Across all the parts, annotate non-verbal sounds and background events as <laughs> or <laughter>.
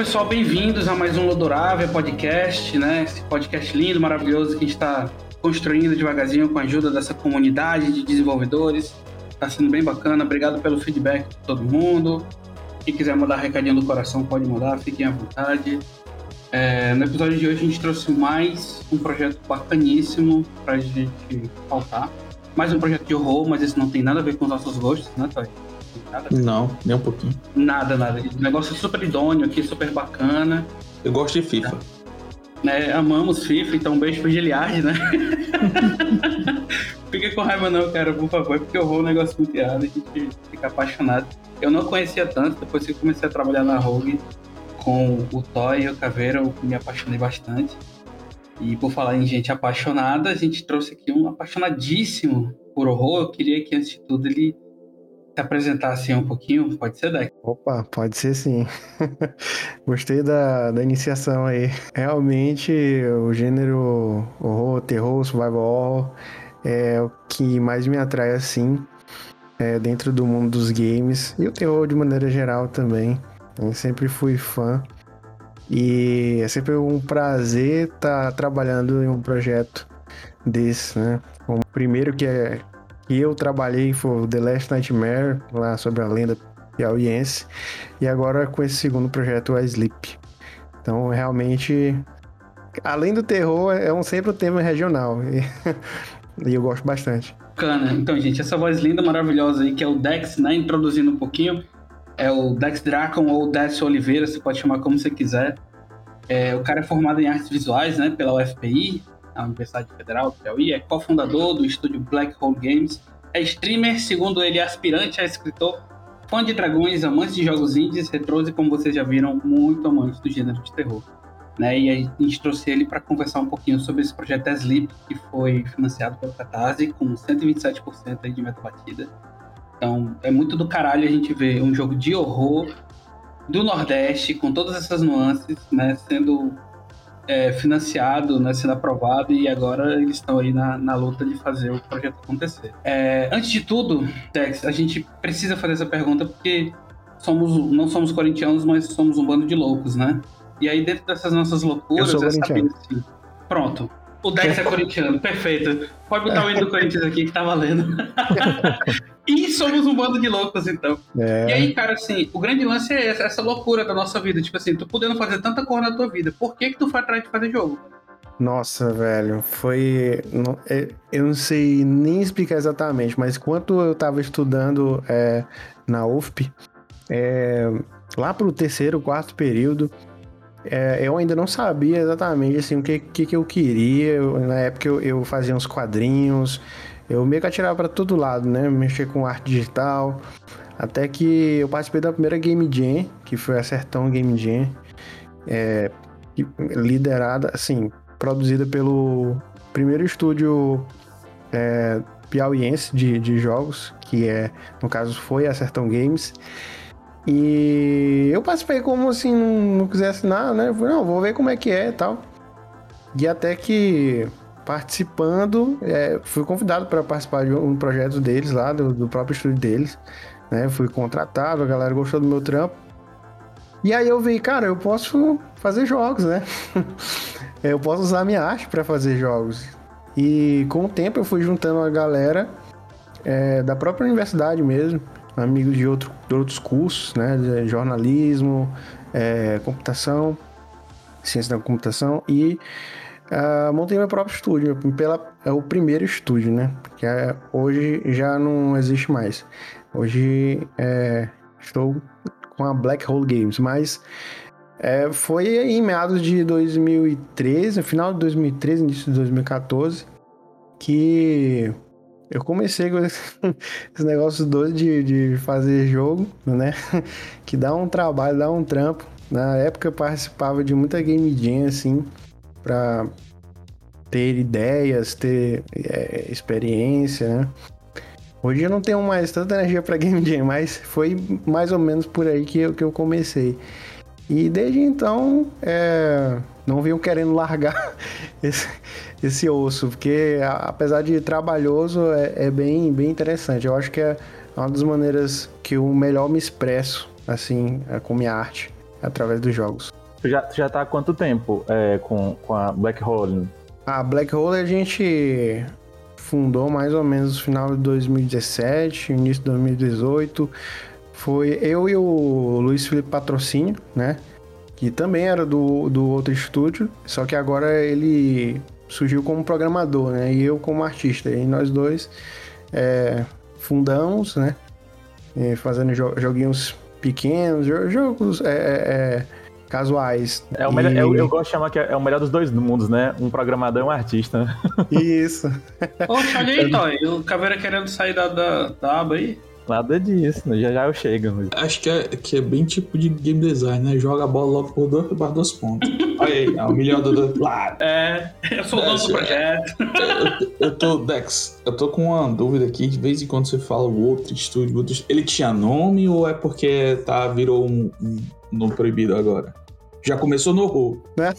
pessoal, bem-vindos a mais um Lodorável Podcast, né? Esse podcast lindo, maravilhoso que a gente está construindo devagarzinho com a ajuda dessa comunidade de desenvolvedores. Está sendo bem bacana. Obrigado pelo feedback de todo mundo. Quem quiser mandar recadinho do coração, pode mandar, fiquem à vontade. É, no episódio de hoje, a gente trouxe mais um projeto bacaníssimo para a gente faltar. Mais um projeto de horror, mas esse não tem nada a ver com os nossos gostos, né, Toy? Nada. Não, nem um pouquinho. Nada, nada. O negócio é super idôneo aqui, super bacana. Eu gosto de FIFA. É, amamos FIFA, então um beijo pro Giliard, né? <laughs> Fica com raiva não, cara, por favor, porque eu vou um negócio muito errado, a gente fica apaixonado. Eu não conhecia tanto, depois que comecei a trabalhar na Rogue com o Toy e o Caveira, eu me apaixonei bastante. E por falar em gente apaixonada, a gente trouxe aqui um apaixonadíssimo por horror. Eu queria que, antes de tudo, ele se apresentar assim um pouquinho? Pode ser, Deck? Opa, pode ser sim. <laughs> Gostei da, da iniciação aí. Realmente, o gênero horror, terror, survival horror é o que mais me atrai assim é, dentro do mundo dos games e o terror de maneira geral também. Eu sempre fui fã. E é sempre um prazer estar tá trabalhando em um projeto desse, né? O primeiro que é que eu trabalhei foi The Last Nightmare, lá sobre a lenda piauiense, e agora com esse segundo projeto, a Sleep. Então, realmente, além do terror, é um, sempre um tema regional, e, <laughs> e eu gosto bastante. Bacana. Então, gente, essa voz linda, maravilhosa aí, que é o Dex, né, introduzindo um pouquinho, é o Dex Dracon ou Dex Oliveira, você pode chamar como você quiser. É, o cara é formado em artes visuais, né, pela UFPI, na Universidade Federal do Piauí, é cofundador do estúdio Black Hole Games, é streamer, segundo ele, aspirante a escritor, fã de dragões, amante de jogos indies, retrôs e, como vocês já viram, muito amante do gênero de terror. Né? E a gente trouxe ele para conversar um pouquinho sobre esse projeto Sleep, que foi financiado pelo Catarse, com 127% aí de meta batida. Então, é muito do caralho a gente ver um jogo de horror do Nordeste, com todas essas nuances, né, sendo é, financiado, né, sendo aprovado, e agora eles estão aí na, na luta de fazer o projeto acontecer. É, antes de tudo, Tex, a gente precisa fazer essa pergunta porque somos, não somos corintianos, mas somos um bando de loucos, né? E aí, dentro dessas nossas loucuras, é saber assim. Pronto. O Dex é <laughs> corintiano, perfeito. Pode botar o hino do Corinthians aqui que tá valendo. <laughs> e somos um bando de loucos, então. É. E aí, cara, assim, o grande lance é essa, essa, loucura da nossa vida. Tipo assim, tu podendo fazer tanta cor na tua vida, por que que tu foi atrás de fazer jogo? Nossa, velho, foi. É, eu não sei nem explicar exatamente, mas quando eu tava estudando é, na UFP, é, lá pro terceiro, quarto período, é, eu ainda não sabia exatamente assim, o que, que, que eu queria. Eu, na época eu, eu, fazia uns quadrinhos, eu meio que atirava para todo lado, né? Mexer com arte digital. Até que eu participei da primeira Game Jam, que foi a Sertão Game Jam, é, liderada, assim, produzida pelo primeiro estúdio é, piauiense de, de jogos, que é, no caso, foi a Sertão Games. E eu participei como assim, não, não quisesse nada, né? Falei, não, vou ver como é que é e tal. E até que participando, é, fui convidado para participar de um projeto deles lá, do, do, próprio estúdio deles. Né? Fui contratado, a galera gostou do meu trampo. E aí eu vi, cara, eu posso fazer jogos, né? <laughs> eu posso usar minha arte para fazer jogos. E com o tempo eu fui juntando a galera é, da própria universidade mesmo amigos de, outro, de outros cursos, né? Jornalismo, é, computação, ciência da computação e uh, montei meu próprio estúdio. Pela, é o primeiro estúdio, né? Que é, hoje já não existe mais. Hoje é, estou com a Black Hole Games, mas é, foi em meados de 2013, no final de 2013, início de 2014, que eu comecei com <laughs> esses negócios doidos de, de fazer jogo, né? <laughs> que dá um trabalho, dá um trampo. Na época eu participava de muita game jam, assim, pra ter ideias, ter é, experiência, né? Hoje eu não tenho mais tanta energia para game jam, mas foi mais ou menos por aí que eu, que eu comecei. E desde então, é, não, venham querendo largar <laughs> esse, esse osso, porque apesar de trabalhoso, é, é, bem, bem interessante. Eu acho que é uma das maneiras que eu melhor me expresso, assim, é com minha arte, através dos jogos. Tu já, tu já tá há quanto tempo é, com, com a Black Hole? A Black Hole a gente fundou mais ou menos no final de 2017, início de 2018. Foi eu e o Luiz Felipe Patrocínio, né? Que também era do, do outro estúdio, só que agora ele surgiu como programador, né? E eu como artista. E nós dois é, fundamos, né? fazendo jo joguinhos pequenos, jogos é, é, é casuais. É o melhor, e... eu, eu, gosto de chamar que é o melhor dos dois mundos, né? Um programador e um artista. <laughs> Isso. Ô, olha aí, <laughs> então, o Caveira querendo sair da, da, da aba aí. Nada disso, já já eu chego. Acho que é, que é bem tipo de game design, né? Joga a bola logo por dois para dois pontos. <laughs> Olha aí, é o melhor do dois lado. É, eu sou o dono do projeto. É, eu, eu tô, Dex, eu tô com uma dúvida aqui. De vez em quando você fala o outro estúdio, outro, ele tinha nome ou é porque tá, virou um, um nome proibido agora? Já começou no horror. Né?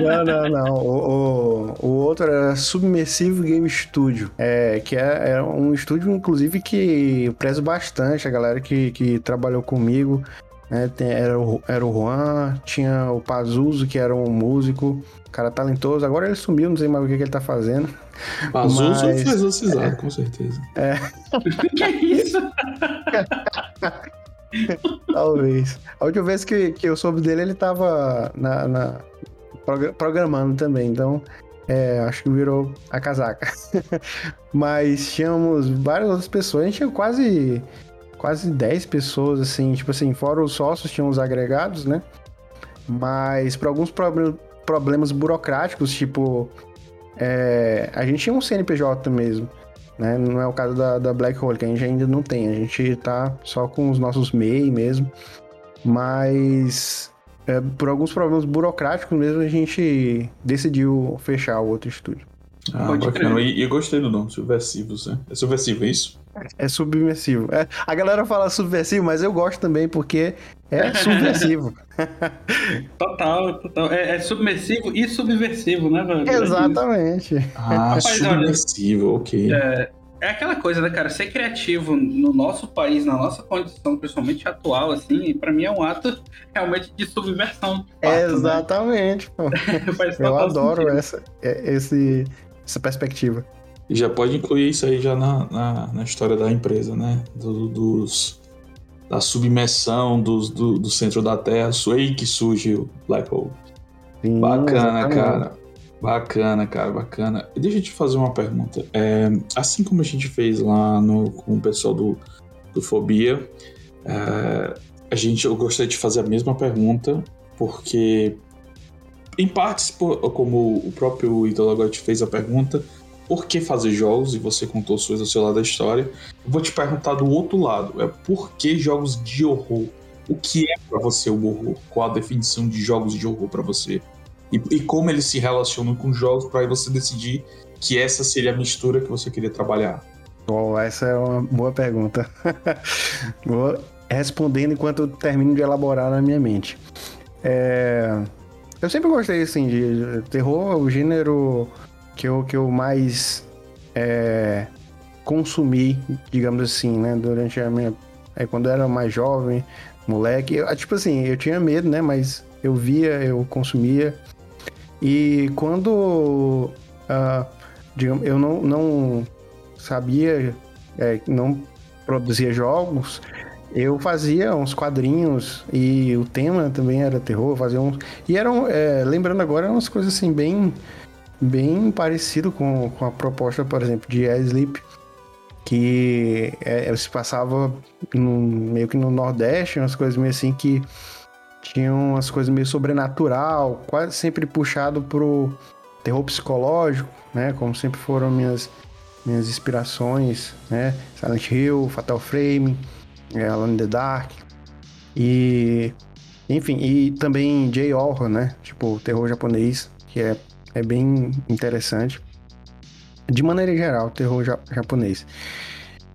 não, não, não. O, o, o, outro era Submersive Game Studio, é, que é, é, um estúdio, inclusive, que eu prezo bastante a galera que, que trabalhou comigo. Né? Tem, era, o, era o Juan, tinha o Pazuzu, que era um músico, cara talentoso. Agora ele sumiu, não sei mais o que, que ele tá fazendo. Pazuzu Mas, foi exorcizado, é, com certeza. É. <laughs> que é isso? <laughs> <laughs> Talvez. A última vez que, que eu soube dele, ele tava na, na programando também, então é, acho que virou a casaca. <laughs> Mas tínhamos várias outras pessoas, a gente tinha quase quase 10 pessoas, assim, tipo assim, fora os sócios, tinham os agregados, né? Mas para alguns problemas burocráticos, tipo, é, a gente tinha um CNPJ mesmo. Né? Não é o caso da, da Black Hole, que a gente ainda não tem. A gente tá só com os nossos MEI mesmo. Mas é, por alguns problemas burocráticos mesmo, a gente decidiu fechar o outro estúdio. Ah, Pode bacana. E eu gostei do nome, Subversivos, né? É subversivo, é isso? É submersivo. É, a galera fala subversivo, mas eu gosto também porque é subversivo. <laughs> total, total. É, é, submersivo e subversivo, né, velho? Exatamente. Ah, Rapaz, submersivo, olha, ok. É, é aquela coisa, né, cara? Ser criativo no nosso país, na nossa condição, principalmente atual, assim, para mim é um ato realmente de subversão. De fato, né? Exatamente, né? pô. <laughs> Eu adoro essa, é, esse, essa perspectiva. E já pode incluir isso aí já na, na, na história da empresa, né? Do, dos, da submersão dos, do, do centro da Terra, aí que surge o Black Hole. Sim, bacana, exatamente. cara. Bacana, cara, bacana. Deixa eu te fazer uma pergunta. É, assim como a gente fez lá no, com o pessoal do, do Fobia, é, a gente, eu gostaria de fazer a mesma pergunta, porque, em partes, como o próprio Idol te fez a pergunta, por que fazer jogos, e você contou suas do seu lado da história. Vou te perguntar do outro lado, é por que jogos de horror? O que é para você o horror? Qual a definição de jogos de horror para você? E, e, como eles se relacionam com jogos para você decidir que essa seria a mistura que você queria trabalhar? Bom, essa é uma boa pergunta. <laughs> vou respondendo enquanto eu termino de elaborar na minha mente. É... Eu sempre gostei assim de terror, o gênero que eu, que eu mais é, consumi, digamos assim, né? Durante a minha. Aí quando eu era mais jovem, moleque. Eu, tipo assim, eu tinha medo, né? Mas eu via, eu consumia. E quando. Uh, digamos, eu não, não sabia, é, não produzia jogos, eu fazia uns quadrinhos e o tema também era terror, fazia uns. E eram, é, lembrando agora, eram umas coisas assim bem bem parecido com, com a proposta, por exemplo, de Air Sleep, que é, se passava no, meio que no Nordeste, umas coisas meio assim que tinham umas coisas meio sobrenatural, quase sempre puxado pro terror psicológico, né? Como sempre foram minhas, minhas inspirações, né? Silent Hill, Fatal Frame, é, in the Dark. E enfim, e também J-horror, né? Tipo, terror japonês, que é é bem interessante. De maneira geral, terror japonês.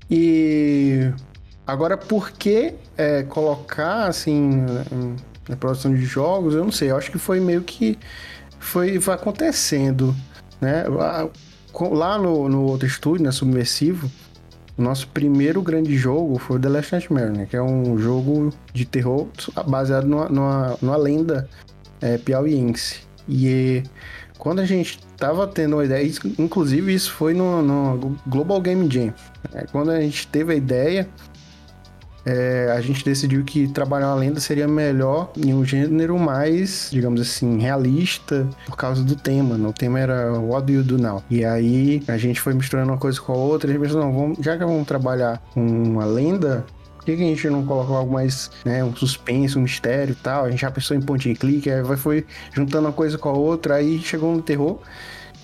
E agora, por que é, colocar assim na produção de jogos, eu não sei, eu acho que foi meio que foi, foi acontecendo, né? Lá no, no outro estúdio, na Submersivo, o nosso primeiro grande jogo foi The Last Nightmare, né? Que é um jogo de terror baseado numa, numa, numa lenda é, piauiense. E quando a gente tava tendo uma ideia, inclusive isso foi no, no Global Game Jam. É, quando a gente teve a ideia, é, a gente decidiu que trabalhar uma lenda seria melhor em um gênero mais, digamos assim, realista por causa do tema. Né? O tema era What Do You Do Now? E aí a gente foi misturando uma coisa com a outra a gente pensou, não, vamos, já que vamos trabalhar uma lenda, por que, a gente não coloca algo mais, né, um suspense, um mistério e tal? A gente já pensou em ponte e clique, aí foi juntando uma coisa com a outra, aí chegou no terror,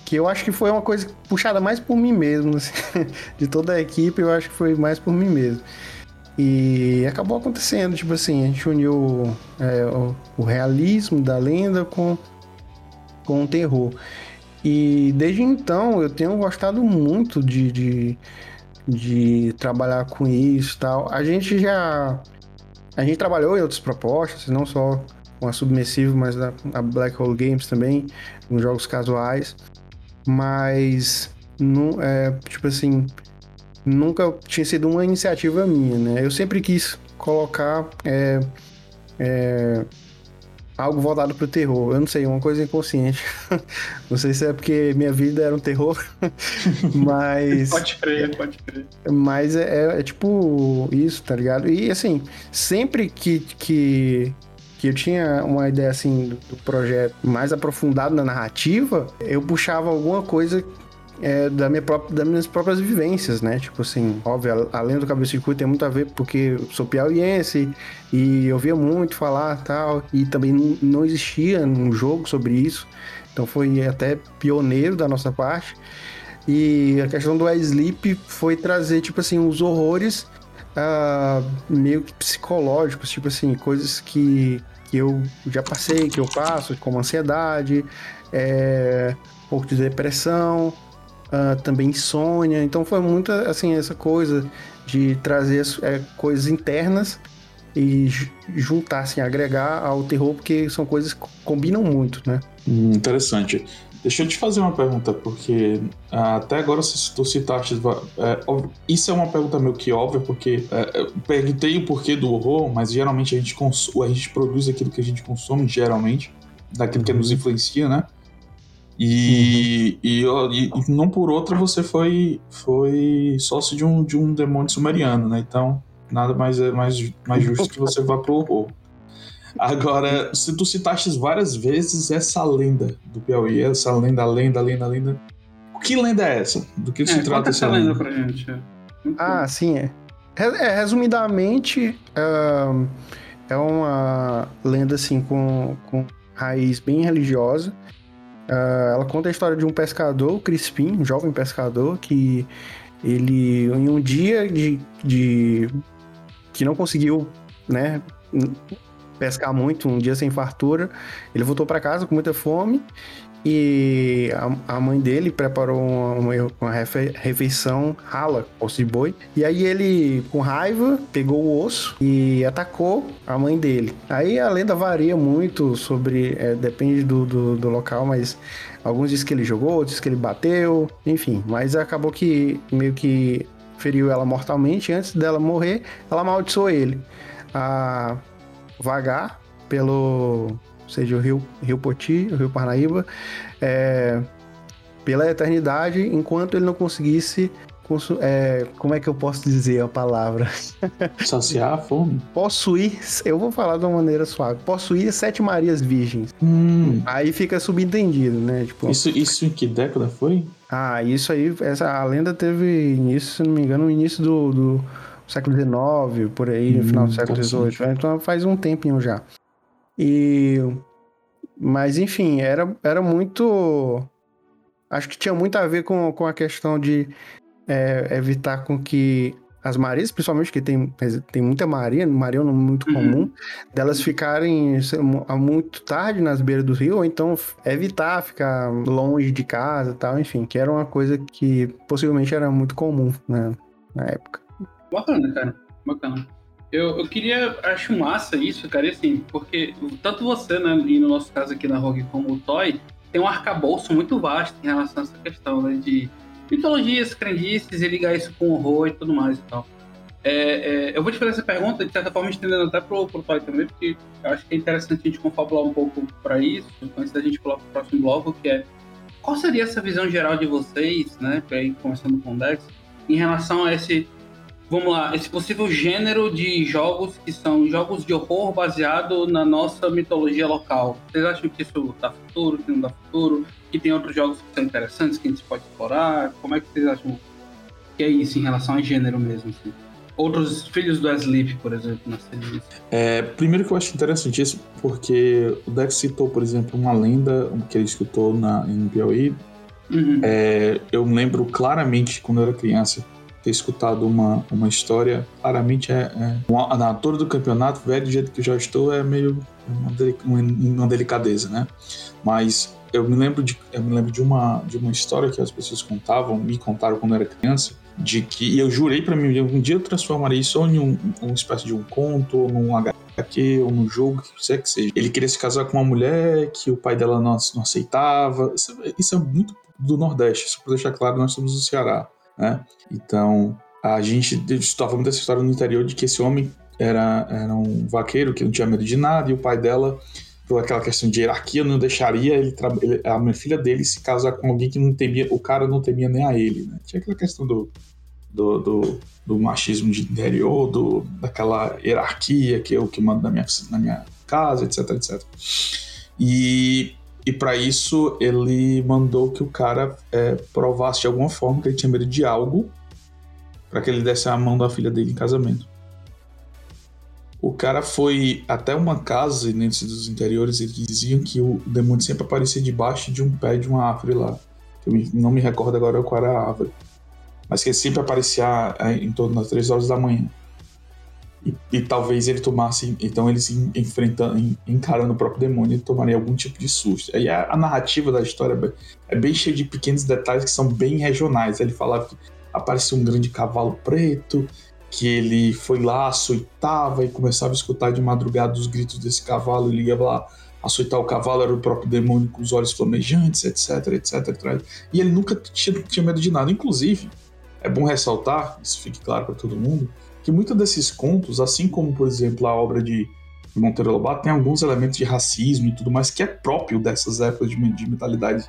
que eu acho que foi uma coisa puxada mais por mim mesmo, <laughs> assim, de toda a equipe, eu acho que foi mais por mim mesmo. E acabou acontecendo, tipo assim, a gente uniu é, o, o, realismo da lenda com, com o terror. E desde então eu tenho gostado muito de, de, de trabalhar com isso tal. A gente já. A gente trabalhou em outras propostas, não só com a Submersivo, mas a, a Black Hole Games também, nos jogos casuais. Mas, não, é, tipo assim, nunca tinha sido uma iniciativa minha, né? Eu sempre quis colocar é, é, algo voltado para o terror. Eu não sei, uma coisa inconsciente. <laughs> não sei se é porque minha vida era um terror, <laughs> mas. pode crer, pode crer. Mas é, é, é, tipo isso, tá ligado? E assim, sempre que, que, que eu tinha uma ideia assim do, do projeto mais aprofundado na narrativa, eu puxava alguma coisa é, da minha própria, das minhas próprias vivências, né? Tipo assim, óbvio, além do de cu tem muito a ver porque sou piauiense e eu ouvia muito falar tal, e também não existia um jogo sobre isso, então foi até pioneiro da nossa parte. E a questão do Sleep foi trazer, tipo assim, os horrores uh, meio que psicológicos, tipo assim, coisas que, que eu já passei, que eu passo, como ansiedade, é, um pouco de depressão, uh, também insônia. Então foi muito assim essa coisa de trazer é, coisas internas e juntar, assim, agregar ao terror, porque são coisas que combinam muito, né? Hum, interessante. Deixa eu te fazer uma pergunta, porque ah, até agora tu citaste. É, isso é uma pergunta meio que óbvia, porque é, perguntei o porquê do horror, mas geralmente a gente, a gente produz aquilo que a gente consome, geralmente, daquilo que nos influencia, né? E, uhum. e, e, não por outra você foi, foi sócio de um, de um demônio sumeriano, né? Então, nada mais é mais, mais justo que você vá pro horror. Agora, se tu citaste várias vezes essa lenda do Piauí, essa lenda, lenda, lenda, lenda. Que lenda é essa? Do que é, se trata essa lenda? pra gente. Ah, sim, é. é resumidamente, uh, é uma lenda assim com, com raiz bem religiosa Uh, ela conta a história de um pescador, Crispim, um jovem pescador, que ele, em um dia de, de que não conseguiu, né, pescar muito, um dia sem fartura, ele voltou para casa com muita fome e a, a mãe dele preparou uma, uma refeição rala, osso de boi. E aí ele, com raiva, pegou o osso e atacou a mãe dele. Aí a lenda varia muito sobre. É, depende do, do, do, local, mas alguns dizem que ele jogou, outros dizem que ele bateu, enfim. Mas acabou que meio que feriu ela mortalmente. Antes dela morrer, ela amaldiçoou ele a vagar pelo seja o Rio, Rio Poti, o Rio Parnaíba, é, pela eternidade, enquanto ele não conseguisse. É, como é que eu posso dizer a palavra? <laughs> Saciar a fome. Possuir, eu vou falar de uma maneira suave. Possuir sete Marias Virgens. Hum. Aí fica subentendido, né? Tipo, isso, isso em que década foi? Ah, isso aí, essa, a lenda teve início, se não me engano, no início do, do século XIX, por aí, no final do hum, século XVIII. Então faz um tempinho já. E mas enfim, era, era muito acho que tinha muito a ver com, com a questão de é, evitar com que as marias, principalmente que tem, tem muita maria, maria é um muito uhum. comum, delas ficarem muito tarde nas beiras do rio, ou então evitar ficar longe de casa e tal, enfim, que era uma coisa que possivelmente era muito comum né, na época. Bacana, cara, bacana. Eu, eu queria, acho massa isso, cara, e assim, porque tanto você, né, e no nosso caso aqui na Rogue, como o Toy, tem um arcabouço muito vasto em relação a essa questão, né, de mitologias, crendices e ligar isso com horror e tudo mais e tal. É, é, eu vou te fazer essa pergunta, de certa forma, estendendo até pro, pro Toy também, porque acho que é interessante a gente confabular um pouco para isso, antes da gente pular pro próximo bloco, que é qual seria essa visão geral de vocês, né, aí começando com o Dex, em relação a esse, vamos lá, esse possível gênero de jogos que são jogos de horror baseado na nossa mitologia local. Vocês acham que isso dá futuro, que não dá futuro? Que tem outros jogos que são interessantes que a gente pode explorar? Como é que vocês acham que é isso em relação a gênero mesmo? Assim? outros filhos do Asleep, por exemplo, na série. É, primeiro que eu acho interessantíssimo, porque o Dex citou, por exemplo, uma lenda que ele escutou na, em Piauí. Uhum. É, eu lembro claramente, quando eu era criança, ter escutado uma, uma história. Claramente é, é na altura do campeonato, velho, do jeito que já estou, é meio uma, uma delicadeza, né? Mas eu me lembro de eu me lembro de uma de uma história que as pessoas contavam me contaram quando eu era criança de que eu jurei para mim um dia eu transformarei isso em um, uma espécie de um conto ou num HQ ou num jogo que você que seja ele queria se casar com uma mulher que o pai dela não, não aceitava isso, isso, é muito do Nordeste só para deixar claro nós somos do Ceará né então a gente estava dessa história no interior de que esse homem era, era um vaqueiro que não tinha medo de nada e o pai dela por aquela questão de hierarquia, não deixaria ele, ele, a minha filha dele se casar com alguém que não temia, o cara não temia nem a ele, né? Tinha aquela questão do, do, do, do machismo de interior, do, daquela hierarquia que eu que mando na minha, na minha casa, etc, etc. E, e para isso ele mandou que o cara é, provasse de alguma forma que ele tinha medo de algo para que ele desse a mão da filha dele em casamento. O cara foi até uma casa nesses dos interiores e diziam que o demônio sempre aparecia debaixo de um pé de uma árvore lá. Eu não me recordo agora qual era a árvore. Mas que ele sempre aparecia é, em torno das três horas da manhã. E, e, talvez ele tomasse, então eles enfrentando, encarando o próprio demônio, ele tomaria algum tipo de susto. Aí a, a narrativa da história é bem cheia de pequenos detalhes que são bem regionais. Ele falava que apareceu um grande cavalo preto que ele foi lá, açoitava e começava a escutar de madrugada os gritos desse cavalo, ele ia lá açoitar o cavalo, era o próprio demônio com os olhos flamejantes, etc, etc, etc. E ele nunca tinha, tinha medo de nada. Inclusive, é bom ressaltar, isso fique claro para todo mundo, que muitos desses contos, assim como, por exemplo, a obra de Monteiro Lobato, tem alguns elementos de racismo e tudo mais que é próprio dessas épocas de, de mentalidade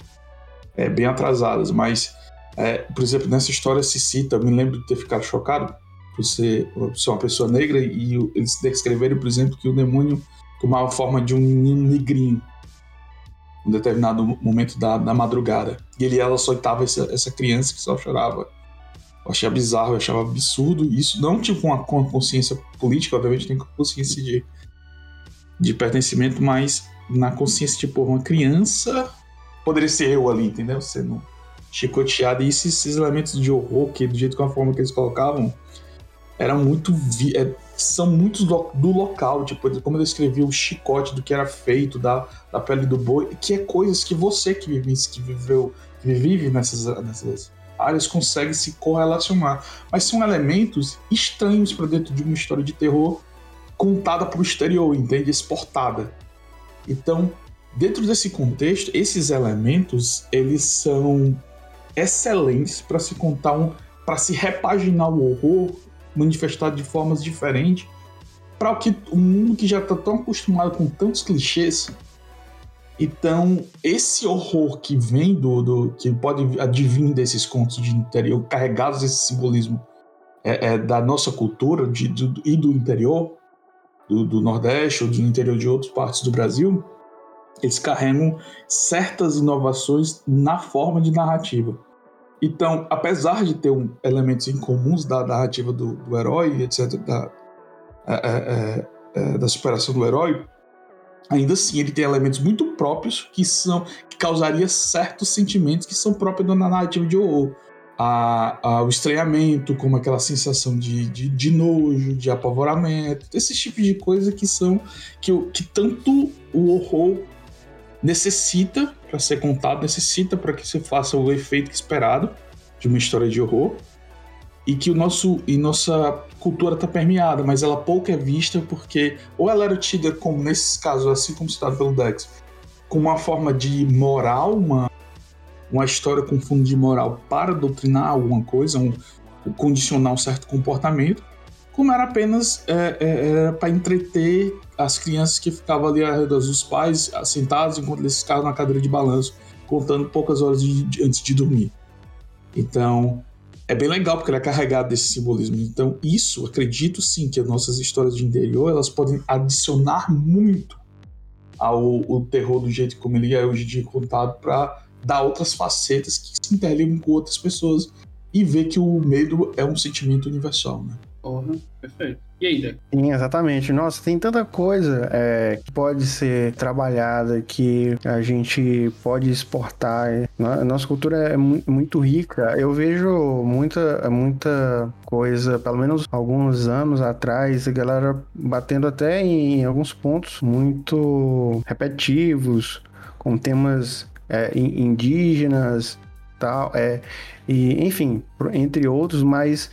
é, bem atrasadas. Mas, é, por exemplo, nessa história se cita, eu me lembro de ter ficado chocado, por ser, por ser uma pessoa negra, e eles descreveram, por exemplo, que o demônio tomava forma de um menino negrinho em determinado momento da, da madrugada. E ele ela açoitava essa, essa criança que só chorava. Eu achava bizarro, eu achava absurdo. Isso não tipo uma, uma consciência política, obviamente tem consciência de, de pertencimento, mas na consciência, tipo, uma criança poderia ser eu ali, entendeu? Sendo chicoteado. E esses, esses elementos de horror, que do jeito com a forma que eles colocavam, era muito. Vi é, são muitos do, do, local, tipo, como eu descrevi o chicote do que era feito, da, da pele do boi, que é coisas que você que vive, que viveu, que vive nessas, nessas áreas consegue se correlacionar. Mas são elementos estranhos para dentro de uma história de terror contada para o exterior, entende? Exportada. Então, dentro desse contexto, esses elementos eles são excelentes para se contar um, para se repaginar o horror manifestado de formas diferentes para o que o mundo que já está tão acostumado com tantos clichês. Então, esse horror que vem do, do que pode advir desses contos de interior, carregados desse simbolismo é, é, da nossa cultura de, do, e do interior, do, do, Nordeste ou do interior de outras partes do Brasil, eles carregam certas inovações na forma de narrativa. Então, apesar de ter um, elementos incomuns da narrativa do, do herói, etc., da, é, é, é, é, da superação do herói, ainda assim ele tem elementos muito próprios que são que causaria certos sentimentos que são próprios da narrativa de horror. A, a, o estranhamento, como aquela sensação de, de, de, nojo, de apavoramento, esses tipos de coisa que são que, que tanto o horror necessita para ser contado, necessita para que se faça o efeito esperado de uma história de horror e que o nosso e nossa cultura está permeada, mas ela pouco é vista porque ou ela era tida como, nesses casos, assim como citado pelo Dex, como uma forma de moral, uma, uma história com fundo de moral para doutrinar alguma coisa, um, condicionar um certo comportamento, como era apenas é, é, para entreter as crianças que ficavam ali ao redor dos pais, sentados enquanto eles ficavam na cadeira de balanço, contando poucas horas de, de, antes de dormir. Então, é bem legal porque ele é carregado desse simbolismo. Então, isso, acredito sim que as nossas histórias de interior, elas podem adicionar muito ao terror do jeito como ele é hoje em dia contado para dar outras facetas que se interligam com outras pessoas e ver que o medo é um sentimento universal, né? Porra, perfeito. E? Sim, exatamente. Nossa, tem tanta coisa é, que pode ser trabalhada, que a gente pode exportar. Nossa cultura é muito rica. Eu vejo muita, muita coisa, pelo menos alguns anos atrás, a galera batendo até em alguns pontos muito repetitivos, com temas é, indígenas, tal, é, e enfim, entre outros, mas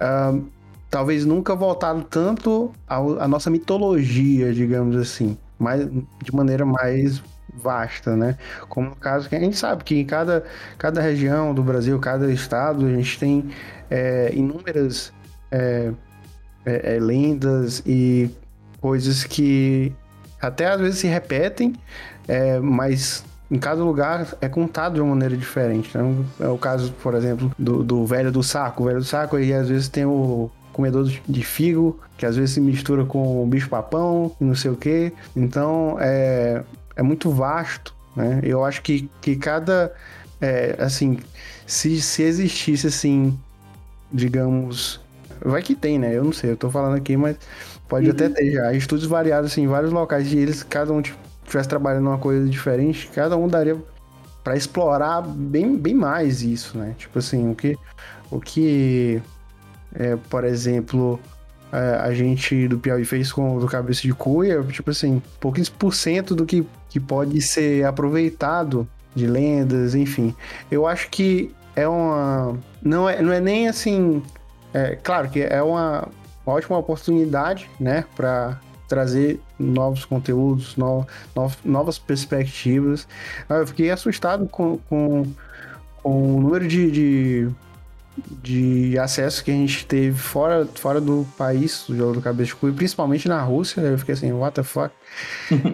uh, talvez nunca voltado tanto à nossa mitologia, digamos assim, mas de maneira mais vasta, né? Como no caso que a gente sabe que em cada, cada região do Brasil, cada estado, a gente tem é, inúmeras é, é, é lendas e coisas que até às vezes se repetem, é, mas em cada lugar é contado de uma maneira diferente. Né? É o caso, por exemplo, do, do velho do saco. O velho do saco aí às vezes tem o comedor de figo, que às vezes se mistura com bicho-papão e não sei o que. Então é, é muito vasto, né? Eu acho que, que cada. É, assim, se, se existisse assim, digamos. Vai que tem, né? Eu não sei, eu tô falando aqui, mas pode uhum. até ter já. Estudos variados assim, em vários locais, e eles, cada um estivesse trabalhando uma coisa diferente, cada um daria para explorar bem, bem mais isso, né? Tipo assim, o que, o que é, por exemplo, a, gente do Piauí fez com o Cabeça de Cuia, tipo assim, pouquinhos por cento do que, que pode ser aproveitado de lendas, enfim. Eu acho que é uma. Não é, não é nem assim. É, claro que é uma ótima oportunidade, né, para trazer novos conteúdos, no, no, novas perspectivas. Eu fiquei assustado com, com, com o número de, de de acesso que a gente teve fora, fora do país, do jogo do cabeça de cuia, principalmente na Rússia, eu fiquei assim, what the fuck?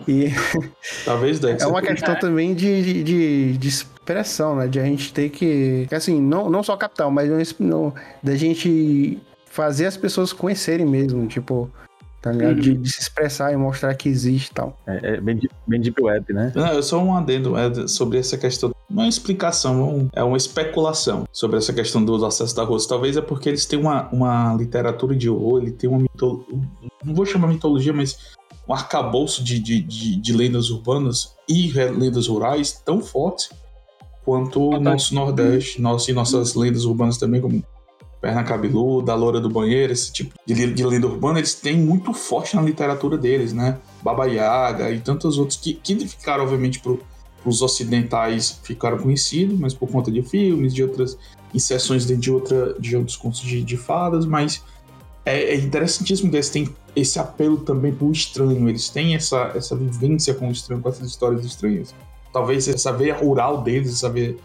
e <laughs> talvez É uma questão também de, de, de, expressão, né? De a gente ter que, assim, não, não só capital, mas não, da gente fazer as pessoas conhecerem mesmo, tipo? Uhum. De, de, se expressar e mostrar que existe e tal. É, é bem, bem deep web, né? Não, eu só um adendo é, sobre essa questão. Não é uma explicação, é uma especulação sobre essa questão dos acessos da Rússia. Talvez é porque eles têm uma, uma literatura de horror, ele tem uma mitologia. Não vou chamar mitologia, mas um arcabouço de, de, de, de lendas urbanas e lendas rurais tão fortes quanto o nosso Nordeste, nosso, e nossas lendas urbanas também, como Perna Cabeluda, a Loura do Banheiro, esse tipo de, de lenda urbana, eles têm muito forte na literatura deles, né? Baba Yaga e tantos outros que, que ficaram, obviamente, para os ocidentais ficaram conhecidos, mas por conta de filmes, de outras inserções dentro de, outra, de outros contos de, de fadas, mas é, é interessantíssimo que eles têm esse apelo também para o estranho, eles têm essa, essa vivência com o estranho, com essas histórias estranhas. Talvez essa veia rural deles, essa veia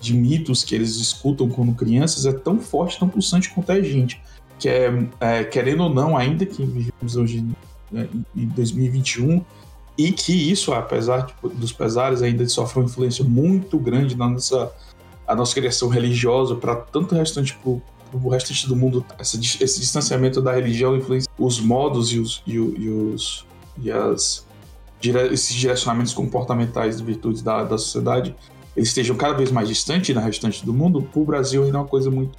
de mitos que eles escutam quando crianças é tão forte, tão pulsante quanto a gente. Que é, é querendo ou não, ainda que vivemos hoje né, em 2021, e que isso, apesar tipo, dos pesares, ainda sofre uma influência muito grande na nossa, a nossa criação religiosa para tanto restante pro, restante do mundo, esse distanciamento da religião influencia os modos e os, e, e os e as esses direcionamentos comportamentais de virtudes da, da sociedade eles estejam cada vez mais distantes da restante do mundo, para o Brasil ainda é uma coisa muito,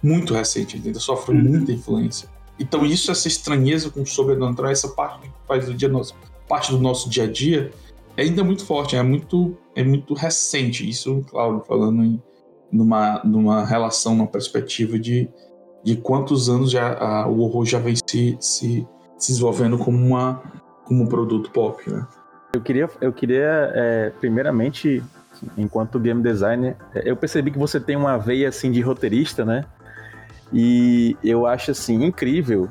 muito recente, ainda sofre uhum. muita influência. Então isso, essa estranheza com o sobrenatural, essa parte que faz do dia nosso, parte do nosso dia a dia, é ainda muito forte, é muito, é muito recente. Isso, claro, falando em numa, numa relação, numa perspectiva de, de quantos anos já a, o horror já vem se, se, se desenvolvendo como, uma, como um produto pop, né? Eu queria, eu queria é, primeiramente enquanto game designer, eu percebi que você tem uma veia assim de roteirista, né? E eu acho assim incrível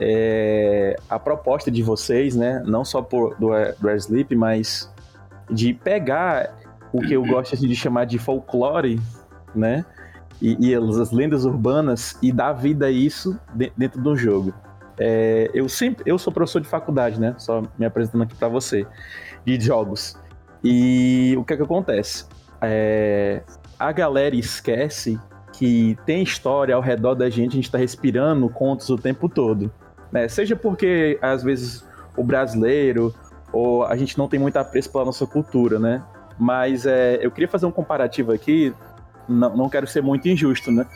é, a proposta de vocês, né? Não só por, do, do Sleep, mas de pegar o que eu gosto assim, de chamar de folclore, né? E, e as lendas urbanas e dar vida a isso dentro do jogo. É, eu sempre, eu sou professor de faculdade, né? Só me apresentando aqui para você de jogos. E o que é que acontece? É, a galera esquece que tem história ao redor da gente, a gente está respirando contos o tempo todo. Né? Seja porque, às vezes, o brasileiro ou a gente não tem muito apreço pela nossa cultura, né? Mas é, eu queria fazer um comparativo aqui, não, não quero ser muito injusto, né?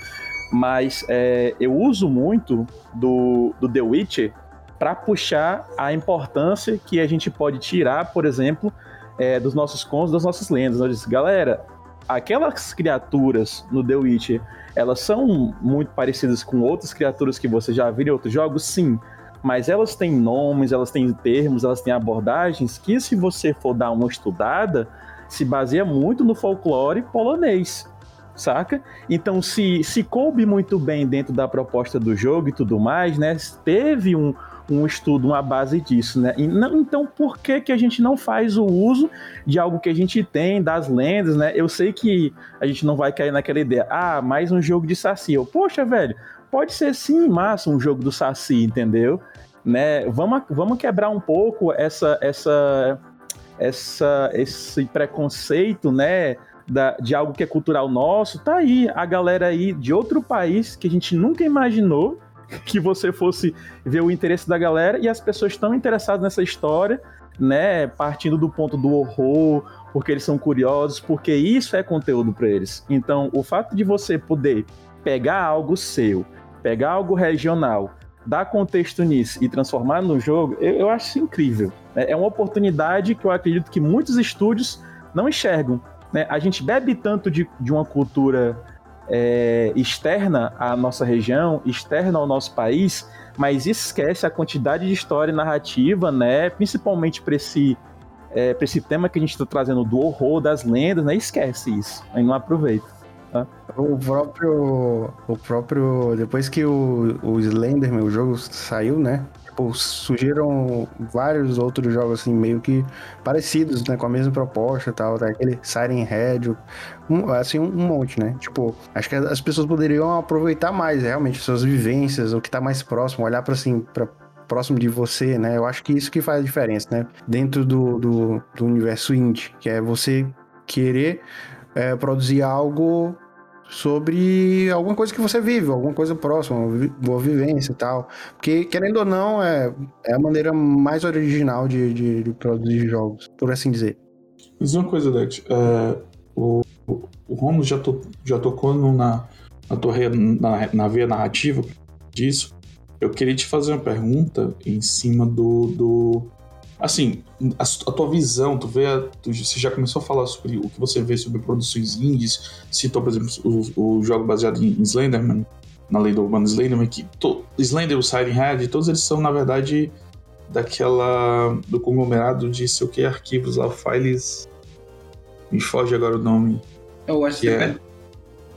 Mas é, eu uso muito do, do The Witcher para puxar a importância que a gente pode tirar, por exemplo, é, dos nossos contos, das nossas lendas. Eu disse, galera, aquelas criaturas no The Witcher, elas são muito parecidas com outras criaturas que você já viu em outros jogos? Sim. Mas elas têm nomes, elas têm termos, elas têm abordagens que, se você for dar uma estudada, se baseia muito no folclore polonês, saca? Então, se, se coube muito bem dentro da proposta do jogo e tudo mais, né? Teve um, um estudo, uma base disso, né? Não, então, por que, que a gente não faz o uso de algo que a gente tem, das lendas, né? Eu sei que a gente não vai cair naquela ideia, ah, mais um jogo de Saci. Eu, poxa, velho, pode ser sim massa um jogo do Saci, entendeu? Né? Vamos, vamos quebrar um pouco essa, essa, essa, esse preconceito, né? Da, de algo que é cultural nosso, tá aí a galera aí de outro país que a gente nunca imaginou <laughs> que você fosse ver o interesse da galera e as pessoas estão interessadas nessa história, né? Partindo do ponto do horror, porque eles são curiosos, porque isso é conteúdo para eles. Então, o fato de você poder pegar algo seu, pegar algo regional, dar contexto nisso e transformar no jogo, eu, eu acho incrível. É, é uma oportunidade que eu acredito que muitos estúdios não enxergam. Né? A gente bebe tanto de, de uma cultura é, externa à nossa região, externa ao nosso país, mas esquece a quantidade de história e narrativa, né? Principalmente para esse, é, esse tema que a gente está trazendo do horror, das lendas, né? Esquece isso, aí não aproveita. Tá? O próprio, o próprio, depois que o, o Slenderman, o jogo saiu, né? Tipo, surgiram vários outros jogos assim, meio que parecidos, né? Com a mesma proposta e tal. Tá? Aquele Siren Head, um, assim, um, monte, né? Tipo, acho que as pessoas poderiam aproveitar mais, realmente, suas vivências, o que tá mais próximo, olhar para assim, para próximo de você, né? Eu acho que isso que faz a diferença, né? Dentro do, do, do universo indie, que é você querer é, produzir algo sobre alguma coisa que você vive, alguma coisa próxima, boa vivência e tal. Porque, querendo ou não, é, é a maneira mais original de, de, de produzir jogos, por assim dizer. Diz uma coisa, Dex. É, o, o Romulo já, to, já tocou no, na, na, torre, na, na veia narrativa disso. Eu queria te fazer uma pergunta em cima do, do Assim, a, a, tua visão, tu vê, tu, você já começou a falar sobre o que você vê sobre produções indies, citou, por exemplo, o, o jogo baseado em Slenderman, na lei do urbano Slenderman, que to, Slender, o Siren Head, todos eles são, na verdade, daquela, do conglomerado de sei o que, arquivos lá, files, me foge agora o nome. É o SCP. É,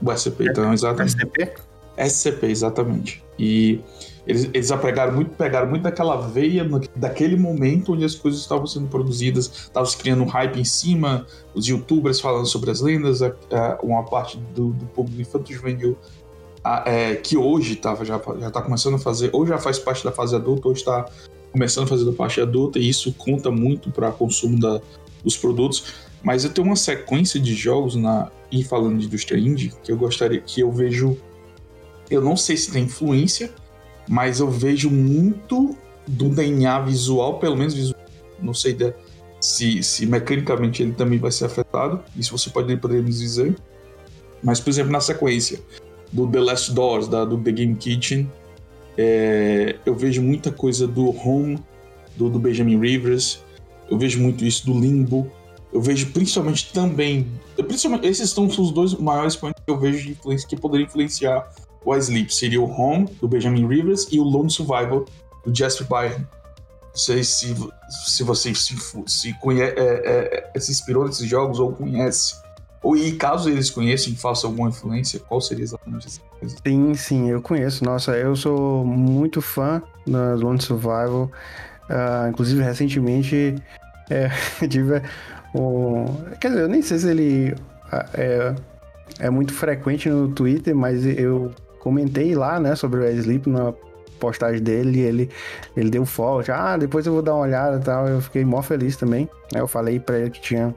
o SCP, então, exatamente. SCP? SCP, exatamente. E eles, eles apegaram muito, pegaram muito daquela veia, no, daquele momento onde as coisas estavam sendo produzidas, estavam se criando um hype em cima, os youtubers falando sobre as lendas, a, a, uma parte do, do público infanto-juvenil é, que hoje tava, já, já tá começando a fazer, ou já faz parte da fase adulta, ou está começando a fazer da parte adulta, e isso conta muito para consumo da, dos produtos. Mas eu tenho uma sequência de jogos na e falando de indústria indie que eu gostaria que eu vejo eu não sei se tem influência mas eu vejo muito do DNA visual, pelo menos visual, não sei de, se, se mecanicamente ele também vai ser afetado, isso você pode podemos dizer. Mas, por exemplo, na sequência do The Last Doors, da, do The Game Kitchen, é, eu vejo muita coisa do Home, do, do Benjamin Rivers, eu vejo muito isso do Limbo, eu vejo principalmente também. Principalmente, esses são os dois maiores pontos que eu vejo de influência que poderiam influenciar o Sleep seria o Home, do Benjamin Rivers, e o Lone Survival, do Jasper Byrne. Não sei se, se você se, se, conhece, é, é, é, se inspirou nesses jogos ou conhece, Ou, e caso eles conheçam e façam alguma influência, qual seria exatamente essa coisa? Sim, sim, eu conheço. Nossa, eu sou muito fã da Lone Survival. Uh, inclusive, recentemente, é, <laughs> tive o... Quer dizer, eu nem sei se ele é, é muito frequente no Twitter, mas eu comentei lá, né, sobre o Sleep na postagem dele, ele, ele deu follow, ah, depois eu vou dar uma olhada e tal, eu fiquei mó feliz também, eu falei pra ele que tinha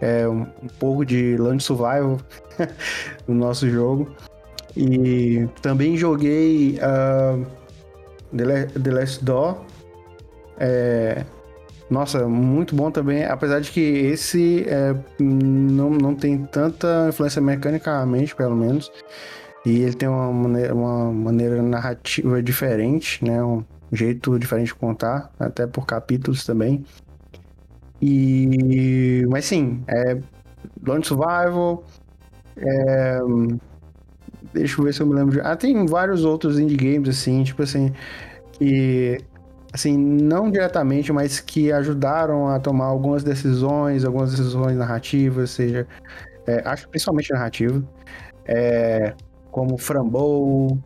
é, um, um pouco de Land Survival <laughs> no nosso jogo, e também joguei uh, The Last Door, é, nossa, muito bom também, apesar de que esse é, não, não tem tanta influência mecanicamente, pelo menos. E ele tem uma maneira, uma maneira narrativa diferente, né? Um jeito diferente de contar, até por capítulos também. E... Mas sim, é... Lone Survival... É... Deixa eu ver se eu me lembro de... Ah, tem vários outros indie games, assim, tipo assim... Que assim, não diretamente, mas que ajudaram a tomar algumas decisões, algumas decisões narrativas, seja, é, acho principalmente narrativa, é, como Frambow,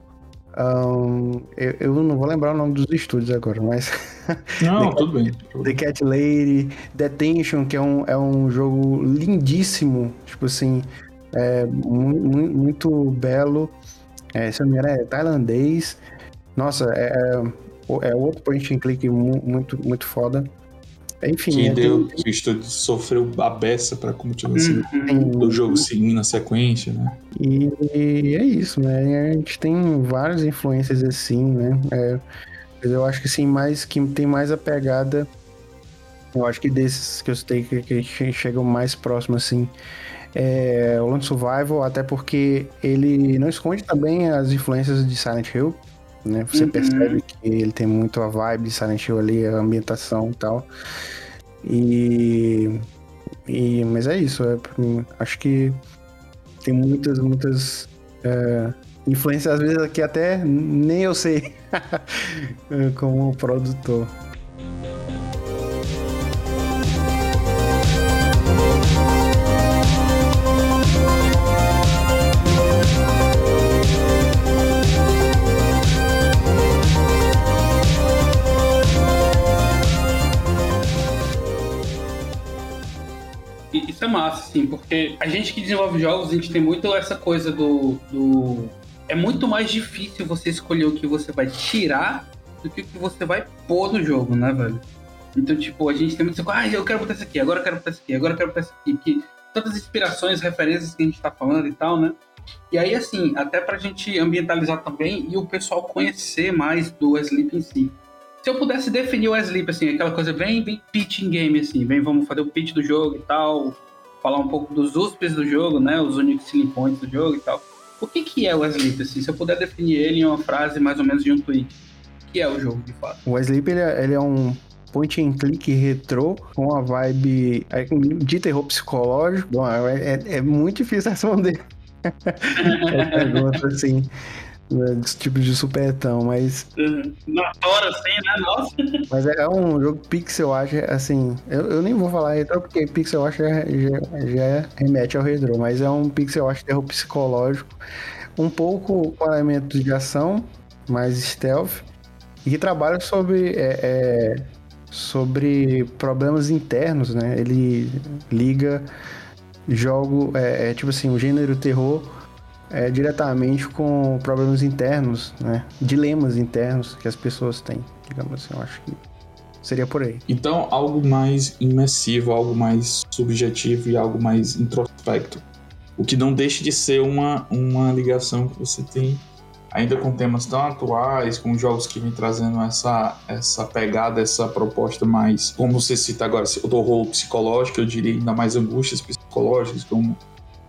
um, eu, eu, não vou lembrar o nome dos estúdios agora, mas. <laughs> Não, The tudo bem. The Cat Lady, Detention, que é um, é um jogo lindíssimo, tipo assim, é, muito, muito belo. É, se eu não me engano, é tailandês. Nossa, é, é outro point and click muito, muito foda. Enfim. Que, é, deu, tem... que o estúdio sofreu a beça pra continuação uhum. do jogo seguindo a sequência, né? E, e, é isso, né? A gente tem várias influências assim, né? É, eu acho que sim, mais que tem mais a pegada. Eu acho que desses que eu citei que, que chegam mais próximo assim. É o Lone Survival, até porque ele não esconde também as influências de Silent Hill né? Você uhum. percebe que ele tem muito a vibe de Silent Hill ali, a ambientação e tal. E, e mas é isso, é, acho que tem muitas, muitas é, influências, às vezes que até nem eu sei <laughs> como produtor. Isso é massa, assim, porque a gente que desenvolve jogos, a gente tem muito essa coisa do, do. É muito mais difícil você escolher o que você vai tirar do que o que você vai pôr no jogo, né, velho? Então, tipo, a gente tem muito ah, eu quero botar isso aqui, agora eu quero botar isso aqui, agora eu quero botar isso aqui, porque tantas inspirações, referências que a gente tá falando e tal, né? E aí, assim, até pra gente ambientalizar também e o pessoal conhecer mais do Sleep em si. Se eu pudesse definir o Sleep, assim, aquela coisa bem, bem pitching game, assim, vem, vamos fazer o pitch do jogo e tal, falar um pouco dos USPs do jogo, né? Os unique selling points do jogo e tal. O que, que é o Sleep, assim? Se eu puder definir ele em uma frase mais ou menos de um tweet, o que é o jogo, de fato? O Sleep, ele é, ele é um point and click retrô com a vibe é, de terror psicológico. Bom, é, é, é muito difícil responder. <laughs> é pergunta, assim né, desse tipo de supetão, mas. Na hora, assim, né? Nossa. <laughs> Mas é um jogo pixel art, assim. Eu, eu nem vou falar retro porque pixel art já, já, já remete ao retro, mas é um pixel art terror psicológico, um pouco com elementos de ação, mais stealth, e que trabalha sobre. É, é, sobre problemas internos, né? Ele liga jogo, é, é tipo assim, o gênero terror é, diretamente com problemas internos, né? Dilemas internos que as pessoas têm, digamos assim. Eu acho que seria por aí. Então, algo mais imersivo, algo mais subjetivo e algo mais introspecto. O que não deixa de ser uma, uma ligação que você tem ainda com temas tão atuais, com jogos que vêm trazendo essa, essa pegada, essa proposta mais, como você cita agora, o horror psicológico, eu diria ainda mais angústias psicológicas, como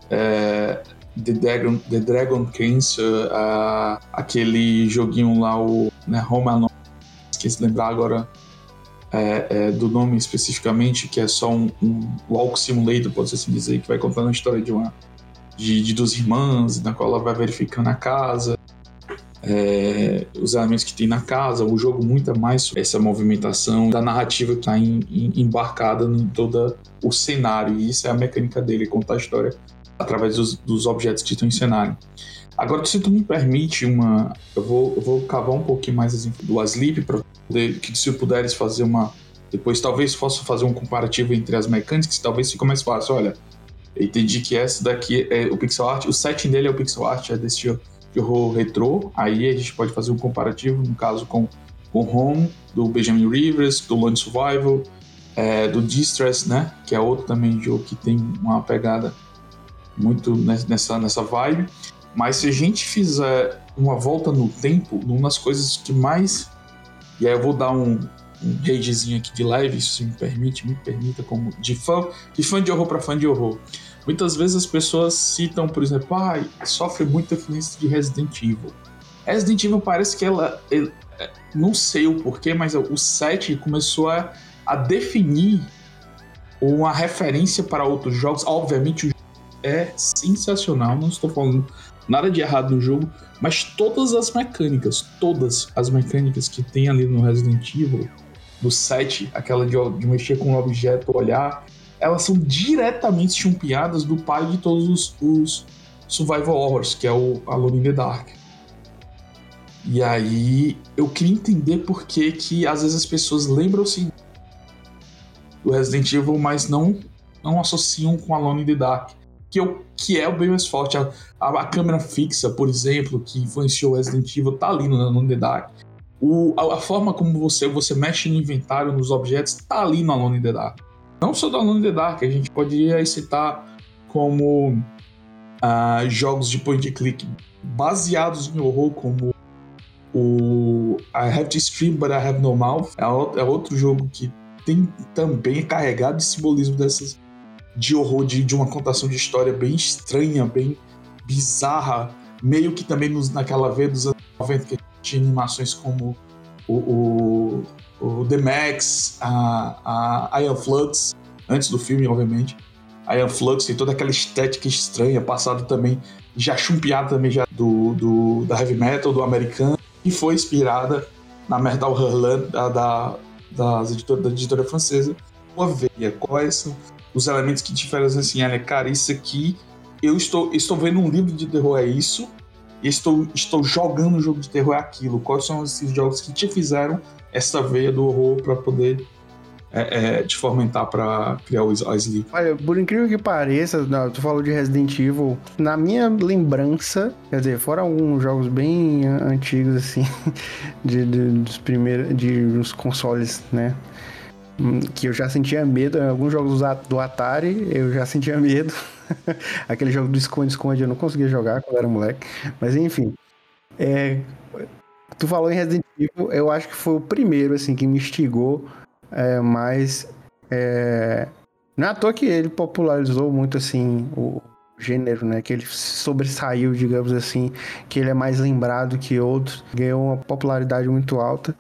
é, The Dragon, The Dragon Cancer, uh, aquele joguinho lá, o né, Home Alone, esqueci de lembrar agora é, é, do nome especificamente, que é só um, um walk simulator, pode assim dizer, que vai contando a história de uma de, de duas irmãs, na qual ela vai verificando a casa, é, os elementos que tem na casa, o jogo muito é mais essa movimentação da narrativa que está embarcada em todo o cenário, e isso é a mecânica dele, contar a história através dos, dos objetos que estão em cenário. Agora, se tu me permite uma. Eu vou, eu vou cavar um pouquinho mais do Asleep para poder. Que se puderes fazer uma. Depois talvez possa fazer um comparativo entre as mecânicas, talvez fique mais fácil. Olha, eu entendi que essa daqui é o pixel art, o setting dele é o pixel art, é desse de horror retrô. Aí a gente pode fazer um comparativo, no caso, com o Home, do Benjamin Rivers, do Lone Survival, é, do Distress, né? Que é outro também jogo que tem uma pegada muito nessa, nessa vibe. Mas se a gente fizer uma volta no tempo, uma das coisas que mais. E aí eu vou dar um, um ragezinho aqui de leve, se me permite, me permita, como de fã, de fã de horror para fã de horror. Muitas vezes as pessoas citam, por exemplo, ah, sofre muita influência de Resident Evil. Resident Evil parece que ela. ela não sei o porquê, mas o 7 começou a, a definir uma referência para outros jogos. Obviamente, é sensacional, não estou falando nada de errado no jogo, mas todas as mecânicas, todas as mecânicas que tem ali no Resident Evil, do 7, aquela de, de mexer com um objeto, olhar, elas são diretamente chumpeadas do pai de todos os, os survival horrors, que é o Alone in the Dark. E aí eu queria entender por que que às vezes as pessoas lembram-se do Resident Evil, mas não não associam com Alone in the Dark que, eu, que é o bem mais forte. A, a, a, câmera fixa, por exemplo, que influenciou Resident Evil, tá ali no, no The Dark. O, a, a, forma como você, você mexe no inventário, nos objetos, tá ali no Alone in the Dark. Não só do Alone in the Dark, a gente poderia citar como uh, jogos de point and click baseados em horror, como o I Have to Scream But I Have No Mouth. É, é outro jogo que tem também carregado de simbolismo dessas de horror, de, de uma contação de história bem estranha, bem bizarra, meio que também nos, naquela veia dos anos 90 que tinha animações como o, o, o The Max, a, a Iron Flux, antes do filme, obviamente. Iron Flux tem toda aquela estética estranha, passado também, já chumpeada também já do, do, da heavy metal, do americano, e foi inspirada na Metal Hurlant da, da, das editora, da editora francesa. Uma veia, quais os elementos que diferenciam assim, olha, cara, isso aqui, eu estou, estou vendo um livro de terror é isso, e estou, estou jogando um jogo de terror é aquilo. Quais são esses jogos que te fizeram essa veia do horror para poder é, é, te fomentar para criar o Sleep? Olha, por incrível que pareça, tu falou de Resident Evil, na minha lembrança, quer dizer, fora alguns jogos bem antigos, assim, <laughs> de, de dos primeiros, de os consoles, né? Hum, que eu já sentia medo. Em alguns jogos do Atari eu já sentia medo. <laughs> Aquele jogo do esconde-esconde eu não conseguia jogar quando era moleque. Mas enfim. É, tu falou em Resident Evil, eu acho que foi o primeiro assim que me instigou é, mais. É, não é à toa que ele popularizou muito assim o gênero, né? Que ele sobressaiu, digamos assim, que ele é mais lembrado que outros, ganhou uma popularidade muito alta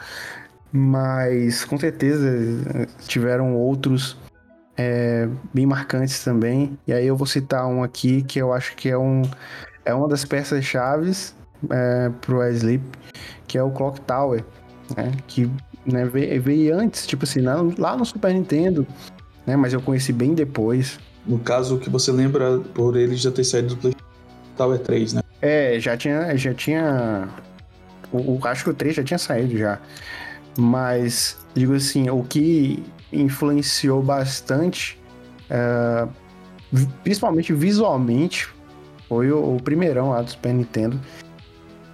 mas com certeza tiveram outros é, bem marcantes também. E aí eu vou citar um aqui que eu acho que é, um, é uma das peças chaves é, pro Sleep, que é o Clock Tower, né? Que né, veio, veio, antes, tipo assim, lá, lá no Super Nintendo, né? Mas eu conheci bem depois. No caso, que você lembra por ele já ter saído do PlayStation Tower 3, né? É, já tinha. Já tinha. O, o, acho que o 3 já tinha saído já. Mas, digo assim, o que influenciou bastante, é, principalmente visualmente, foi o, o, primeirão lá do Super Nintendo.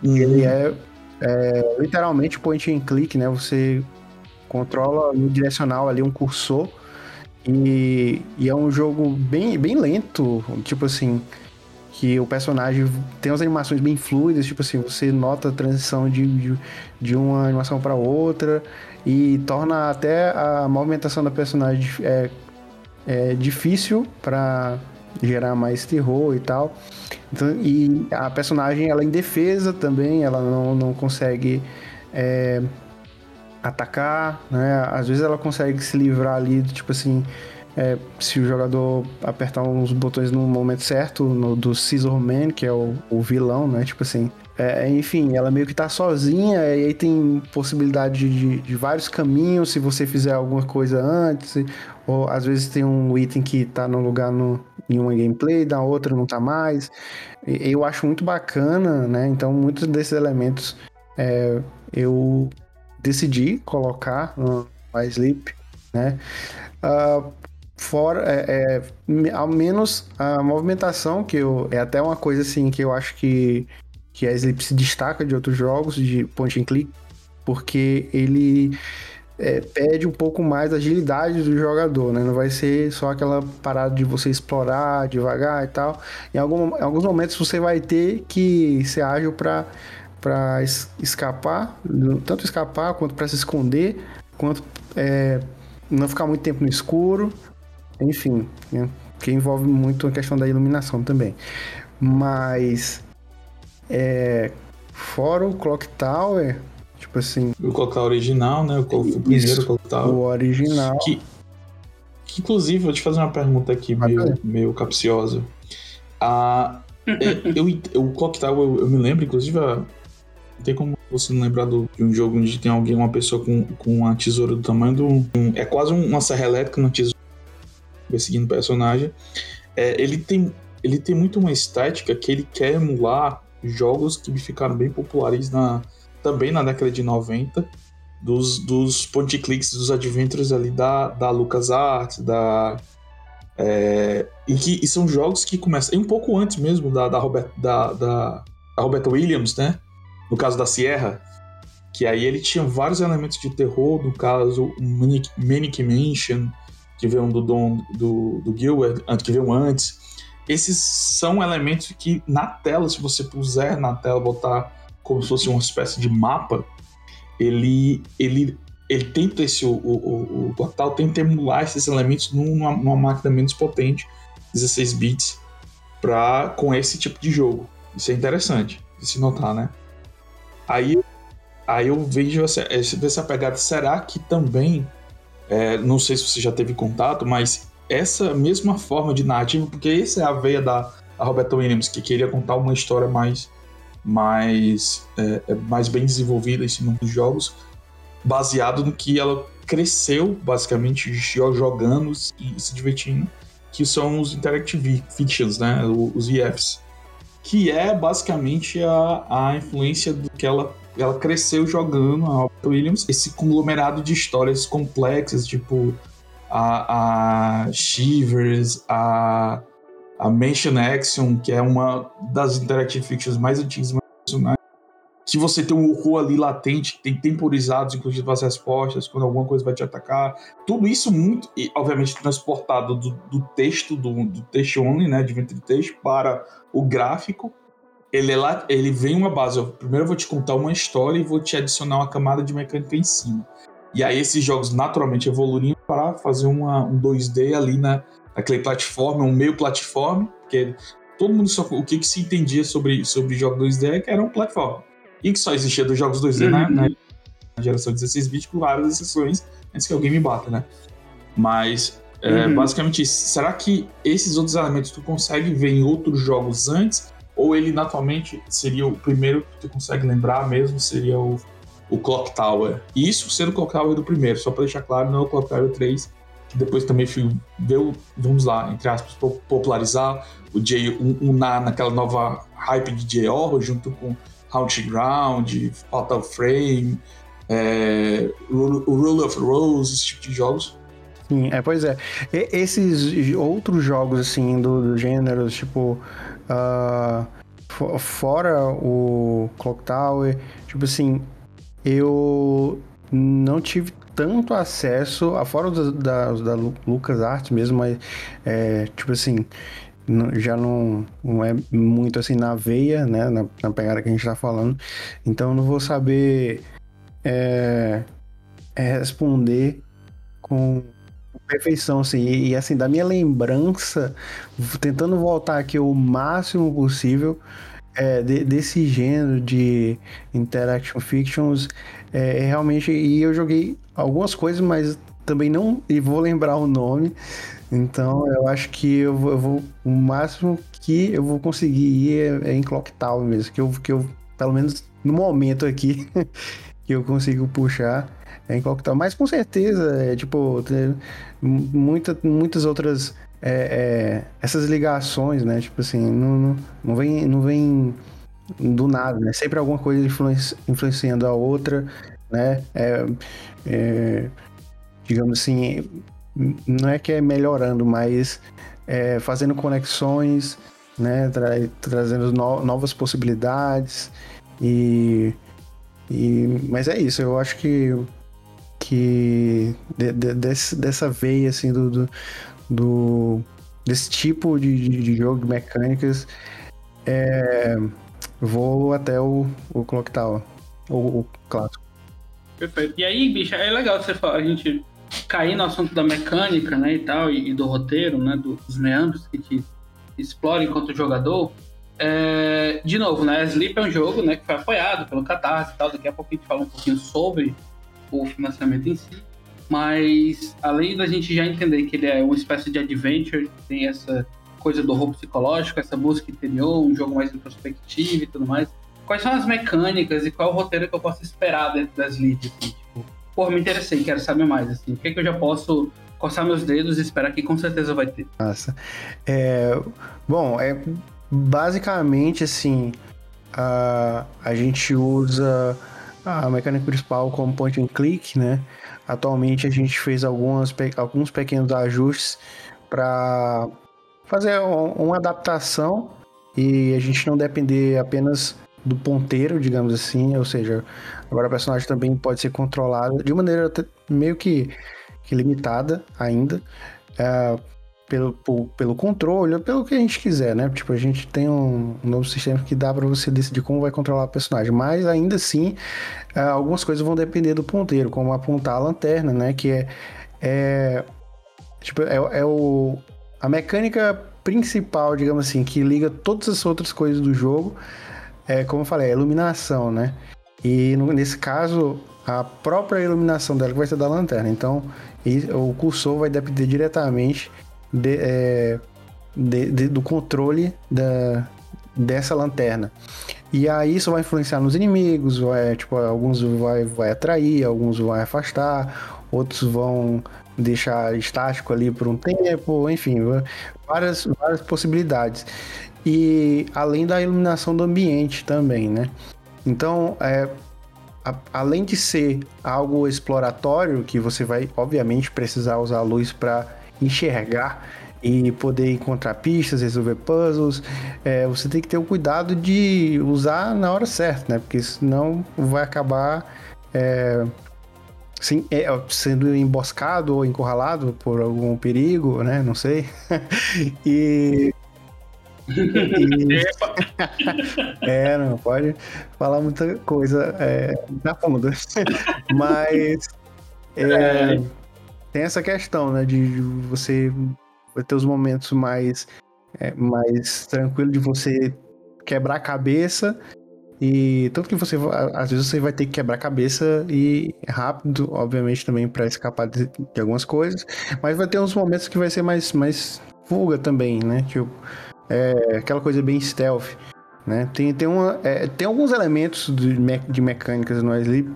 Uhum. Ele é, é, literalmente point and click, né? Você controla no direcional ali um cursor e, e é um jogo bem, bem lento, tipo assim, que o personagem tem umas animações bem fluidas, tipo assim, você nota a transição de, de, de uma animação para outra e torna até a movimentação da personagem é, é difícil para gerar mais terror e tal. Então, e a personagem ela é indefesa também, ela não, não consegue é, atacar, né? Às vezes ela consegue se livrar ali, tipo assim, é, se o jogador apertar uns botões no momento certo, no, do Scissor Man, que é o, o vilão, né? Tipo assim. É, enfim, ela meio que tá sozinha, e aí tem possibilidade de, de, vários caminhos se você fizer alguma coisa antes, ou às vezes tem um item que tá no lugar no, em uma gameplay, da outra não tá mais. Eu acho muito bacana, né? Então, muitos desses elementos é, eu decidi colocar no Sleep, né? Uh, fora, é, é, ao menos a movimentação, que eu, é até uma coisa assim que eu acho que, que a Sleep se destaca de outros jogos de point and click, porque ele é, pede um pouco mais agilidade do jogador, né? Não vai ser só aquela parada de você explorar devagar e tal. Em, algum, em alguns momentos você vai ter que ser ágil para para escapar, tanto escapar quanto para se esconder, quanto é, não ficar muito tempo no escuro, enfim, né? que envolve muito a questão da iluminação também. Mas é, fora o Clock Tower, Tipo assim. O Clocktower original, né? O, o primeiro Clocktower. O original. Que, que, inclusive, vou te fazer uma pergunta aqui, meio, meio capciosa. Ah, é, eu, o Clocktower, eu, eu me lembro, inclusive, não tem como você não lembrar do, de um jogo onde tem alguém, uma pessoa com, com uma tesoura do tamanho do. Um, é quase uma serra elétrica na tesoura, perseguindo o personagem. É, ele, tem, ele tem muito uma estética que ele quer emular jogos que ficaram bem populares na, também na década de 90, dos, dos point clicks dos adventures ali da, da LucasArts, da. É, e que e são jogos que começam. E um pouco antes mesmo da, da, Robert, da, da, da Roberta Williams, né? No caso da Sierra. Que aí ele tinha vários elementos de terror, no caso, Manic, Manic Mansion, que veio do Don do, do Gilbert, que veio antes. Esses são elementos que na tela, se você puser na tela, botar como se fosse uma espécie de mapa, ele, ele, ele tenta esse, o, o, o Portal tenta emular esses elementos numa, numa máquina menos potente, 16 bits, pra, com esse tipo de jogo. Isso é interessante de se notar, né? Aí, aí eu vejo essa, essa pegada. Será que também, é, não sei se você já teve contato, mas essa mesma forma de narrativa, porque essa é a veia da, da Roberta Williams, que queria contar uma história mais mais, é, é, mais bem desenvolvida em cima dos jogos, baseado no que ela cresceu, basicamente, jogando e se divertindo, que são os Interactive Fictions, né? Os IFs. Que é basicamente a, a influência do que ela, ela cresceu jogando, a Robert Williams, esse conglomerado de histórias complexas, tipo a, a Shivers, a a Mansion Action, que é uma das Interactive Fictions mais antigas que você tem um horror ali latente, tem temporizados, inclusive as respostas, quando alguma coisa vai te atacar. Tudo isso muito, e obviamente transportado do, do texto, do, do texto only, né, de ventre texto, para o gráfico. Ele, é lá, ele vem uma base. primeiro eu vou te contar uma história e vou te adicionar uma camada de mecânica em cima. E aí esses jogos naturalmente evoluem para fazer uma, um 2D ali na, aquele plataforma, um meio plataforma, porque todo mundo só o que, que se entendia sobre sobre jogo 2D é que era um plataforma. E que só existia dos jogos 2D uhum. na, na, geração 16 bits com várias exceções antes que alguém me bata, né? Mas é, uhum. basicamente. Será que esses outros elementos tu consegue ver em outros jogos antes? Ou ele naturalmente seria o primeiro que tu consegue lembrar mesmo? Seria o, o Clock Tower. E isso sendo o Clock Tower do primeiro, só pra deixar claro, não é o Clock Tower 3 que depois também deu, vamos lá, entre aspas, popularizar o J, um, um na, naquela nova hype de J-Horror, junto com Haunted Ground, Fatal Frame, é, o Rule of Rose, esse tipo de jogos. Sim, é, pois é. E, esses outros jogos, assim, do, do gênero, tipo, uh, fora o Clock Tower, tipo assim, eu não tive tanto acesso, a fora da, da Lucas Arts mesmo, mas é, tipo assim, já não, não é muito assim na veia, né? Na, na pegada que a gente tá falando. Então não vou saber é, é responder com perfeição, assim. E, e, assim, da minha lembrança, tentando voltar aqui o máximo possível é, de, desse gênero de interaction fictions, é, realmente. E eu joguei algumas coisas, mas também não e vou lembrar o nome. Então eu acho que eu vou, eu vou o máximo que eu vou conseguir ir é, é em Clock Tower mesmo, que eu, que eu pelo menos no momento aqui <laughs> que eu consigo puxar é em Clock Tower. Mas com certeza, é tipo, muita, muitas outras é, é, essas ligações, né? Tipo assim, não, não, não, vem, não vem do nada, né? Sempre alguma coisa influenci, influenciando a outra, né? É, é, digamos assim, não é que é melhorando, mas é, fazendo conexões, né? Tra trazendo no novas possibilidades e, e, mas é isso. Eu acho que que de, de, desse, dessa veia assim do, do, do desse tipo de, de, jogo de mecânicas é, vou até o, o Clock Tower, o, o clássico. Perfeito. E aí, bicho, é legal você falar, a gente cair no assunto da mecânica, né, e tal, e, e do roteiro, né, dos meandros que te explora enquanto jogador. É, de novo, né, Sleep é um jogo, né, que foi apoiado pelo Catarse e tal, daqui a pouco a gente fala um pouquinho sobre o financiamento em si, mas além da gente já entender que ele é uma espécie de adventure, tem essa coisa do roubo psicológico, essa busca interior, um jogo mais introspectivo e tudo mais, quais são as mecânicas e qual é o roteiro que eu posso esperar dentro das leads, assim, pô, me interessei, quero saber mais, assim, o que, é que eu já posso coçar meus dedos e esperar que com certeza vai ter. Nossa. É, bom, é basicamente assim, a, a gente usa a mecânica principal como point and click, né? Atualmente a gente fez algumas, alguns pequenos ajustes para fazer uma adaptação e a gente não depender apenas do ponteiro, digamos assim, ou seja, agora o personagem também pode ser controlado de maneira meio que, que limitada ainda, é, pelo, pelo controle, pelo que a gente quiser, né? Tipo, a gente tem um, um novo sistema que dá para você decidir como vai controlar o personagem, mas ainda assim, é, algumas coisas vão depender do ponteiro, como apontar a lanterna, né? Que é, é tipo, é, é o, a mecânica principal, digamos assim, que liga todas as outras coisas do jogo, é, como eu falei, a iluminação, né? E no, nesse caso, a própria iluminação dela vai ser da lanterna. Então, o cursor vai depender diretamente de, é, de, de, do controle da, dessa lanterna. E aí isso vai influenciar nos inimigos, vai, tipo, alguns vai, vai atrair, alguns vai afastar, outros vão deixar estático ali por um tempo, enfim, várias, várias possibilidades. E além da iluminação do ambiente também, né? Então, é, a, além de ser algo exploratório, que você vai, obviamente, precisar usar a luz para enxergar e poder encontrar pistas, resolver puzzles, é, você tem que ter o cuidado de usar na hora certa, né? Porque senão vai acabar é, sim, é, sendo emboscado ou encurralado por algum perigo, né? Não sei. <laughs> e é, não pode falar muita coisa é, na fundo. Mas é, tem essa questão, né? De você ter os momentos mais, é, mais tranquilo de você quebrar a cabeça e tanto que você às vezes você vai ter que quebrar a cabeça e rápido, obviamente também para escapar de, de, algumas coisas, mas vai ter uns momentos que vai ser mais mais fuga também, né? Tipo, é, aquela coisa bem stealth, né? Tem, tem, uma, é, tem alguns elementos de, de mecânicas no Sleep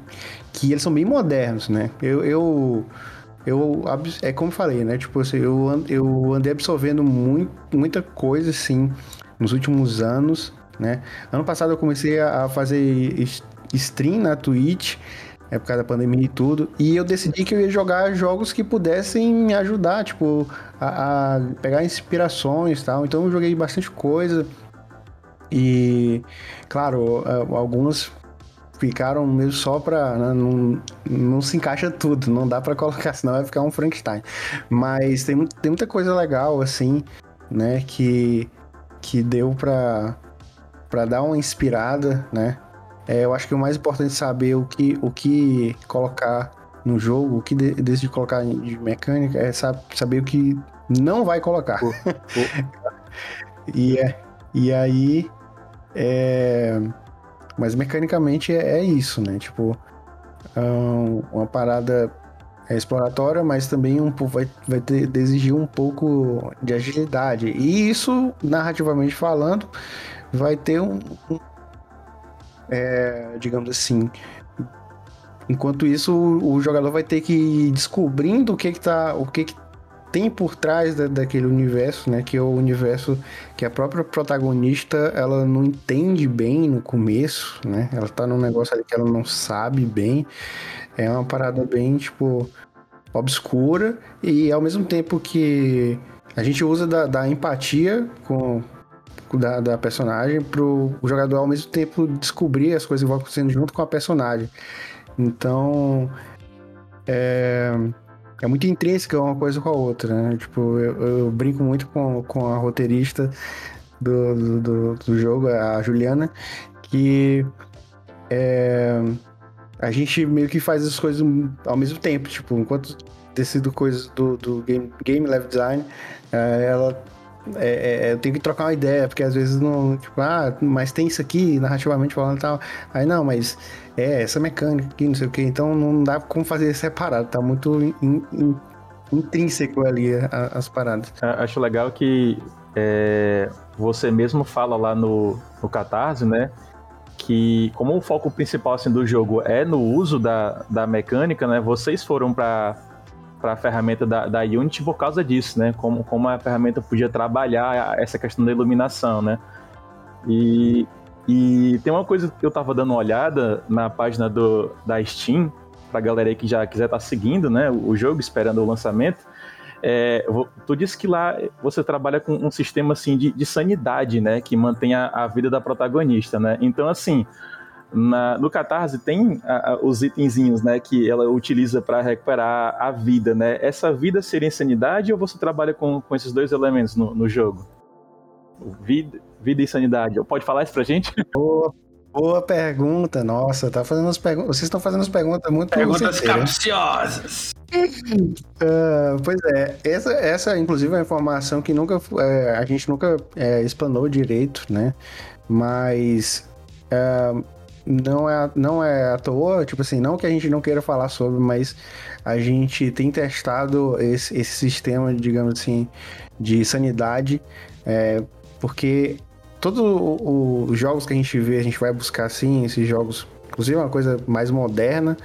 que eles são bem modernos, né? Eu, eu, eu é como falei, né? Tipo assim, eu, eu andei absorvendo muito, muita coisa, assim, nos últimos anos, né? Ano passado eu comecei a fazer stream na Twitch, é por causa da pandemia e tudo. E eu decidi que eu ia jogar jogos que pudessem me ajudar, tipo, a, a pegar inspirações e tal. Então eu joguei bastante coisa. E, claro, algumas ficaram mesmo só pra. Né, não, não se encaixa tudo, não dá para colocar, senão vai ficar um Frankenstein. Mas tem, tem muita coisa legal, assim, né, que, que deu pra, pra dar uma inspirada, né? É, eu acho que o mais importante é saber o que, o que colocar no jogo, o que de, decidir colocar de mecânica, é saber o que não vai colocar. <laughs> e, é, e aí. É, mas mecanicamente é, é isso, né? Tipo, um, uma parada é exploratória, mas também um, vai, vai ter, exigir um pouco de agilidade. E isso, narrativamente falando, vai ter um, um é, digamos assim. Enquanto isso, o, o, jogador vai ter que ir descobrindo o que que tá, o que que tem por trás da, daquele universo, né? Que é o universo que a própria protagonista ela não entende bem no começo, né? Ela tá num negócio ali que ela não sabe bem. É uma parada bem, tipo, obscura e ao mesmo tempo que a gente usa da, da empatia com, da, da personagem pro jogador ao mesmo tempo descobrir as coisas que vão acontecendo junto com a personagem. Então, é, é muito intrínseca uma coisa com a outra, né? Tipo, eu, eu brinco muito com, com a roteirista do, do, do jogo, a Juliana, que é, a gente meio que faz as coisas ao mesmo tempo, tipo, enquanto ter sido coisas do, do game, game level design, é, ela é, é, eu tenho que trocar uma ideia, porque às vezes não, tipo, ah, mas tem isso aqui, narrativamente falando e tal. Aí não, mas é essa mecânica aqui, não sei o que, então não dá como fazer separado, tá muito in, in, intrínseco ali as paradas. Acho legal que é, você mesmo fala lá no, no Catarse, né? Que como o foco principal assim, do jogo é no uso da, da mecânica, né? Vocês foram para para a ferramenta da, da Unity por causa disso, né? Como, como a ferramenta podia trabalhar essa questão da iluminação, né? E, e tem uma coisa que eu tava dando uma olhada na página do, da Steam, pra galera aí que já quiser estar tá seguindo, né, o jogo, esperando o lançamento. É, tu disse que lá você trabalha com um sistema assim de, de sanidade, né, que mantém a, a, vida da protagonista, né? Então, assim, na, no Catarse tem a, a, os itenzinhos, né, que ela utiliza para recuperar a vida, né? Essa vida seria insanidade ou você trabalha com, com esses dois elementos no, no jogo? Vida, vida e sanidade. Pode falar isso pra gente? <laughs> Boa, boa pergunta. Nossa, tá fazendo as perguntas. Vocês estão fazendo as perguntas muito Perguntas capciosas. Uh, pois é, essa, essa inclusive é uma informação que nunca é, a gente nunca é, explanou direito, né? Mas uh, não é, não é à toa, tipo assim, não que a gente não queira falar sobre, mas a gente tem testado esse, esse sistema, digamos assim, de sanidade, é, porque todos os jogos que a gente vê, a gente vai buscar assim, esses jogos, inclusive uma coisa mais moderna,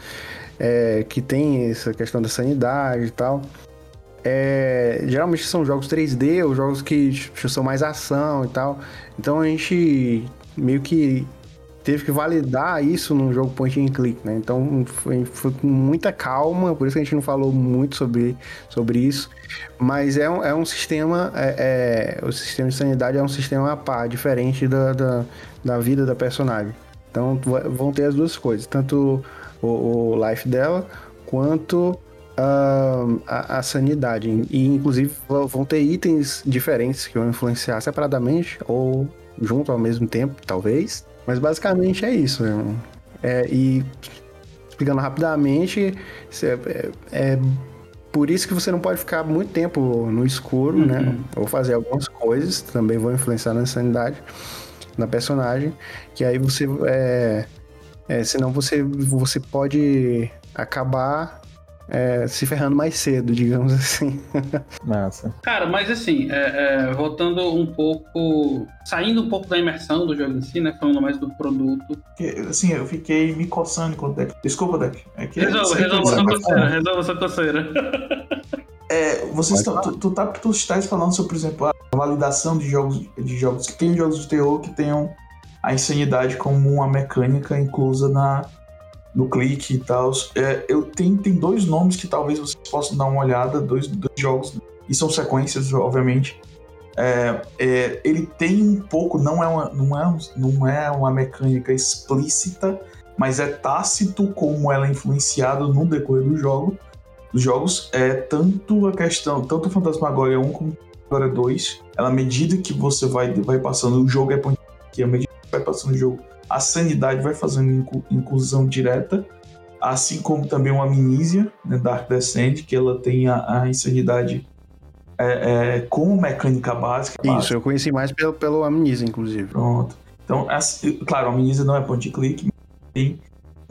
é, que tem essa questão da sanidade e tal. É, geralmente são jogos 3D ou jogos que são mais ação e tal. Então a gente meio que teve que validar isso num jogo point and click, né? Então foi, foi, com muita calma, por isso que a gente não falou muito sobre, sobre isso. Mas é um, é um sistema, é, é, o sistema de sanidade é um sistema a par, diferente da, da, da, vida da personagem. Então vão ter as duas coisas, tanto o, o life dela quanto uh, a, a, sanidade. E inclusive vão ter itens diferentes que vão influenciar separadamente ou junto ao mesmo tempo, talvez. Mas basicamente é isso. Né? É, e explicando rapidamente, é, é, por isso que você não pode ficar muito tempo no escuro, né? uhum. né? Ou fazer algumas coisas, também vão influenciar na sanidade da personagem, que aí você é, é, senão você, você pode acabar é, se ferrando mais cedo, digamos assim. <laughs> Massa. Cara, mas assim, é, é, voltando um pouco. Saindo um pouco da imersão do jogo em si, né? Falando mais do produto. Assim, eu fiquei me coçando com o deck. Desculpa, deck. É que resolva, resolva sua coceira, resolva sua coceira. <laughs> É, vocês tão, tu, tu, tá, tu estás falando sobre, por exemplo, a validação de jogos, de jogos que tem jogos de terror que tenham a insanidade como uma mecânica inclusa na, no clique e tal. É, eu tenho tem dois nomes que talvez vocês possam dar uma olhada, dois, dois jogos, e são sequências, obviamente. É, é, ele tem um pouco, não é, uma, não, é, não é uma mecânica explícita, mas é tácito como ela é influenciada no decorrer do jogo. Dos jogos é tanto a questão, tanto Fantasmagoria 1 como Fantasmagoria 2, ela, à medida que você vai, vai passando, o jogo é que à medida que vai passando o jogo, a sanidade vai fazendo inclusão direta, assim como também uma amnísia, né, Dark Descent, que ela tem a, a insanidade é, é, como mecânica básica. Isso, básica. eu conheci mais pelo, pelo amnísia, inclusive. Pronto. Então, claro, a amnísia não é point click, mas tem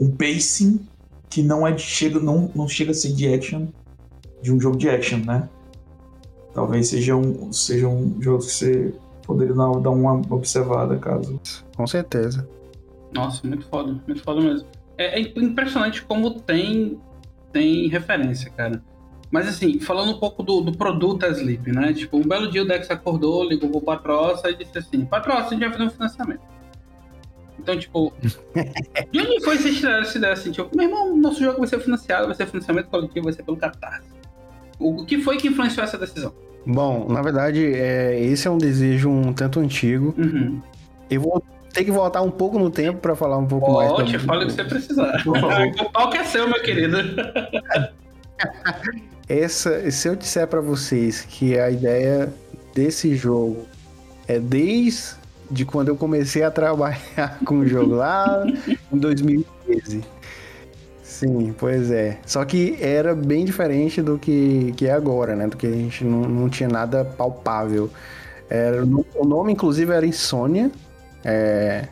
um pacing que não é de, chega, não, não chega a ser de action, de um jogo de action, né? Talvez seja um, seja um jogo que você poderia dar uma observada, caso. Com certeza. Nossa, muito foda, muito foda mesmo. É, é impressionante como tem, tem referência, cara. Mas assim, falando um pouco do, do produto da Sleep, né? Tipo, um belo dia o Dex acordou, ligou pro Patroça e disse assim: Patroça, a gente vai fazer um financiamento. Então, tipo, <laughs> de onde foi vocês tiraram essa ideia assim? Tipo, meu irmão, nosso jogo vai ser financiado, vai ser financiamento coletivo, vai ser pelo Catarse. O, o que foi que influenciou essa decisão? Bom, na verdade, é, esse é um desejo um tanto antigo. Uhum. Eu vou ter que voltar um pouco no tempo para falar um pouco mais. Pode, fala o que você precisar. <laughs> o palco é seu, meu querido. <laughs> Essa, se eu disser para vocês que a ideia desse jogo é desde de quando eu comecei a trabalhar <laughs> com o jogo lá em 2013. Sim, pois é. Só que era bem diferente do que, que é agora, né? Do que a gente não, não tinha nada palpável. Era, o nome, inclusive, era Insônia. É,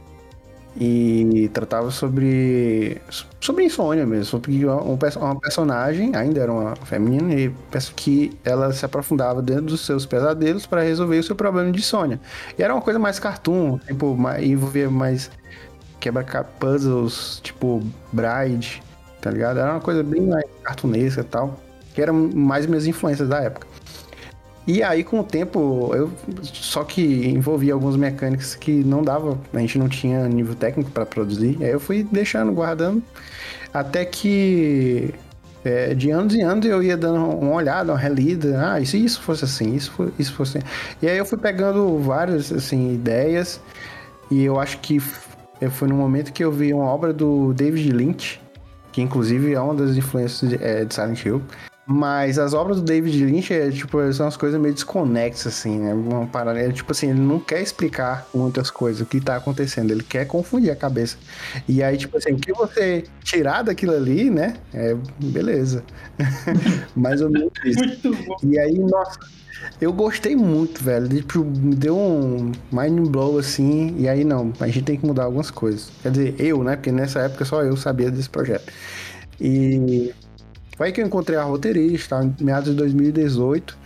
e tratava sobre sobre insônia mesmo, sobre uma, uma personagem, ainda era uma feminina, e peço que ela se aprofundava dentro dos seus pesadelos para resolver o seu problema de insônia. E era uma coisa mais cartoon, tipo, mais, envolvia mais quebra-puzzles, tipo Bride, tá ligado? Era uma coisa bem mais cartunesca e tal, que eram mais minhas influências da época. E aí, com o tempo, eu só que envolvia alguns mecânicos que não dava, a gente não tinha nível técnico para produzir. Aí eu fui deixando, guardando, até que é, de anos em anos eu ia dando uma olhada, uma relida. Ah, e se isso fosse assim, isso, isso fosse assim. E aí eu fui pegando várias assim, ideias, e eu acho que foi no momento que eu vi uma obra do David Lynch, que inclusive é uma das influências de, é, de Silent Hill. Mas as obras do David Lynch é, tipo, são as coisas meio desconexas, assim, né? Uma paralela, tipo assim, ele não quer explicar muitas coisas, o que tá acontecendo, ele quer confundir a cabeça. E aí, tipo assim, o que você tirar daquilo ali, né? É beleza. <laughs> Mais ou menos isso. Muito bom. E aí, nossa, eu gostei muito, velho. Tipo, me deu um mind blow assim. E aí, não, a gente tem que mudar algumas coisas. Quer dizer, eu, né? Porque nessa época só eu sabia desse projeto. E foi aí que eu encontrei a roteirista, em meados de 2018,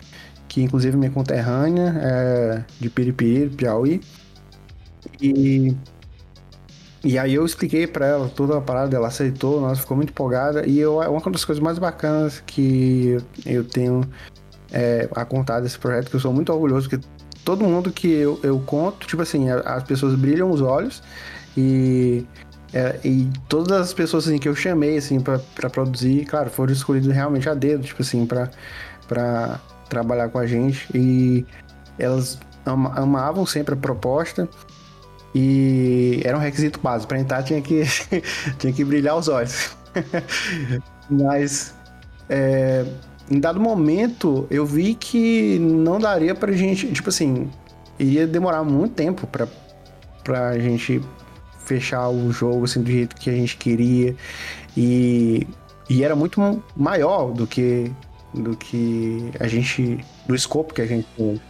que inclusive minha conterrânea, é de Piripiri, Piauí. E, e aí eu expliquei para ela toda a parada, ela aceitou, nossa, ficou muito empolgada. E eu, uma das coisas mais bacanas que eu tenho é, a contar desse projeto, que eu sou muito orgulhoso, porque todo mundo que eu, eu conto, tipo assim, as pessoas brilham os olhos e é, e todas as pessoas assim, que eu chamei assim, para produzir, claro, foram escolhidas realmente a dedo, tipo assim, para trabalhar com a gente. E elas ama, amavam sempre a proposta. E era um requisito básico. Para entrar tinha que, <laughs> tinha que brilhar os olhos. <laughs> Mas é, em dado momento eu vi que não daria pra gente, tipo assim, iria demorar muito tempo pra, pra gente fechar o jogo assim do jeito que a gente queria e, e era muito maior do que do que a gente do escopo que a gente tem.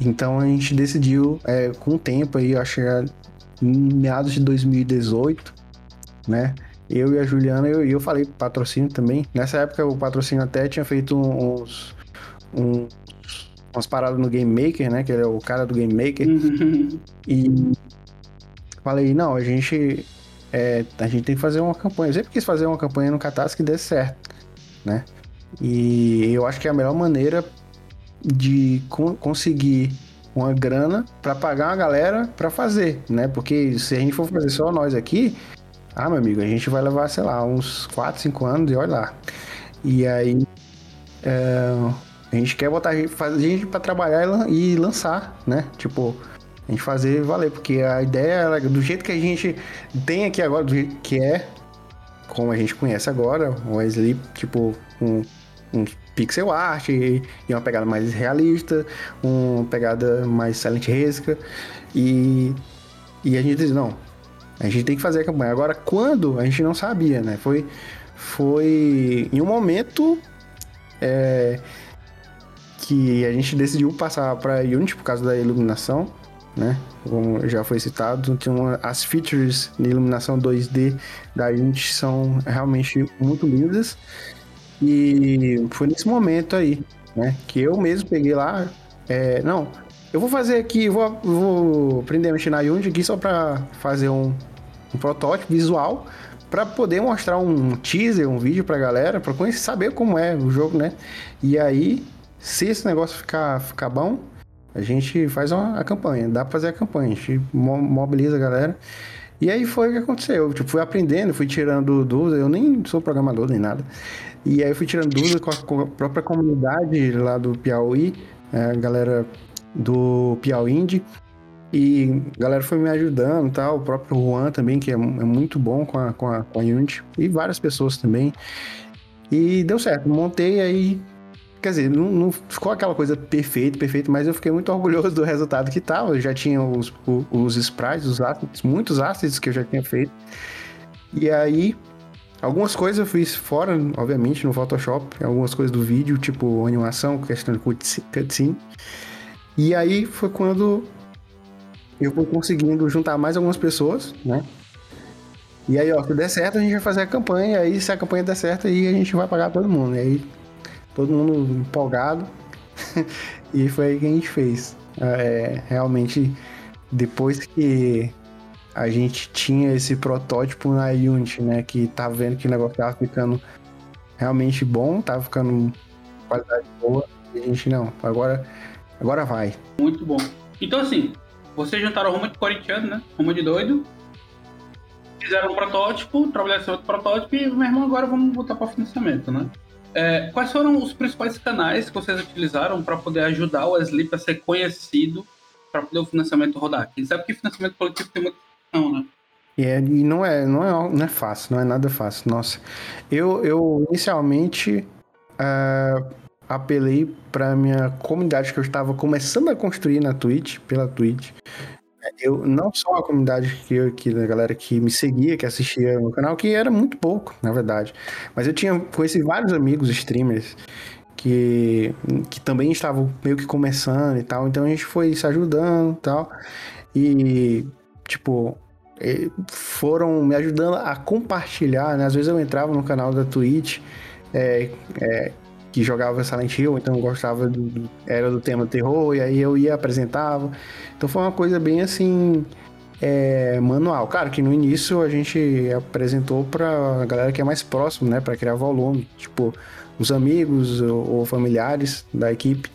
Então a gente decidiu é, com o tempo aí, acho que em meados de 2018, né? Eu e a Juliana, eu, eu falei patrocínio também. Nessa época o patrocínio até tinha feito uns, uns umas paradas no Game Maker, né? Que ele é o cara do Game Maker. e falei, não, a gente, é, a gente tem que fazer uma campanha. Eu sempre quis fazer uma campanha no Catarse que desse certo, né? E eu acho que é a melhor maneira de co conseguir uma grana para pagar uma galera para fazer, né? Porque se a gente for fazer só nós aqui, ah, meu amigo, a gente vai levar, sei lá, uns 4, 5 anos e olha lá. E aí é, a gente quer botar gente para trabalhar e lançar, né? Tipo, a gente fazer valer, porque a ideia, do jeito que a gente tem aqui agora, do jeito que é, como a gente conhece agora, o Sleep, tipo, um, um pixel art e, uma pegada mais realista, uma pegada mais Silent Resca, e, e a gente diz, não, a gente tem que fazer a campanha. Agora, quando? A gente não sabia, né? Foi, foi em um momento é, que a gente decidiu passar para Unity por causa da iluminação né? Como já foi citado, uma, as features de iluminação 2D da Unity são realmente muito lindas. E foi nesse momento aí, né? Que eu mesmo peguei lá. É, não, eu vou fazer aqui, vou, vou aprender a mexer na Unity aqui só para fazer um, um protótipo visual para poder mostrar um teaser, um vídeo pra galera, pra conhecer, saber como é o jogo, né? E aí, se esse negócio ficar, ficar bom, a gente faz uma, a campanha, dá pra fazer a campanha, a gente mobiliza a galera. E aí foi o que aconteceu. Tipo, fui aprendendo, fui tirando dúvidas. Eu nem sou programador nem nada. E aí fui tirando dúvidas com a, com a própria comunidade lá do Piauí, é, a galera do Piauí Indie. E a galera foi me ajudando tal. O próprio Juan também, que é, é muito bom com a, com, a, com a Unity. E várias pessoas também. E deu certo. Montei aí. Quer dizer, não, não ficou aquela coisa perfeita, perfeita, mas eu fiquei muito orgulhoso do resultado que tava. Eu já tinha os, os, os sprites, os assets, muitos assets que eu já tinha feito. E aí, algumas coisas eu fiz fora, obviamente, no Photoshop. Algumas coisas do vídeo, tipo animação, questão de cutscene. E aí foi quando eu fui conseguindo juntar mais algumas pessoas, né? E aí, ó, se der certo, a gente vai fazer a campanha. Aí, se a campanha der certo, aí a gente vai pagar todo mundo. E aí, todo mundo empolgado. <laughs> e foi aí que a gente fez. É, realmente, depois que a gente tinha esse protótipo na Unity, né? Que tava vendo que o negócio tava ficando realmente bom, tava ficando qualidade boa. E a gente, não, agora, agora vai. Muito bom. Então, assim, vocês juntaram Roma de corintiano, né? Roma de doido. Fizeram um protótipo, trabalharam esse outro protótipo e, meu irmão, agora vamos botar para financiamento, né? É, quais foram os principais canais que vocês utilizaram para poder ajudar o Sleep a ser conhecido para poder o financiamento rodar? Quem sabe que financiamento coletivo tem muita questão, né? É, e não é, não, é, não é fácil, não é nada fácil. Nossa, eu, eu inicialmente uh, apelei para minha comunidade que eu estava começando a construir na Twitch, pela Twitch. Eu não só a comunidade que, que a galera que me seguia, que assistia no canal, que era muito pouco, na verdade. Mas eu tinha conheci vários amigos streamers que, que também estavam meio que começando e tal. Então a gente foi se ajudando e tal. E, tipo, foram me ajudando a compartilhar, né? Às vezes eu entrava no canal da Twitch, é, é, que jogava Silent Hill, então gostava do, era do tema terror, e aí eu ia apresentava. Então foi uma coisa bem assim, é, manual. Claro que no início a gente apresentou pra galera que é mais próximo, né, para criar volume, tipo os amigos ou, ou familiares da equipe,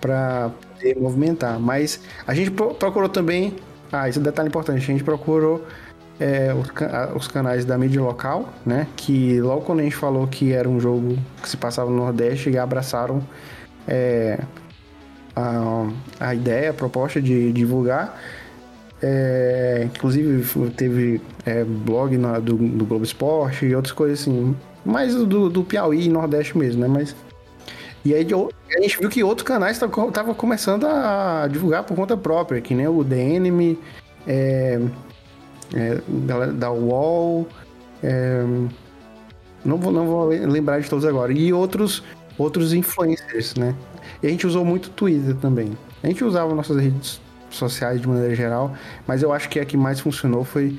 para movimentar. Mas a gente procurou também, ah, esse é um detalhe importante, a gente procurou é, os, os, canais da mídia local, né? Que logo quando a gente falou que era um jogo que se passava no Nordeste, e abraçaram é, a, a ideia, a proposta de divulgar. É, inclusive teve é, blog na, do, do, Globo Esporte e outras coisas assim. Mais do, do Piauí e Nordeste mesmo, né? Mas. E aí a gente viu que outros canais estavam começando a divulgar por conta própria, que nem o DNM, é, é, da UOL, é, não, vou, não vou lembrar de todos agora, e outros, outros influencers, né? E a gente usou muito Twitter também. A gente usava nossas redes sociais de maneira geral, mas eu acho que a que mais funcionou foi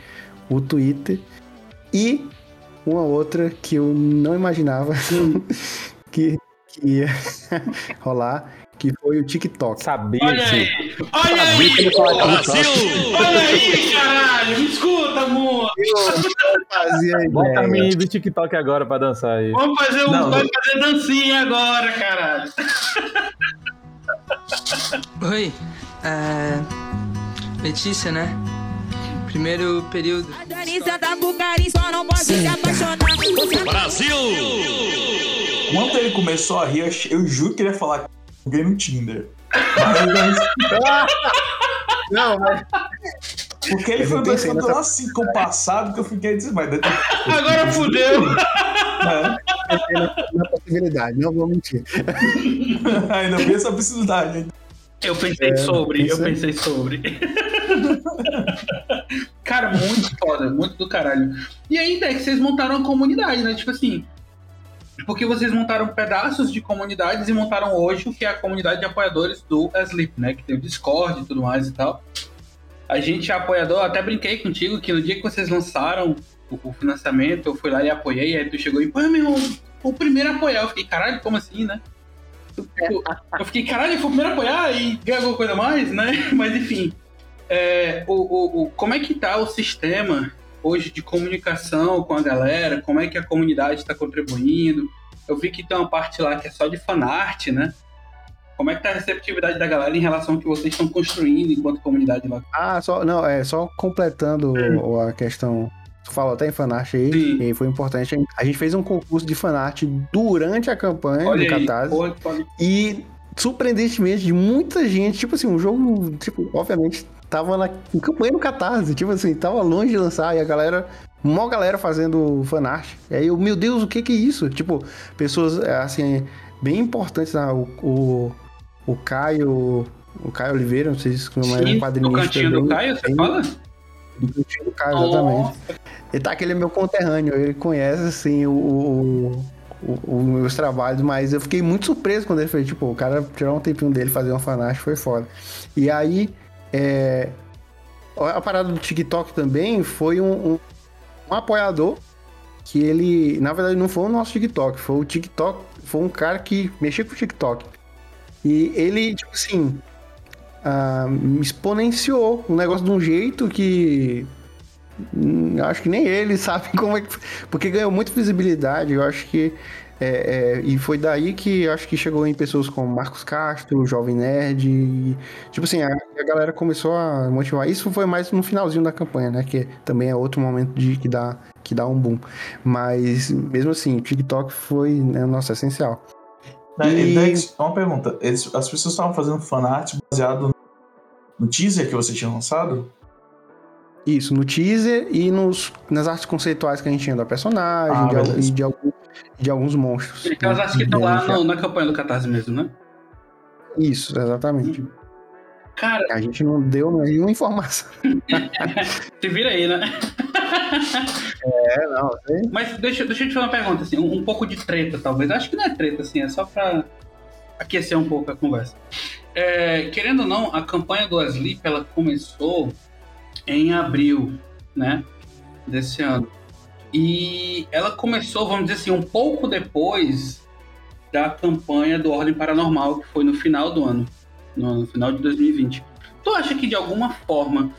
o Twitter e uma outra que eu não imaginava <laughs> que, que ia <laughs> rolar, que foi o TikTok. Sabia Olha aí! Olha aí! Brasil! Olha aí, caralho! Me escuta, amor! fazia Bota a menina do TikTok agora pra dançar aí. Vamos fazer um. Não, fazer dancinha agora, caralho! Oi, é. Letícia, né? Primeiro período. A Danisa da Bucari só não pode se apaixonar. Brasil! Quando ele começou a rir, eu juro que ele ia falar joguei no Tinder. Mas, <laughs> não, mas. Porque ele foi bastante tão assim compassado que eu fiquei dizendo, mas Agora fudeu! É. Na possibilidade, não vou mentir. <laughs> Ainda vi essa possibilidade. Eu pensei é, sobre, eu pensei sobre. <laughs> Cara, muito foda, muito do caralho. E ainda é que vocês montaram uma comunidade, né? Tipo assim, porque vocês montaram pedaços de comunidades e montaram hoje o que é a comunidade de apoiadores do Sleep, né? Que tem o Discord e tudo mais e tal. A gente é apoiador, até brinquei contigo que no dia que vocês lançaram o, o financiamento, eu fui lá e apoiei, aí tu chegou e, pô, meu irmão, o primeiro a apoiar. Eu fiquei, caralho, como assim, né? Eu, eu fiquei, caralho, foi o primeiro a apoiar e ganhar alguma coisa mais, né? <laughs> Mas enfim. É, o, o, o, como é que tá o sistema hoje de comunicação com a galera, como é que a comunidade está contribuindo. Eu vi que tem uma parte lá que é só de fanart, né? Como é que tá a receptividade da galera em relação ao que vocês estão construindo enquanto comunidade lá? Ah, só, não, é só completando hum. a questão. Tu falou até em fanart aí, Sim. e foi importante. A gente fez um concurso de fanart durante a campanha Olha do Catarse. Aí, pode... E surpreendentemente, de muita gente, tipo assim, um jogo, tipo, obviamente, tava na em campanha no Catarse, tipo assim, tava longe de lançar, e a galera mó galera fazendo fanart. E aí eu, meu Deus, o que que é isso? Tipo, pessoas, assim, bem importantes, né? o, o, o Caio, o Caio Oliveira, não sei se é um quadrinho. Do cantinho também, do Caio, você fala? Do cantinho do Caio, exatamente. Ele tá aquele é meu conterrâneo, ele conhece, assim, o, o, o, os meus trabalhos, mas eu fiquei muito surpreso quando ele fez, tipo, o cara tirou um tempinho dele, fazer uma fanart, foi foda. E aí, é, a parada do TikTok também foi um, um, um apoiador que ele, na verdade, não foi o nosso TikTok, foi o TikTok, foi um cara que mexia com o TikTok. E ele, tipo assim, uh, exponenciou o negócio de um jeito que hum, acho que nem ele <laughs> sabe como é que. Porque ganhou muita visibilidade. Eu acho que. É, é, e foi daí que acho que chegou em pessoas como Marcos Castro, Jovem Nerd. E, tipo assim, a, a, galera começou a motivar. Isso foi mais no finalzinho da campanha, né? Que também é outro momento de que dá, que dá um boom. Mas mesmo assim, o TikTok foi, né, nossa, essencial. Né, e... Dex, uma pergunta. Eles, as pessoas estavam fazendo fanart baseado no teaser que você tinha lançado? Isso, no teaser e nos, nas artes conceituais que a gente tinha da personagem ah, de, e de, algum, de alguns monstros. Aquelas artes que estão lá no, na campanha do Catarse mesmo, né? Isso, exatamente. Hum. Cara. A gente não deu nenhuma informação. <laughs> Se vira aí, né? <laughs> É, não, sei. Mas deixa, deixa eu te fazer uma pergunta, assim, um, um, pouco de treta, talvez. Acho que não é treta, assim, é só pra aquecer um pouco a conversa. É, querendo ou não, a campanha do Asleep, ela começou em abril, né, desse ano. E ela começou, vamos dizer assim, um pouco depois da campanha do Ordem Paranormal, que foi no final do ano, no final de 2020. Tu acha que de alguma forma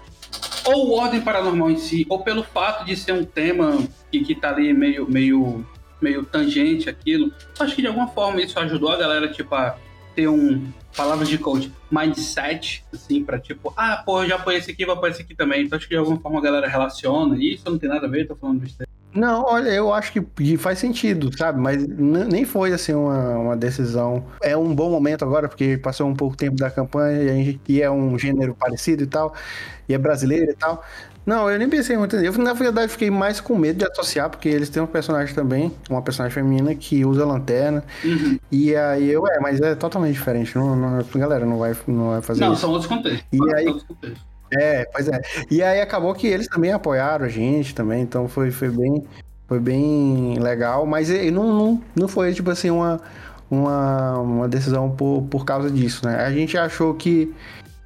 ou o Ordem Paranormal em si, ou pelo fato de ser um tema que, que tá ali meio, meio, meio tangente aquilo, acho que de alguma forma isso ajudou a galera, tipo, a ter um, palavras de coach, mindset, assim, pra tipo, ah, pô, eu já apoiei esse aqui, vou apoiar esse aqui também. Então acho que de alguma forma a galera relaciona, isso não tem nada a ver, tô falando besteira. Não, olha, eu acho que faz sentido, sabe? Mas nem foi assim uma, uma decisão. É um bom momento agora, porque passou um pouco tempo da campanha e, gente, e é um gênero parecido e tal, e é brasileiro e tal. Não, eu nem pensei muito nisso. Eu, na verdade, fiquei mais com medo de associar, porque eles têm um personagem também, uma personagem feminina que usa lanterna. Uhum. E aí eu, é, mas é totalmente diferente. Não, não, galera, não vai, não vai fazer não, isso. Não, são outros contextos. E aí, é, pois é. E aí acabou que eles também apoiaram a gente também, então foi, foi bem foi bem legal, mas não, não, não foi tipo assim uma, uma, uma decisão por, por causa disso, né? A gente achou que,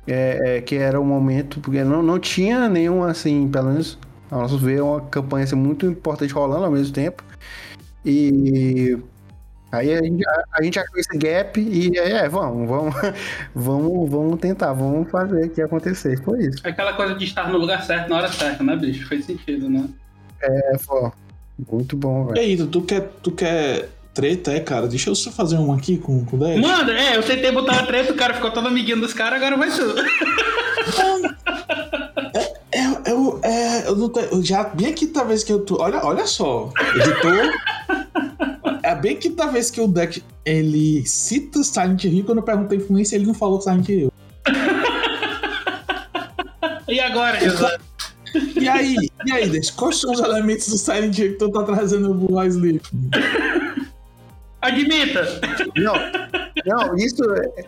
é, é, que era o momento, porque não, não tinha nenhum assim, pelo menos a nosso ver, uma campanha assim, muito importante rolando ao mesmo tempo. E Aí a gente, a, a gente achou esse gap e é, vamos, vamos, <laughs> vamos, vamos tentar, vamos fazer que acontecer. Foi isso. Aquela coisa de estar no lugar certo na hora certa, né, bicho? Fez sentido, né? É, pô. Muito bom, velho. E aí, tu quer, tu quer treta, é, cara? Deixa eu só fazer uma aqui com, com o 10. Mano, é, eu tentei botar a treta, o cara ficou todo amiguinho dos caras, agora vai tudo. É, é, eu, é, eu não tô, eu já bem aqui talvez que eu tô. Olha, olha só, editor. <laughs> bem que talvez que o deck ele cita Silent Hill quando eu perguntei influência ele não falou Silent Hill. e agora, José? E aí, e aí, Dex, quais são os elementos do Silent Hill que tu tá trazendo pro Wise Sleep? Admita! Não, não, isso é,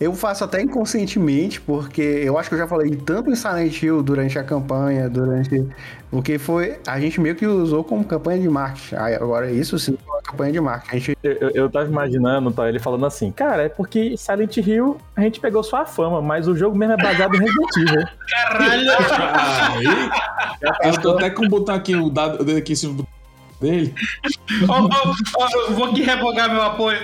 eu faço até inconscientemente, porque eu acho que eu já falei tanto em Silent Hill durante a campanha, durante. Porque foi. A gente meio que usou como campanha de marketing. Agora, isso sim foi uma campanha de marketing. Gente... Eu, eu tava imaginando, tá, ele falando assim, cara, é porque Silent Hill a gente pegou sua fama, mas o jogo mesmo é baseado em Resident Evil. Caralho! Aí, eu tô até com o botão aqui, o dado aqui em cima dele. oh, oh, oh, vou aqui revogar meu apoio.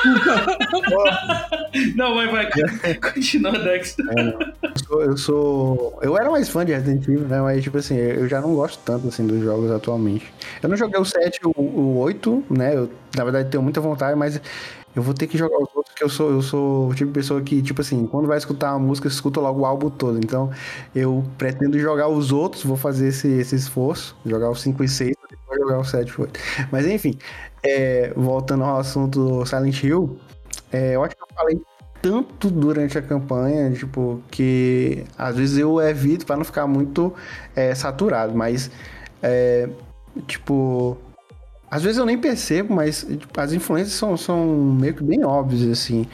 <laughs> não, vai, vai. Continua, Dexter. É, eu, sou, eu sou. Eu era mais fã de Resident Evil, né? Mas, tipo assim, eu já não gosto tanto assim dos jogos atualmente. Eu não joguei o 7 o, o 8, né? Eu, na verdade, tenho muita vontade, mas eu vou ter que jogar os outros, porque eu sou, eu sou o tipo de pessoa que, tipo assim, quando vai escutar uma música, escuta logo o álbum todo. Então, eu pretendo jogar os outros, vou fazer esse, esse esforço, jogar os 5 e 6, depois jogar o 7 e 8. Mas enfim, é, voltando ao assunto do Silent Hill, é, eu acho que eu falei tanto durante a campanha, tipo, que às vezes eu evito para não ficar muito é, saturado, mas, é, tipo, às vezes eu nem percebo, mas tipo, as influências são, são meio que bem óbvias, assim.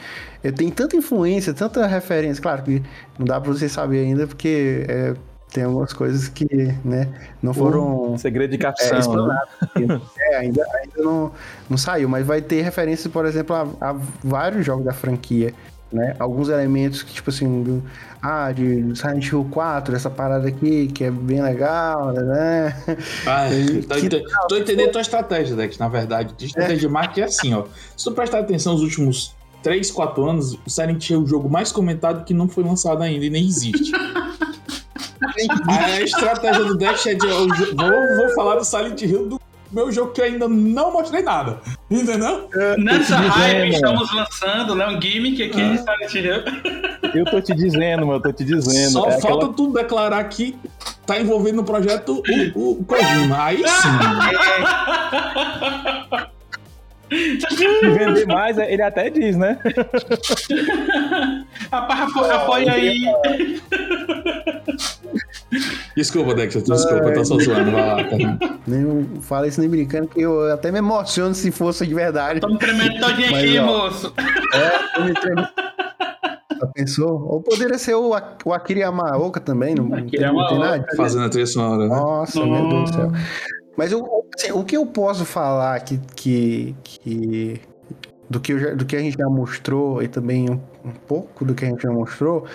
Eu tenho tanta influência, tanta referência. Claro que não dá pra você saber ainda, porque é, tem algumas coisas que, né, não foram... Um segredo de capção. É, né? <laughs> é, ainda, ainda não, não saiu, mas vai ter referência, por exemplo, a, a vários jogos da franquia né? Alguns elementos que, tipo assim, do, ah, de Silent Hill 4, essa parada aqui, que é bem legal, né? Ah, tô, que, tô entendendo tua estratégia, Dex, na verdade. A estratégia de marketing é assim, ó. Se tu prestar atenção nos últimos 3, 4 anos, o Silent Hill é o jogo mais comentado que não foi lançado ainda e nem existe. <laughs> a estratégia do Dex é de. vou, vou falar do Silent Hill do meu jogo que eu ainda não mostrei nada. Entendeu? Nessa hype estamos lançando, né? Um gimmick aqui ah. Silent Hill. Eu tô te dizendo, meu, eu tô te dizendo. Só é falta aquela... tu declarar que tá envolvido no projeto o, o Kojima. Aí sim. <laughs> <laughs> Vender <laughs> mais, ele até diz, né? <laughs> Apoia aí. Desculpa, Dexter, desculpa, eu tô só zoando, vai lá. Tá? Nem fala isso nem brincando, que eu até me emociono se fosse de verdade. Tô me tremendo todinho aqui, ó, moço. É, tô me tremendo. Já pensou? Ou poderia ser o, o Akira Yamaoka também, não, Akira não tem nada. Fazendo a trilha sonora, né? Nossa, Nossa, meu Deus do céu. Mas eu, assim, o que eu posso falar que, que, que do, que já, do que a gente já mostrou e também um, um, pouco do que a gente já mostrou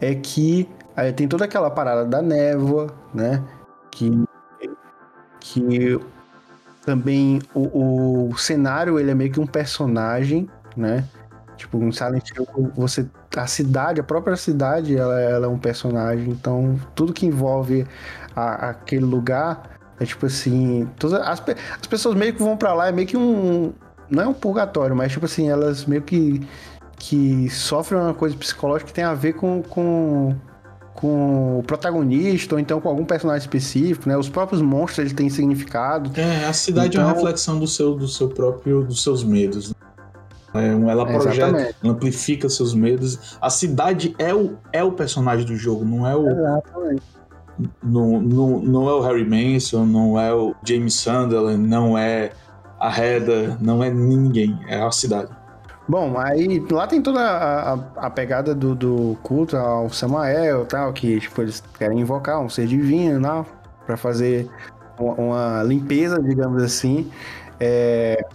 é que aí tem toda aquela parada da névoa, né? Que, que também o, o cenário ele é meio que um personagem, né? Tipo, um Silent Hill, você a cidade, a própria cidade, ela, ela é um personagem. Então, tudo que envolve a, aquele lugar é tipo assim, todas as, as pessoas meio que vão para lá, é meio que um. Não é um purgatório, mas tipo assim, elas meio que, que sofrem uma coisa psicológica que tem a ver com, com, com o protagonista, ou então com algum personagem específico, né? Os próprios monstros eles têm significado. É, a cidade então... é uma então reflexão do seu, do seu próprio, dos seus medos. Né? É, ela projeta, ela amplifica seus medos. A cidade é o, é o personagem do jogo, não é o. Exatamente não, não, não é o Harry Manson, não é o James Sunderland, não é a Heather, não é ninguém, é a cidade. Bom, aí lá tem toda a, a, a pegada do, do, culto ao Samael tal, que tipo, eles querem invocar um ser divino não, para fazer uma, uma, limpeza, digamos assim. É,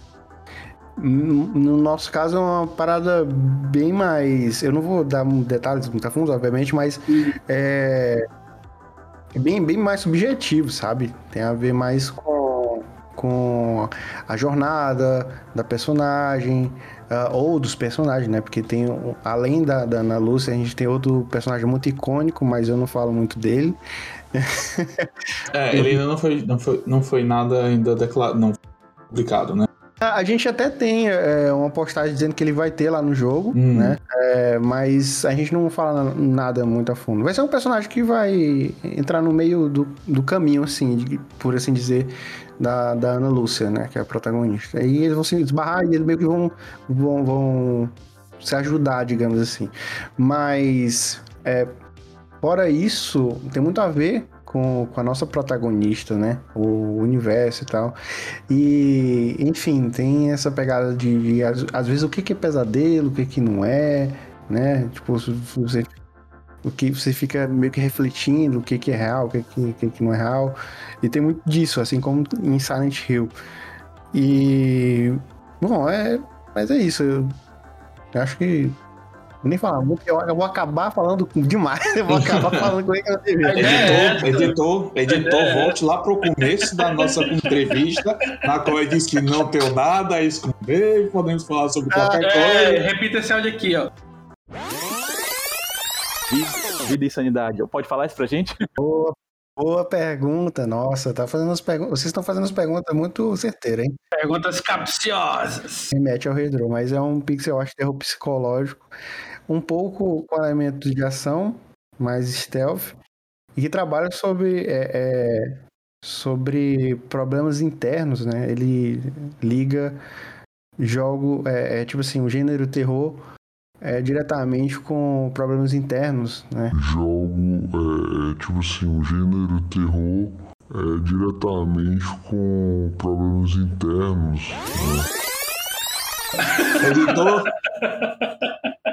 no nosso caso é uma parada bem mais. Eu não vou dar detalhes muito a fundo, obviamente, mas é, é bem, bem mais subjetivo, sabe? Tem a ver mais com, com a jornada da personagem, uh, ou dos personagens, né? Porque tem, além da, da Ana Lúcia, a gente tem outro personagem muito icônico, mas eu não falo muito dele. é, ele ainda não foi, não foi, não foi nada ainda declarado, não publicado, né? A gente até tem é, uma postagem dizendo que ele vai ter lá no jogo, hum. né? É, mas a gente não fala nada muito a fundo. Vai ser um personagem que vai entrar no meio do, do caminho, assim, de, por assim dizer, da, da Ana Lúcia, né? Que é a protagonista. Aí eles vão se esbarrar e eles meio que vão, vão, vão se ajudar, digamos assim. Mas, é, fora isso, tem muito a ver com, com a nossa protagonista, né? O universo e tal. E, enfim, tem essa pegada de, de às, às, vezes, o que, que é pesadelo, o que, que não é, né? Tipo, você, o que você fica meio que refletindo o que, que é real, o que, que, que, não é real. E tem muito disso, assim como em Silent Hill. E. Bom, é. Mas é isso. Eu acho que nem falar muito, eu, eu, vou acabar falando demais. <laughs> Eu vou acabar falando com ele na TV. Editor, editor, editor, volte lá pro começo da nossa entrevista, na qual ele disse que não tem nada a esconder, podemos falar sobre qualquer é, coisa. Repita esse áudio aqui, ó. Vida e sanidade. Pode falar isso pra gente? Boa, boa pergunta. Nossa, tá fazendo as perguntas. Vocês estão fazendo as perguntas muito certeiras, hein? Perguntas capciosas. Remete ao Redro, mas é um pixel art terror psicológico. Um pouco com elementos de ação, mais stealth. E que trabalha sobre, é, é, sobre problemas internos, né? Ele liga jogo, é, é tipo assim, o gênero terror é, diretamente com problemas internos, né? Jogo, é, é, tipo assim, o gênero terror é, diretamente com problemas internos. Né? Editor. <laughs>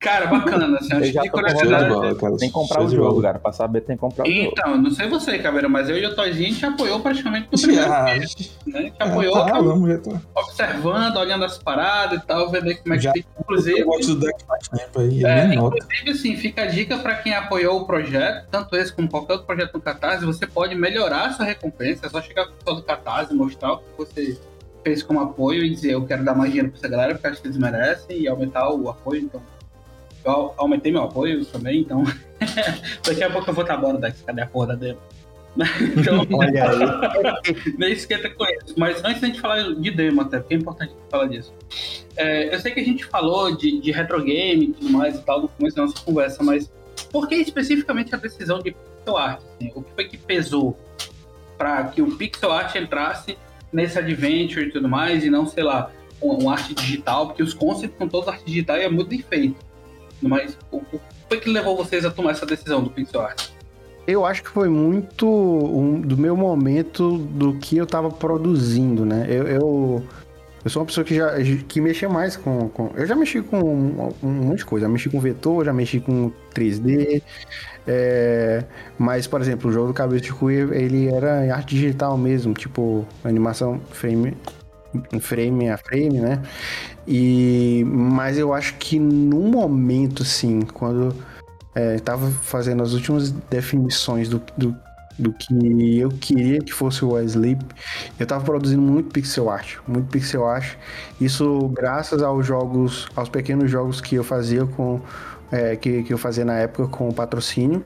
Cara, bacana, assim, acho que curiosidade. Bola, cara. Tem que comprar o jogo, cara. Pra saber, tem que comprar o então, jogo. Então, não sei você, Caveira, mas eu e o Tozinho a gente apoiou praticamente <laughs> no primeiro Já, dia, né? A gente Ah, apoiou, tá, vamos, já tá. observando, olhando as paradas e tal, vendo aí como é que fica. Inclusive, Eu gosto do deck faz tempo aí, É, inclusive, assim, fica a dica para quem apoiou o projeto, tanto esse como qualquer outro projeto no Catarse, você pode melhorar a sua recompensa, é só chegar com o pessoal do Catarse, mostrar o que você fez como apoio e dizer eu quero dar mais dinheiro pra essa galera porque acho que eles merecem e aumentar o apoio, então eu au- aumentei meu apoio também, então <laughs> daqui a pouco eu vou estar embora Dex, cadê a porra da demo? <laughs> então, Olha aí. <laughs> nem esquenta com isso. Mas antes da gente falar de demo, até, porque é importante falar disso. É, eu sei que a gente falou de, de retro game e tudo mais e tal no começo da nossa conversa, mas por que especificamente a decisão de pixel art? assim? O que foi que pesou para que o pixel art entrasse nesse adventure e tudo mais, e não, sei lá, um, um arte digital, porque os concepts são todos arte digital e é muito bem feito. Mas o, o que foi que levou vocês a tomar essa decisão do pixel art? Eu acho que foi muito um- do meu momento do que eu tava produzindo, né? Eu, eu, eu sou uma pessoa que já que mexia mais com, com- Eu já mexi com um, um monte de coisa. Já mexi com vetor, já mexi com 3D. é, mas, por exemplo, o jogo do Cabeça de Cuia, ele era em arte digital mesmo, tipo animação frame, frame a frame, né? E, mas eu acho que no momento, assim, quando é, tava fazendo as últimas definições do, do, do que eu queria que fosse o Sleep, eu tava produzindo muito pixel art, muito pixel art. Isso graças aos jogos, aos pequenos jogos que eu fazia com é, que, que eu fazia na época com patrocínio.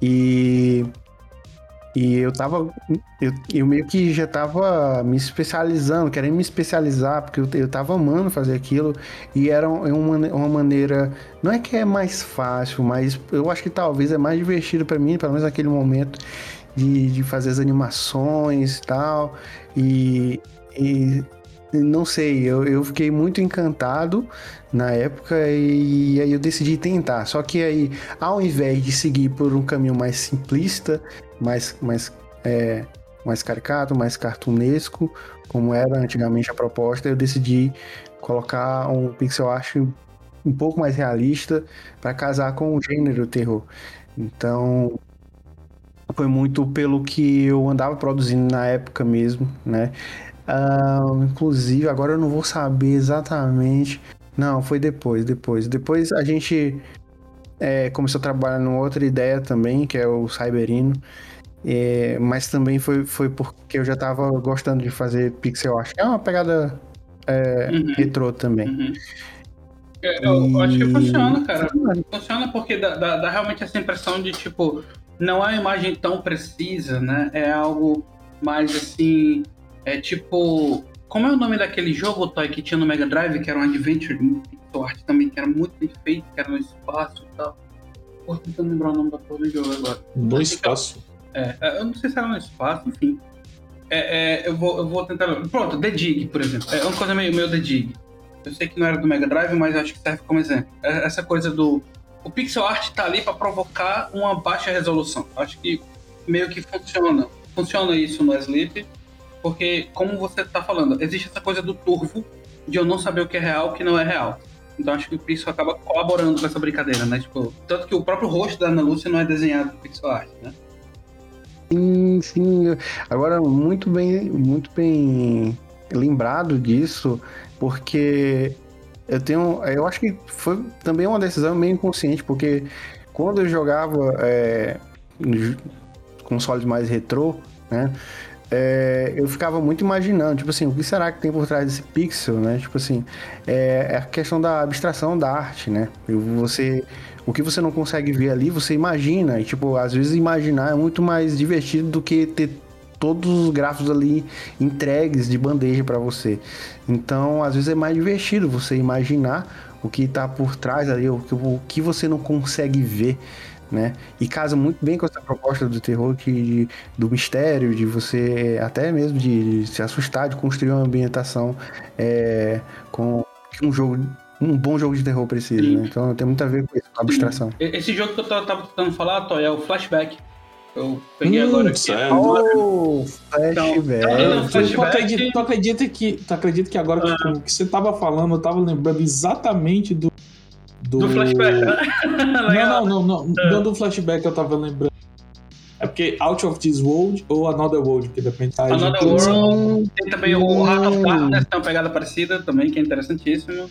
E e eu tava. Eu, eu meio que já tava me especializando, querendo me especializar, porque eu, eu tava amando fazer aquilo. E era um- uma, uma maneira. Não é que é mais fácil, mas eu acho que talvez é mais divertido pra mim, pelo menos naquele momento, de, de fazer as animações e tal. E. e não sei, eu, eu fiquei muito encantado na época e aí eu decidi tentar. Só que aí, ao invés de seguir por um caminho mais simplista, mais, mais, é, mais caricato, mais cartunesco, como era antigamente a proposta, eu decidi colocar um pixel art um pouco mais realista para casar com o gênero terror. Então, foi muito pelo que eu andava produzindo na época mesmo, né? Ah, inclusive, agora eu não vou saber exatamente. Não, foi depois, depois. Depois a gente é, começou a trabalhar numa outra ideia também, que é o Cyberino. É, mas também foi, foi porque eu já tava gostando de fazer pixel art. É uma pegada é, Uhum. retrô também. Uhum. É, Eu, eu acho que funciona, cara. Funciona porque dá, dá- dá realmente essa impressão de, tipo, não é uma imagem tão precisa, né? É algo mais assim. É tipo. Como é o nome daquele jogo, Toy, que tinha no Mega Drive, que era um adventure art também, que era muito bem feito, que era no espaço e tal. Pô, tentando lembrar o nome da porra do jogo agora. No espaço. É, é, eu não sei se era no espaço, enfim. É, é, eu, vou, eu vou tentar. Pronto, The Dig, por exemplo. É uma coisa meio, meio The Dig. Eu sei que não era do Mega Drive, mas acho que serve como exemplo. É Essa coisa do. O pixel art tá ali para provocar uma baixa resolução. Acho que meio que funciona. Funciona isso no Sleep, porque, como você tá falando, existe essa coisa do turvo de eu não saber o que é real e o que não é real. Então acho que isso acaba colaborando com essa brincadeira, né? Tipo, tanto que o próprio rosto da Ana Lúcia não é desenhado com pixel art, né? Sim, sim. Agora, muito bem, muito bem lembrado disso, porque eu tenho. Eu acho que foi também uma decisão meio inconsciente, porque quando eu jogava é, consoles mais retrô, né? É, eu ficava muito imaginando, tipo assim, o que será que tem por trás desse pixel, né? Tipo assim, é, é a questão da abstração da arte, né? Você, o que você não consegue ver ali, você imagina. E, tipo, às vezes imaginar é muito mais divertido do que ter todos os gráficos ali entregues de bandeja para você. Então, às vezes é mais divertido você imaginar o que está por trás ali, o que, o que você não consegue ver né? E casa muito bem com essa proposta do terror que do mistério, de você até mesmo de, de se assustar, de construir uma ambientação é, com um jogo um bom jogo de terror precisa, né? Então tem muito a ver com isso, com a abstração. Esse jogo que eu tava tentando falar, Toy, é o Flashback. Eu peguei hum, agora aqui. Certo. Oh, flashback. Então, flashback. Tu, acredita, tu, acredita, que, tu acredita que agora ah. que, que você tava falando, eu tava lembrando exatamente do do, do flashback, né? <laughs> não, não, não, não. É. Não do flashback eu tava lembrando. É porque Out of This World ou Another World, que depende da Another World. Tem também o Heart of Darkness, que tem uma pegada parecida também, que é interessantíssimo.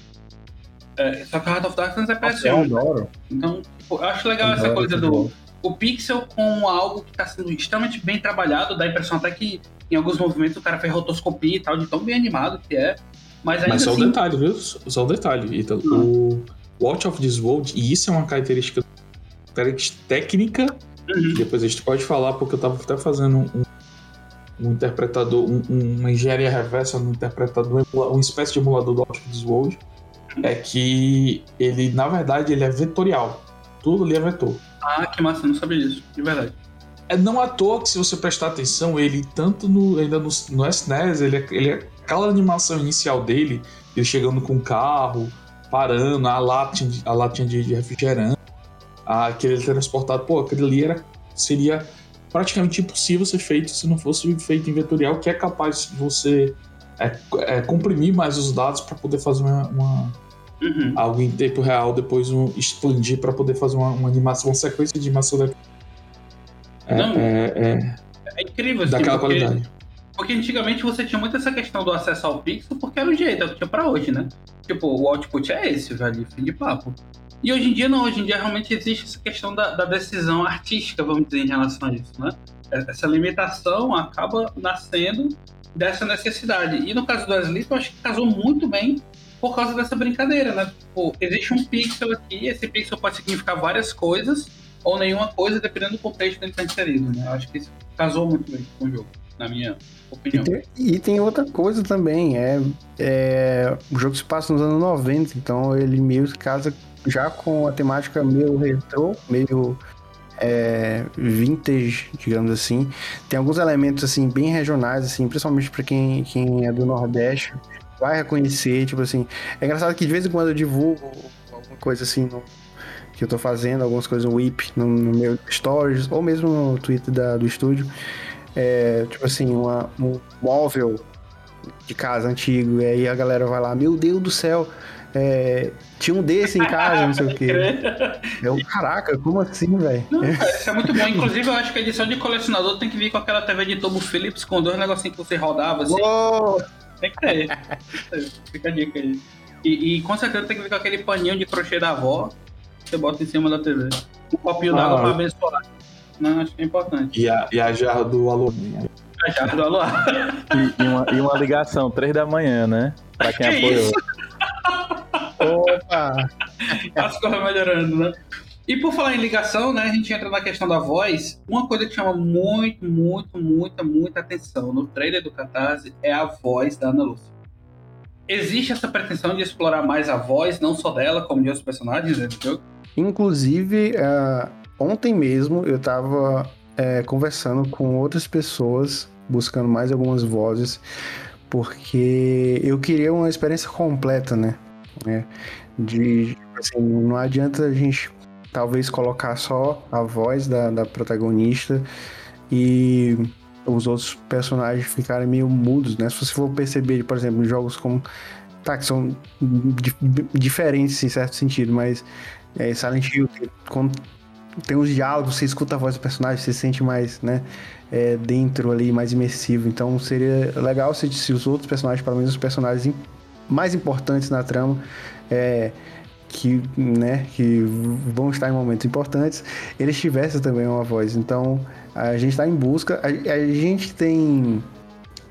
É, só que o Heart of Darkness é péssimo. Eu adoro. Então, eu acho legal eu essa coisa do. O pixel com algo que está sendo extremamente bem trabalhado, dá a impressão até que em alguns movimentos o cara fez rotoscopia e tal, de tão bem animado que é. Mas, ainda Mas só assim... o detalhe, viu? Só o detalhe, Ítalo. Hum. O Watch of This World, e isso é uma característica técnica, uhum. depois a gente pode falar, porque eu estava até fazendo um, um interpretador, um, uma engenharia reversa no interpretador, uma espécie de emulador do Watch of This World, é que ele, na verdade, ele é vetorial. Tudo ali é vetor. Ah, que massa, eu não sabia disso, de verdade. É não à toa que se você prestar atenção, ele tanto no, ainda no, no SNES, ele é, ele é aquela animação inicial dele, ele chegando com o carro, parando, a latinha, a latinha de, de refrigerante, aquele transportado, pô, aquele ali era, seria praticamente impossível ser feito se não fosse feito em vetorial, que é capaz de você é, é, comprimir mais os dados para poder fazer uma, uma uhum. algo em tempo real, depois um, expandir para poder fazer uma, uma, animação, uma sequência de animação da... é, não, é, é, incrível daquela porque, qualidade. Porque antigamente você tinha muito essa questão do acesso ao pixel, porque era o jeito, é o que tinha para hoje, né? Tipo, o output é esse, velho, fim de papo. E hoje em dia não, hoje em dia realmente existe essa questão da, da decisão artística, vamos dizer, em relação a isso, né? Essa limitação acaba nascendo dessa necessidade. E no caso do Wesley, eu acho que casou muito bem por causa dessa brincadeira, né? Tipo, existe um pixel aqui, esse pixel pode significar várias coisas ou nenhuma coisa, dependendo do contexto que ele está inserido, né? Eu acho que isso casou muito bem com o jogo, na minha. E tem, e tem outra coisa também, é, é, o jogo se passa nos anos 90, então ele meio que casa já com a temática meio retrô, meio é, vintage, digamos assim. Tem alguns elementos assim bem regionais, assim, principalmente para quem, quem é do Nordeste, vai reconhecer, tipo assim. É engraçado que de vez em quando eu divulgo alguma coisa assim no, que eu tô fazendo, algumas coisas no WIP, no, no meu stories, ou mesmo no Twitter da, do estúdio é, tipo assim, uma, um móvel de casa antigo, e aí a galera vai lá, meu Deus do céu, é, tinha um desse em casa, não sei o quê. <laughs> É caraca, como assim, velho? Isso é muito bom. Inclusive, eu acho que a edição de colecionador tem que vir com aquela TV de tubo Philips com dois negocinhos que você rodava assim. Uou! Tem que ter. Fica a dica aí. E, e, com certeza tem que vir com aquele paninho de crochê da avó, você bota em cima da TV. Um copinho ah, d'água pra abençoar. Não, acho que é importante. E a, e a jarra do alumínio. A jarra do alô. E, e, uma, e uma ligação, três da manhã, né? Pra quem que apoiou. Opa! <laughs> As coisas melhorando, né? E por falar em ligação, né, a gente entra na questão da voz. Uma coisa que chama muito, muito, muita, muita atenção no trailer do Catarse é a voz da Ana Lúcia. Existe essa pretensão de explorar mais a voz, não só dela, como de outros personagens né, do jogo? Inclusive, uh, Ontem mesmo eu estava é, conversando com outras pessoas, buscando mais algumas vozes, porque eu queria uma experiência completa, né? É, de, assim, não adianta a gente talvez colocar só a voz da, da protagonista e os outros personagens ficarem meio mudos, né? Se você for perceber, por exemplo, em jogos como. Tá, que são diferentes em certo sentido, mas é, Silent Hill, quando tem os diálogos, você escuta a voz do personagem, você se sente mais, né, é, dentro ali, mais imersivo. Então seria legal se, se os outros personagens, pelo menos os personagens mais importantes na trama, é, que, né, que vão estar em momentos importantes, eles tivessem também uma voz. Então, a gente está em busca. A, a gente tem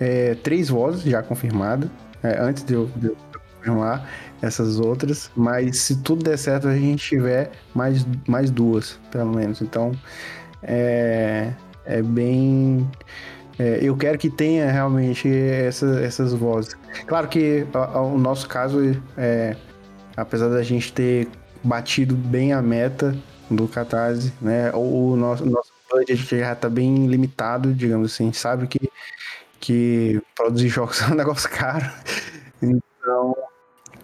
é, três vozes já confirmadas, é, antes de eu, de eu, confirmar essas outras, mas se tudo der certo, a gente tiver mais, mais duas, pelo menos. Então, é, é bem. É, eu quero que tenha realmente essa, essas vozes. Claro que o nosso caso, é, apesar da gente ter batido bem a meta do Catarse, né? O nosso, nosso budget já está bem limitado, digamos assim. Sabe que, que produzir jogos <laughs> é um negócio caro. Então,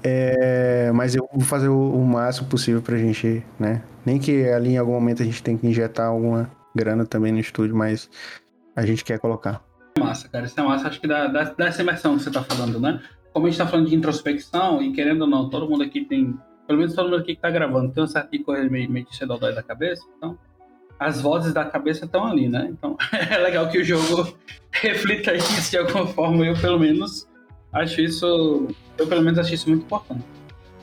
é, mas eu vou fazer o, o máximo possível pra gente, né? Nem que ali em algum momento a gente tenha que injetar alguma grana também no estúdio, mas a gente quer colocar. Massa, cara, isso é massa. Acho que dá, dá, dá essa imersão que você tá falando, né? Como a gente tá falando de introspecção, e querendo ou não, todo mundo aqui tem. Pelo menos todo mundo aqui que tá gravando tem um certo de coisa meio, meio de sedodói da cabeça, então. As vozes da cabeça estão ali, né? Então <laughs> é legal que o jogo <laughs> reflita isso de alguma forma. Eu, pelo menos, acho isso. Eu, pelo menos, acho isso muito importante.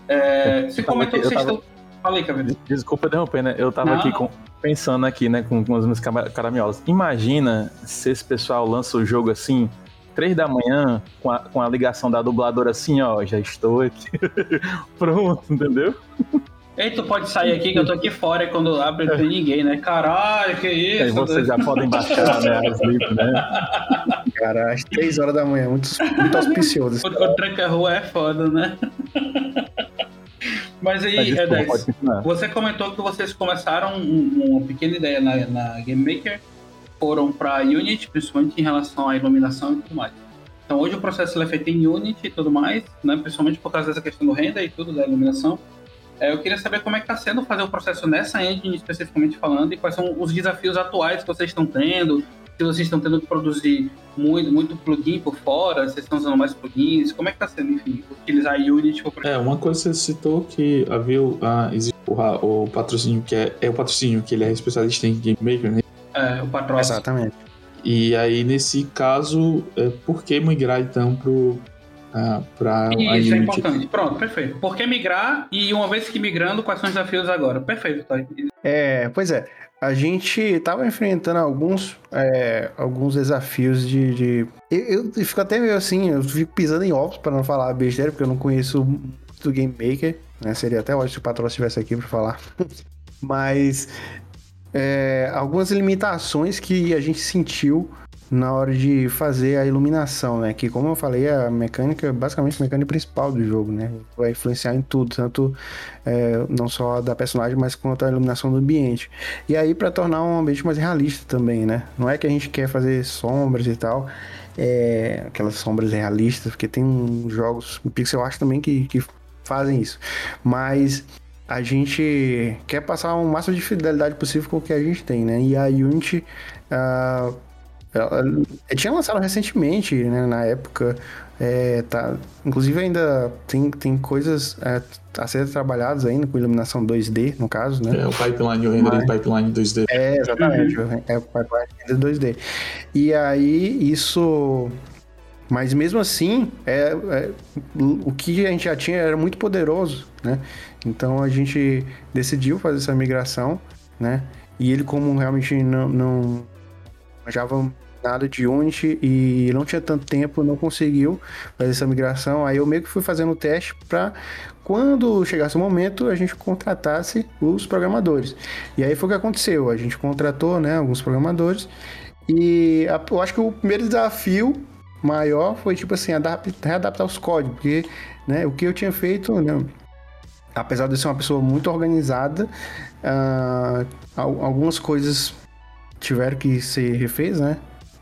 É, você comentou que vocês tava... estão. Falei, Cabelo. Desculpa interromper, né? Eu tava não, aqui com, pensando aqui, né, com, com as minhas caraminholas. Imagina se esse pessoal lança o jogo assim, três da manhã, com a, com a ligação da dubladora assim, ó, já estou aqui. <laughs> Pronto, entendeu? Ei, tu pode sair aqui que eu tô aqui fora e quando abre não tem ninguém, né? Caralho, que isso? Aí vocês já podem baixar, né? As <laughs> livros, né? Cara, às três horas da manhã, muito, muito auspicioso. <laughs> O, o tranca-rua é foda, né? Mas aí, Edex, você comentou que vocês começaram uma pequena ideia na, na Game Maker, foram para Unity, principalmente em relação à iluminação e tudo mais. Então hoje o processo é feito em Unity e tudo mais, né, principalmente por causa dessa questão do render e tudo, da iluminação. É, eu queria saber como é que está sendo fazer o processo nessa engine especificamente falando e quais são os desafios atuais que vocês estão tendo, se vocês estão tendo que produzir muito, muito plugin por fora, vocês estão usando mais plugins, como é que está sendo, enfim, utilizar a Unity para É, uma coisa que você citou que havia ah, o, o, patrocínio que é, é o patrocínio que ele é especialista em Game Maker, né? É, o patrocínio. Exatamente. E aí, nesse caso, é, por que migrar então pro, ah, para Isso é importante. Pronto, perfeito. Por que migrar e uma vez que migrando, quais são os desafios agora? Perfeito, tá? É, pois é a gente estava enfrentando alguns, é, alguns desafios de. de... Eu, eu, fico até meio assim, eu fico pisando em ovos para não falar besteira, porque eu não conheço do Game Maker, né? Seria até ótimo se o patrão estivesse aqui para falar. <laughs> Mas é, algumas limitações que a gente sentiu na hora de fazer a iluminação, né? Que como eu falei, a mecânica, basicamente a mecânica principal do jogo, né? Vai influenciar em tudo, tanto é, não só da personagem, mas quanto a iluminação do ambiente. E aí para tornar um ambiente mais realista também, né? Não é que a gente quer fazer sombras e tal, é, aquelas sombras realistas, porque tem jogos pixel art também que, que fazem isso. Mas a gente quer passar o máximo de fidelidade possível com o que a gente tem, né? E a Unity uh, ela, ela tinha lançado recentemente, né, na época. É, tá, inclusive ainda tem, tem coisas é, a ser trabalhadas ainda com iluminação 2D, no caso, né? É, o pipeline, o render Mas, pipeline 2D. É, exatamente, uhum. é o pipeline 2D. E aí, isso... Mas mesmo assim, é, é, o que a gente já tinha era muito poderoso, né? Então a gente decidiu fazer essa migração, né? E ele como realmente não, não manjava nada de Unity e não tinha tanto tempo, não conseguiu fazer essa migração. Aí eu meio que fui fazendo o teste para quando chegasse o momento a gente contratasse os programadores. E aí foi o que aconteceu. A gente contratou, né, alguns programadores e eu acho que o primeiro desafio maior foi tipo assim adaptar, os códigos, porque né, o que eu tinha feito, né, apesar de ser uma pessoa muito organizada, uh, algumas coisas tiveram que ser refeitas, né?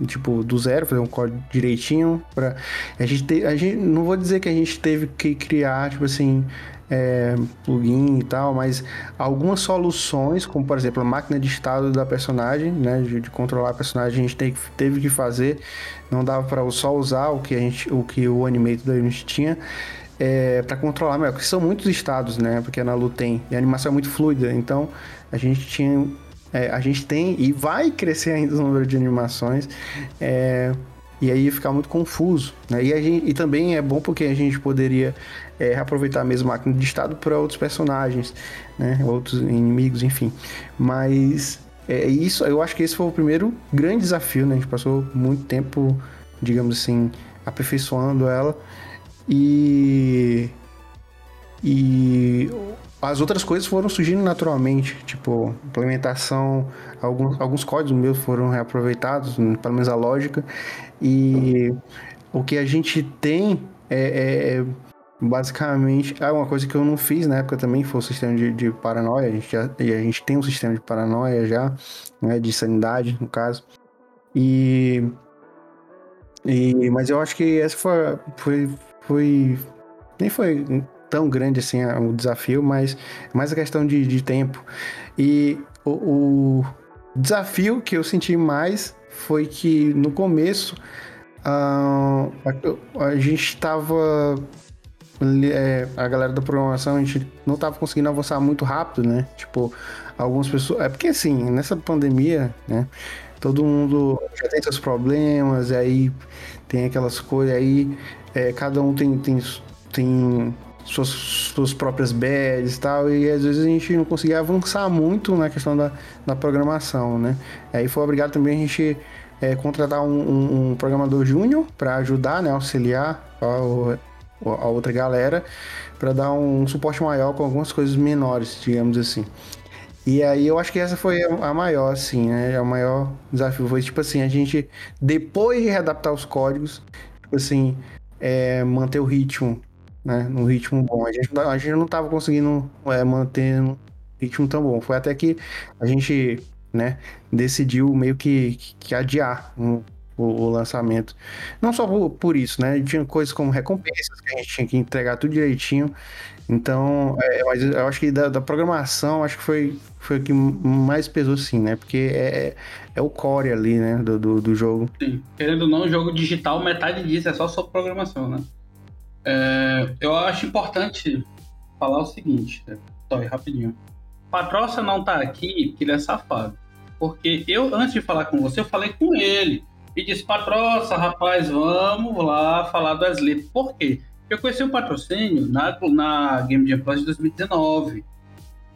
Tipo, do zero, fazer um código direitinho. Pra... A, gente te... a gente Não vou dizer que a gente teve que criar, tipo assim, é, plugin e tal, mas algumas soluções, como por exemplo a máquina de estado da personagem, né, de, de controlar a personagem, a gente teve, teve que fazer, não dava para só usar o que a gente, o que o Animator da gente tinha. É, para controlar melhor, porque são muitos estados, né? Porque na Lu tem, e a animação é muito fluida, então a gente tinha é, a gente tem e vai crescer ainda o número de animações. É, e aí ficar muito confuso. Né? E, gente, e, também é bom porque a gente poderia é, reaproveitar a mesma máquina de estado para outros personagens, né? outros inimigos, enfim. Mas é isso, eu acho que esse foi o primeiro grande desafio, né? A gente passou muito tempo, digamos assim, aperfeiçoando ela. E. E as outras coisas foram surgindo naturalmente, tipo, implementação, alguns, alguns códigos meus foram reaproveitados, pelo menos a lógica, e o que a gente tem é, é basicamente, é uma coisa que eu não fiz na época também, foi o sistema de, de paranoia, a gente, já, a gente tem um sistema de paranoia já, né, de sanidade, no caso, e, e mas eu acho que essa foi, foi, foi nem foi tão grande assim o desafio, mas mais a questão de, de tempo. E o, o, desafio que eu senti mais foi que no começo uh, a, a, gente estava. É, a galera da programação, a gente não estava conseguindo avançar muito rápido, né? Tipo, algumas pessoas. É porque assim, nessa pandemia, né? Todo mundo já tem seus problemas, e aí tem aquelas coisas aí. É, cada um tem, tem, tem suas, suas próprias badges e tal, e às vezes a gente não conseguia avançar muito na questão da, da programação, né? Aí foi obrigado também a gente é, contratar um, um, um programador júnior para ajudar, né, auxiliar a, a outra galera, para dar um suporte maior com algumas coisas menores, digamos assim. E aí eu acho que essa foi a maior, assim, né? O maior desafio foi, tipo assim, a gente, depois de readaptar os códigos, tipo assim, é, manter o ritmo né? Num ritmo bom. A gente, a gente não estava conseguindo é, manter um ritmo tão bom. Foi até que a gente, né, decidiu meio que, que adiar um, o, o, lançamento. Não só por, por, isso, né? Tinha coisas como recompensas que a gente tinha que entregar tudo direitinho. Então, é, mas eu acho que da, da, programação, acho que foi, foi o que mais pesou sim, né? Porque é, é o core ali, né, do, do, do jogo. Sim. Querendo ou não, jogo digital, metade disso é só sobre programação, né? É, eu acho importante falar o seguinte, Toy, rapidinho. Patroça não tá aqui porque ele é safado. Porque eu, antes de falar com você, eu falei com ele. E disse, Patroça, rapaz, vamos lá falar do Sleep. Por quê? Eu conheci o patrocínio na, na Game Jam Plus de 2019.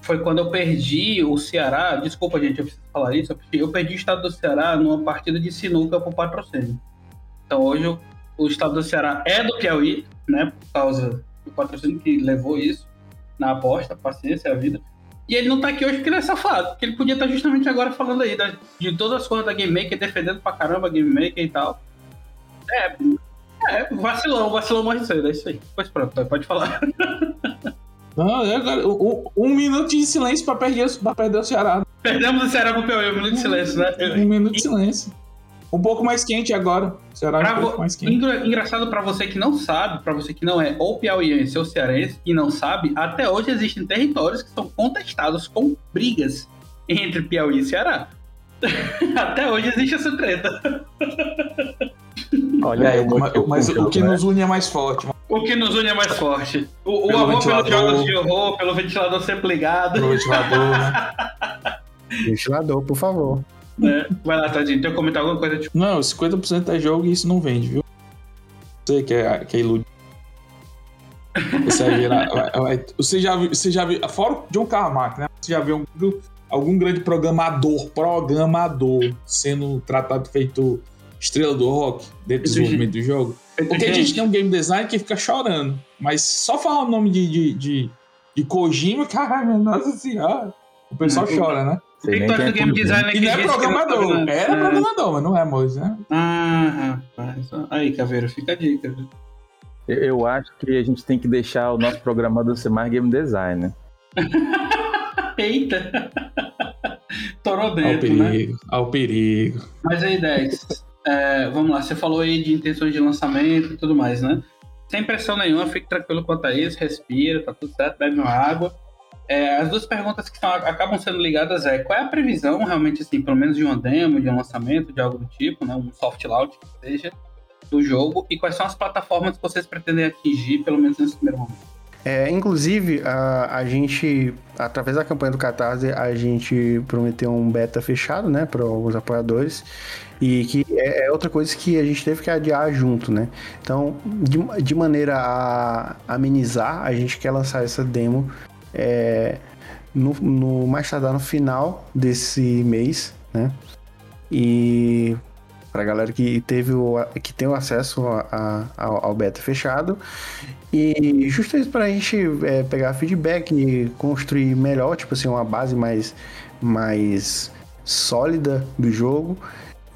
Foi quando eu perdi o Ceará. Desculpa, gente, eu preciso falar isso. Eu perdi o estado do Ceará numa partida de sinuca pro patrocínio. Então hoje o estado do Ceará é do Piauí, né? Por causa do patrocínio que levou isso na aposta, paciência, a vida. E ele não tá aqui hoje porque ele é safado. Porque ele podia estar justamente agora falando aí da, de todas as coisas da Game Maker, defendendo pra caramba a Game Maker e tal. É, é vacilão, vacilão mais cedo, é isso aí. Pois pronto, pode falar. <laughs> Não, é, um, um, minuto de silêncio pra perder, pra perder o Ceará. Perdemos o Ceará pro Piauí, um minuto de silêncio, né? Um minuto de silêncio. Um pouco mais quente agora. Será um pouco mais quente. Engraçado para você que não sabe, para você que não é ou piauiense ou cearense e não sabe, até hoje existem territórios que são contestados com brigas entre Piauí e Ceará. <laughs> até hoje existe essa treta. <laughs> Olha aí, mas, mas o que nos une é mais forte. O que nos une é mais forte. O, o amor pelos jogos de horror, pelo ventilador sempre ligado. Pelo ventilador, né? <laughs> ventilador, por favor. Né? Vai lá, Tadinho, tem que comentar alguma coisa tipo. Não, 50% é jogo e isso não vende, viu? Você que é, que é iludido. Você, você já viu, você já viu, fora o John Carmack, né? Você já viu algum, algum grande programador, programador, sendo tratado feito estrela do rock dentro do desenvolvimento do jogo? Porque a gente tem um game design que fica chorando, mas só falar o nome de, de, de, de Kojima, <laughs> caralho, nossa senhora, o pessoal hum, chora, né? Tu acha do game designer que não é programador. Era é. programador, mas não é mais, né? Ah, rapaz. Aí, Caveiro, fica a dica. Eu acho que a gente tem que deixar o nosso programador ser mais game designer. <laughs> Eita! Torou dentro, ao perigo, né? Ao perigo. Mas aí, Dex, é, vamos lá. Você falou aí de intenções de lançamento e tudo mais, né? Sem pressão nenhuma, fique tranquilo quanto a isso, respira, tá tudo certo, bebe uma água. É, as duas perguntas que são, acabam sendo ligadas é qual é a previsão realmente, assim, pelo menos de uma demo, de um lançamento, de algo do tipo, né, um soft launch que seja, do jogo, e quais são as plataformas que vocês pretendem atingir, pelo menos nesse primeiro momento? É, inclusive, a, a gente, através da campanha do Catarse, a gente prometeu um beta fechado, né, para os apoiadores. E que é, é, outra coisa que a gente teve que adiar junto, né? Então, de, de maneira a amenizar, a gente quer lançar essa demo é, no, no mais tardar no final desse mês, né? E para galera que teve o, que tem o acesso a, a, ao beta fechado e justo isso para a gente é, pegar feedback e construir melhor tipo assim uma base mais mais sólida do jogo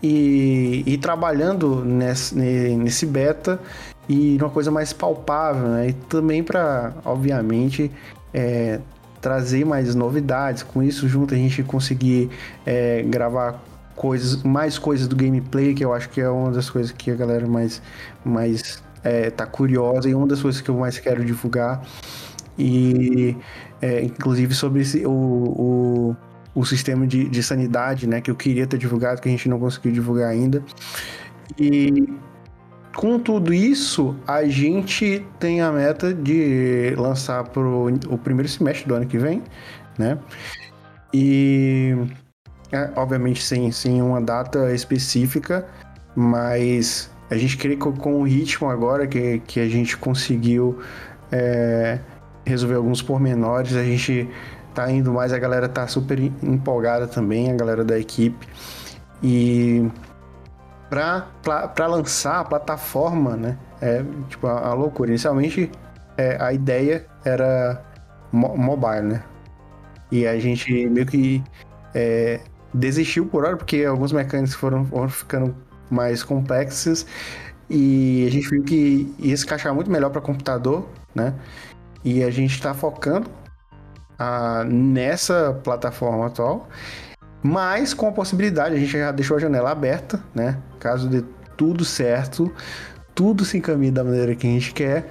e, e trabalhando nesse, nesse beta e uma coisa mais palpável né? e também para obviamente é, trazer mais novidades com isso junto a gente conseguir é, gravar coisas, mais coisas do gameplay, que eu acho que é uma das coisas que a galera mais, mais é, tá curiosa e uma das coisas que eu mais quero divulgar. E é, inclusive sobre esse, o, o, o sistema de, de sanidade, né, que eu queria ter divulgado, que a gente não conseguiu divulgar ainda. E com tudo isso, a gente tem a meta de lançar pro o primeiro semestre do ano que vem, né? E é, obviamente sem, sem uma data específica, mas a gente crê que com o ritmo agora que, que a gente conseguiu é, resolver alguns pormenores, a gente tá indo mais, a galera tá super empolgada também, a galera da equipe. E para lançar a plataforma, né? É tipo a, a loucura. Inicialmente é, a ideia era mo mobile, né? E a gente meio que é, desistiu por hora, porque alguns mecânicos foram, foram ficando mais complexos e a gente viu que ia se encaixar muito melhor para computador, né? E a gente está focando ah, nessa plataforma atual, mas com a possibilidade, a gente já deixou a janela aberta, né? Caso dê tudo certo, tudo se encaminhe da maneira que a gente quer,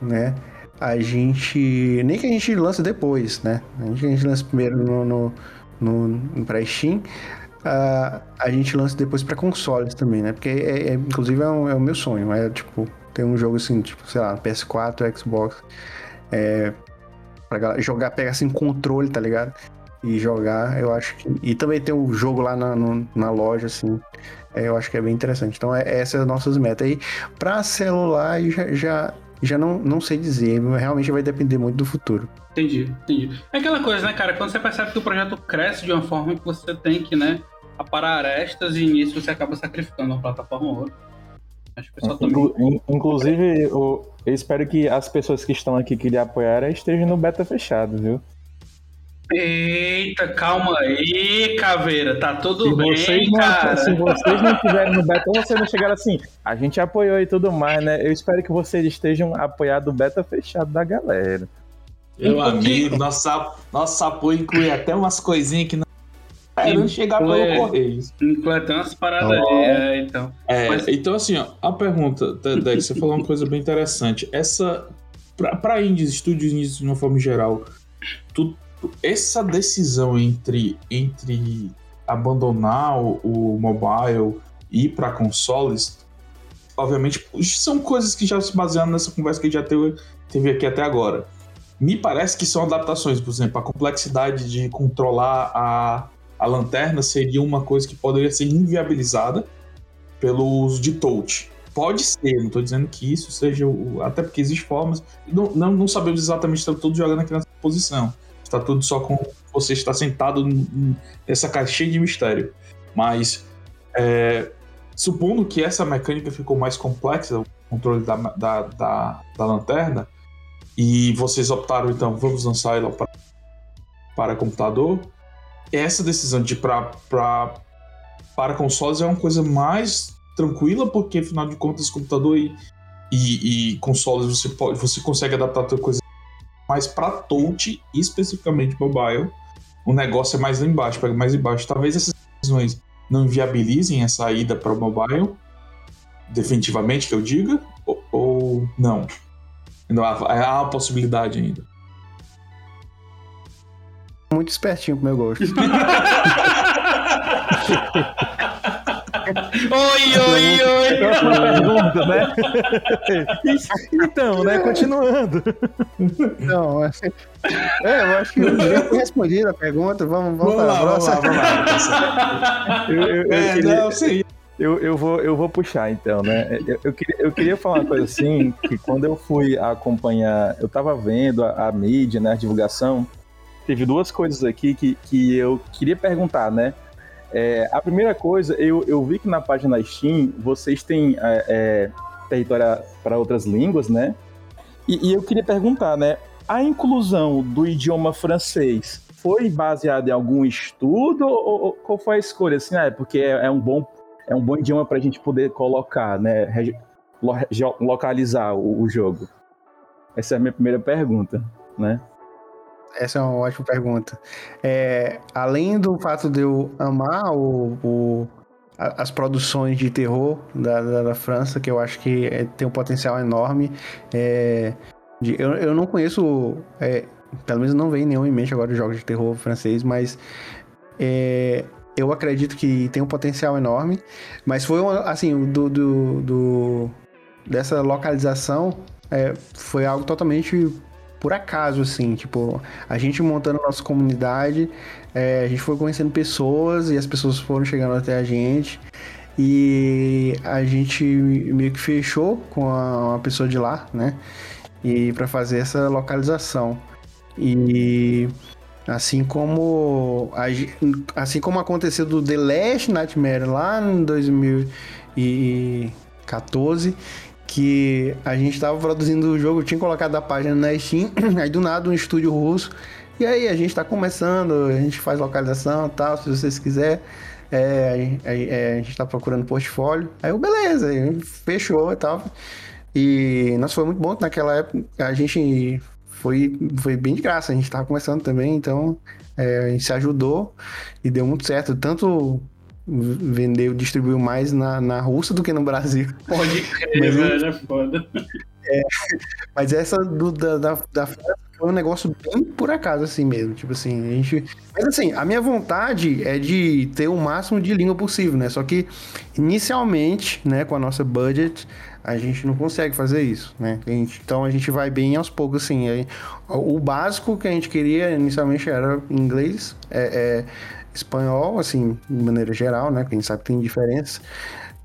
né? A gente. Nem que a gente lance depois, né? A gente, lance primeiro no, no no, no pra Steam. Uh, a gente lança depois para consoles também, né? Porque, é, é inclusive, é, um, é, o meu sonho. É, tipo, ter um jogo assim, tipo, sei lá, PS4, Xbox. É, pra jogar, pegar assim, controle, tá ligado? E jogar, eu acho que... E também tem um jogo lá na, no, na loja, assim. É, eu acho que é bem interessante. Então, é, essas são as nossas metas. aí. pra celular, já, já, já não, não sei dizer. Realmente vai depender muito do futuro. Entendi, entendi. É aquela coisa, né, cara? Quando você percebe que o projeto cresce de uma forma que você tem que, né, aparar arestas e nisso você acaba sacrificando uma plataforma ou outra. Acho que o também... Inclusive, eu, eu espero que as pessoas que estão aqui que lhe apoiaram estejam no beta fechado, viu? Eita, calma aí, caveira, tá tudo se bem, vocês não, cara. Se vocês não estiverem no beta, vocês não chegaram assim, a gente apoiou e tudo mais, né? Eu espero que vocês estejam apoiados o beta fechado da galera. Meu amigo, nosso, nosso apoio inclui até umas coisinhas que não é, não chegar pelo correio. Inclui até umas paradas oh. aí, é, então. É, Mas... Então, assim, ó, a pergunta, Dex, você falou uma coisa bem interessante. Essa, para indies, estúdios indies de uma forma geral, tu, essa decisão entre, entre abandonar o, o mobile e ir para consoles, obviamente, são coisas que já se basearam nessa conversa que já teve, aqui até agora. Me parece que são adaptações, por exemplo, a complexidade de controlar a, a lanterna seria uma coisa que poderia ser inviabilizada pelo uso de touch. Pode ser, não estou dizendo que isso seja o. Até porque existem formas. Não, não, não sabemos exatamente se está tudo jogando aqui nessa posição. Está tudo só com você está sentado nessa caixinha de mistério. Mas, é, supondo que essa mecânica ficou mais complexa, o controle da, da, da, da lanterna, e vocês optaram, então, vamos lançar ela para, para computador. Essa decisão de para para consoles é uma coisa mais tranquila, porque afinal de contas, computador e, e, e consoles você, pode, você consegue adaptar outra coisa. Mas para touch, especificamente mobile, o negócio é mais lá embaixo, pega mais embaixo. Talvez essas decisões não inviabilizem a saída para o mobile, definitivamente que eu diga, ou, ou não. Ainda há, há uma possibilidade ainda. Muito espertinho pro meu gosto. <laughs> oi, oi, oi! pergunta, né? <laughs> então, né? Continuando. Não, assim, é, eu acho que já foi respondida a pergunta. Vamos, vamos, vamos lá, vamos lá, vamos lá. eu, eu, eu, é, queria, não, sim. Eu, eu, vou, eu vou puxar então, né? Eu, eu, queria, eu queria falar uma coisa assim, que quando eu fui acompanhar, eu tava vendo a, a mídia, né, a divulgação, teve duas coisas aqui que, que eu queria perguntar, né? É, a primeira coisa, eu, eu vi que na página Steam vocês têm é, é, território para outras línguas, né? E, e, eu queria perguntar, né? A inclusão do idioma francês foi baseada em algum estudo ou, ou qual foi a escolha? Assim, é porque é, é um bom é um bom idioma para a gente poder colocar, né? Localizar o, o jogo. Essa é a minha primeira pergunta, né? Essa é uma ótima pergunta. É, além do fato de eu amar o, o as produções de terror da, da, da, França, que eu acho que é, tem um potencial enorme. É, de, eu, eu não conheço, é, pelo menos não vem nenhum em mente agora os jogos de terror francês, mas é, eu acredito que tem um potencial enorme. Mas foi assim, do, do, do dessa localização é, foi algo totalmente por acaso, assim, tipo, a gente montando a nossa comunidade, é, a gente foi conhecendo pessoas e as pessoas foram chegando até a gente. E a gente meio que fechou com a, uma pessoa de lá, né? E para fazer essa localização. E assim como assim como aconteceu do The Last Nightmare lá em 2014, que a gente estava produzindo o jogo, tinha colocado a página na Steam, <clears throat> aí do nada um estúdio russo, e aí a gente está começando, a gente faz localização tal, se vocês quiserem. É, é, a gente está procurando portfólio. Aí eu, beleza, fechou e tal. E nossa, foi muito bom naquela época. A gente foi, foi bem de graça, a gente estava começando também, então é, a gente se ajudou e deu muito certo. Tanto vendeu, distribuiu mais na, na Rússia do que no Brasil. <laughs> Pode crer, mas, velho, é foda. É, mas essa do, da, da, da França foi um negócio bem por acaso, assim mesmo. Tipo assim, a gente. Mas assim, a minha vontade é de ter o máximo de língua possível, né? Só que inicialmente, né, com a nossa budget, a gente não consegue fazer isso, né? A gente, então a gente vai bem aos poucos, assim. Aí, o básico que a gente queria inicialmente era inglês, é, é espanhol, assim, de maneira geral, né? Quem sabe tem diferença.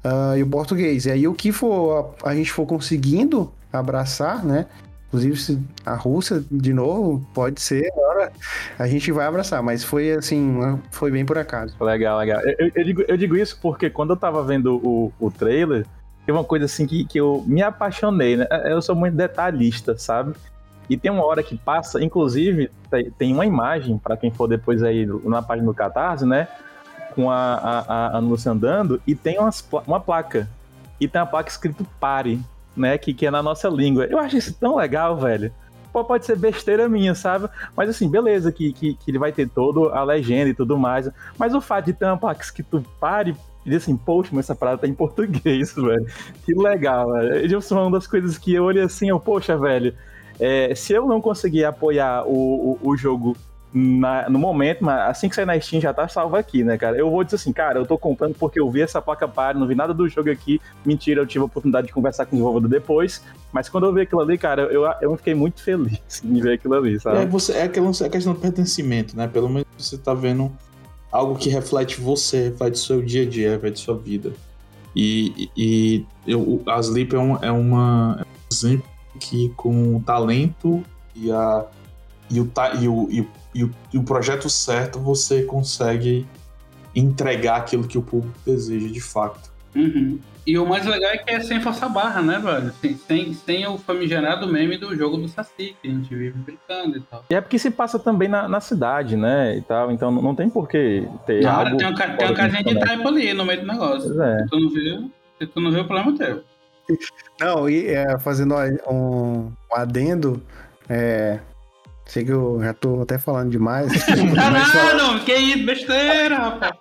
Uh, e o português. E aí o que for a, a, gente for conseguindo abraçar, né? Inclusive se a Rússia, de novo, pode ser, agora a gente vai abraçar, mas foi assim, foi bem por acaso. Legal, legal. Eu, eu, digo, eu digo isso porque quando eu tava vendo o, o trailer, tem uma coisa assim que, que eu me apaixonei, né? Eu sou muito detalhista, sabe? E tem uma hora que passa, inclusive, tem uma imagem, para quem for depois aí na página do Catarse, né? Com a, a, a Lúcia andando, e tem umas, uma placa. E tem uma placa escrito pare, né? Que, que é na nossa língua. Eu acho isso tão legal, velho. Pode ser besteira minha, sabe? Mas assim, beleza, que, que, que ele vai ter toda a legenda e tudo mais. Mas o fato de ter uma placa escrito pare, e assim, poxa, mas essa parada tá em português, <laughs> velho. Que legal, velho. Isso é uma das coisas que eu olhei assim, eu, poxa, velho, é, se eu não conseguir apoiar o, o, o jogo na, no momento, mas assim que sair na Steam já tá salvo aqui, né, cara? Eu vou dizer assim, cara, eu tô comprando porque eu vi essa placa par, não vi nada do jogo aqui. Mentira, eu tive a oportunidade de conversar com o desenvolvedor depois. Mas quando eu vi aquilo ali, cara, eu, eu fiquei muito feliz <laughs> em ver aquilo ali, sabe? É, você, é aquela é questão do pertencimento, né? Pelo menos você tá vendo algo que reflete você, reflete seu dia a dia, reflete sua vida. E, e eu, a Sleep é, um, é uma é um exemplo que com o talento e, a, e, o, e, o, e, o, e o projeto certo você consegue entregar aquilo que o público deseja de fato. Uhum. E o mais legal é que é sem força barra, né, velho? Sem, sem, sem o famigerado meme do jogo do Saci, que a gente vive brincando e tal. E é porque se passa também na, na cidade, né, e tal, então não tem por que ter Cara, algo... tem uma, tem uma casinha de taipa ali no meio do negócio. É. Se tu não viu, se tu não viu, o problema é teu. Não, e é, fazendo um, um adendo, é, sei que eu já tô até falando demais. <laughs> não, não, que isso, besteira, rapaz.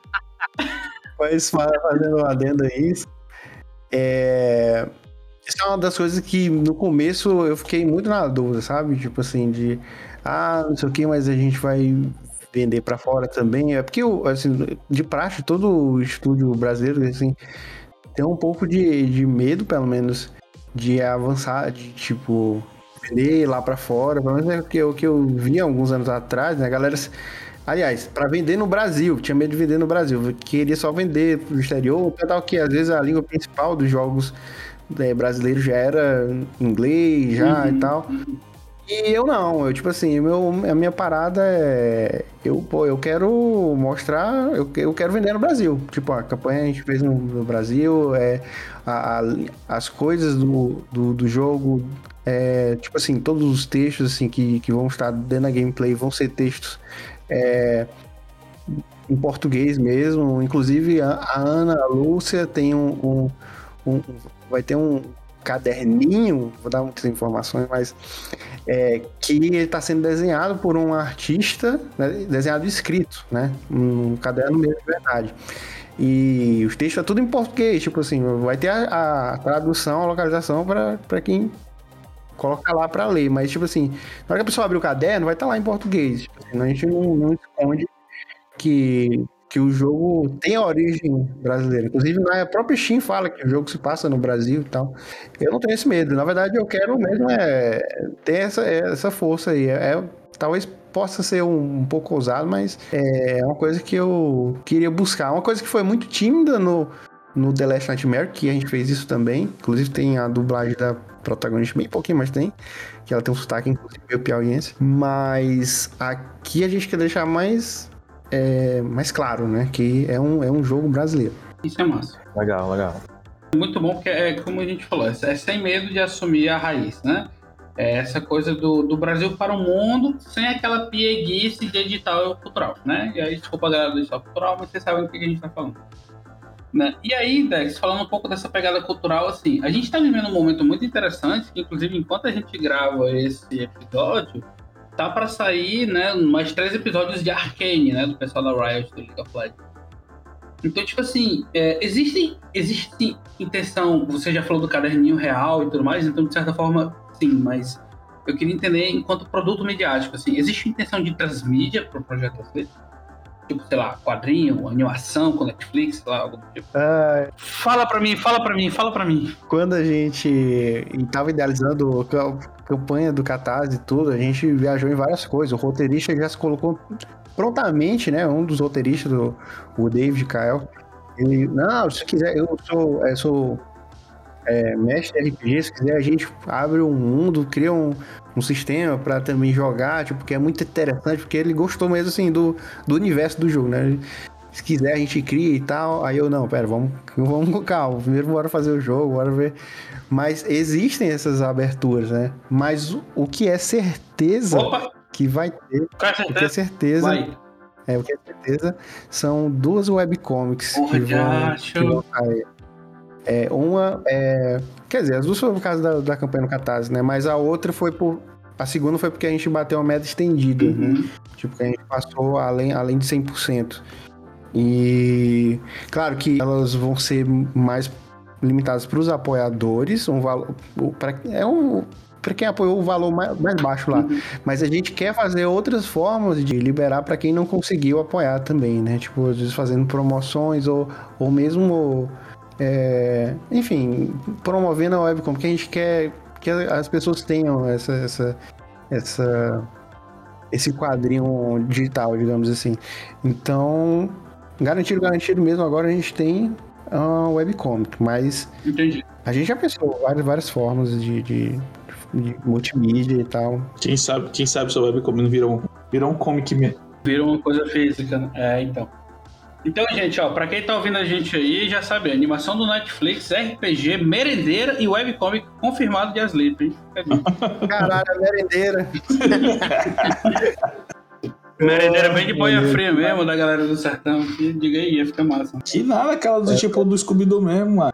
Mas fazendo um adendo a isso, é, isso é uma das coisas que no começo eu fiquei muito na dúvida, sabe? Tipo assim, de ah, não sei o que, mas a gente vai vender para fora também. É porque, assim, de praxe, todo estúdio brasileiro, assim, tenho um pouco de, de medo, pelo menos, de avançar, de tipo, vender lá para fora. Pelo menos é o que, eu, que eu vi alguns anos atrás, né? A galera. Aliás, para vender no Brasil, tinha medo de vender no Brasil, queria só vender pro exterior, tal que às vezes a língua principal dos jogos é, brasileiros já era inglês já uhum. e tal. E eu não, eu tipo assim, meu, a minha parada é. Eu, pô, eu quero mostrar, eu, eu quero vender no Brasil. Tipo, a campanha a gente fez no, no Brasil, é, a, a, as coisas do, do, do jogo, é, tipo assim, todos os textos assim, que, que vão estar dentro da gameplay vão ser textos é, em português mesmo. Inclusive a, a Ana, a Lúcia tem um, um, um vai ter um caderninho, vou dar muitas informações, mas é, que está sendo desenhado por um artista, né, desenhado escrito, né? Um caderno mesmo de verdade. E os textos é tudo em português, tipo assim, vai ter a, a tradução, a localização para quem coloca lá para ler, mas tipo assim, na hora que a pessoa abrir o caderno, vai estar tá lá em português. Tipo assim, a gente não, não esconde que que o jogo tem origem brasileira. Inclusive, na própria Steam fala que o jogo se passa no Brasil e tal. Eu não tenho esse medo. Na verdade, eu quero mesmo é, ter essa, essa força aí. É, é, talvez possa ser um, um, pouco ousado, mas é uma coisa que eu queria buscar. Uma coisa que foi muito tímida no, no The Last Nightmare, que a gente fez isso também. Inclusive, tem a dublagem da protagonista bem pouquinho, mas tem. Que ela tem um sotaque, inclusive, piauiense. Mas aqui a gente quer deixar mais é, mais claro, né? Que é um, é um jogo brasileiro. Isso é massa. Legal, legal. Muito bom, porque é como a gente falou, é sem medo de assumir a raiz, né? É essa coisa do, do Brasil para o mundo, sem aquela pieguice de edital cultural, né? E aí, desculpa a galera do edital cultural, mas vocês sabem do que a gente está falando. Né? E aí, Dex, falando um pouco dessa pegada cultural, assim, a gente está vivendo um momento muito interessante, que inclusive enquanto a gente grava esse episódio, tá para sair, né, mais três episódios de Arcane, né, do pessoal da Riot do League of Legends. Então, tipo assim, é, existe, existe intenção, você já falou do caderninho real e tudo mais, então, de certa forma, sim, mas eu queria entender, enquanto produto midiático, assim, existe intenção de transmídia para o projeto Athlete? Tipo, sei lá, quadrinho, animação com Netflix, sei lá, algo do tipo. Uh, fala pra mim, fala pra mim, fala pra mim. Quando a gente tava idealizando campanha do Catarse e tudo, a gente viajou em várias coisas. O roteirista já se colocou prontamente, né? Um dos roteiristas, do, o David Kyle. Ele, não, se quiser, eu sou, eu sou é, mestre RPG, se quiser a gente abre um mundo, cria um, um sistema para também jogar, tipo, que é muito interessante, porque ele gostou mesmo, assim, do, do universo do jogo, né? Se quiser a gente cria e tal, aí eu, não, pera, vamos, <laughs> vamos com calma, primeiro bora fazer o jogo, bora ver mas existem essas aberturas, né? Mas o, o que é certeza Opa. que vai ter. O que é certeza. Vai. É, o que é certeza são duas webcomics Porra, que vão, que vão sair. É, uma é. Quer dizer, as duas foram por causa da, da campanha no Catarse, né? Mas a outra foi por. A segunda foi porque a gente bateu uma meta estendida, né? uhum. né? Tipo, que a gente passou além, além de 100%. E claro que elas vão ser mais limitadas para os apoiadores, um valor para é um para quem apoiou o valor mais, mais baixo lá. Uhum. Mas a gente quer fazer outras formas de liberar para quem não conseguiu apoiar também, né? Tipo, às vezes fazendo promoções ou, ou mesmo, é, enfim, promovendo a webcom, porque a gente quer que as pessoas tenham essa, essa, essa, esse quadrinho digital, digamos assim. Então, garantido, garantido mesmo, agora a gente tem uma webcomic, mas Entendi. a gente já pensou várias, várias formas de, de, de multimídia e tal. Quem sabe, quem sabe sua webcomic não virou, virou um comic mesmo. Virou uma coisa física, né? É, então. Então, gente, ó, pra quem tá ouvindo a gente aí, já sabe, animação do Netflix, RPG, merendeira e webcomic confirmado de Asleep, hein? Caralho, merendeira. <laughs> Merendeira bem de boia fria mesmo, da galera do sertão. Que, diga aí, ia ficar massa. Que nada, aquela do é. tipo do Scooby-Doo mesmo, mano.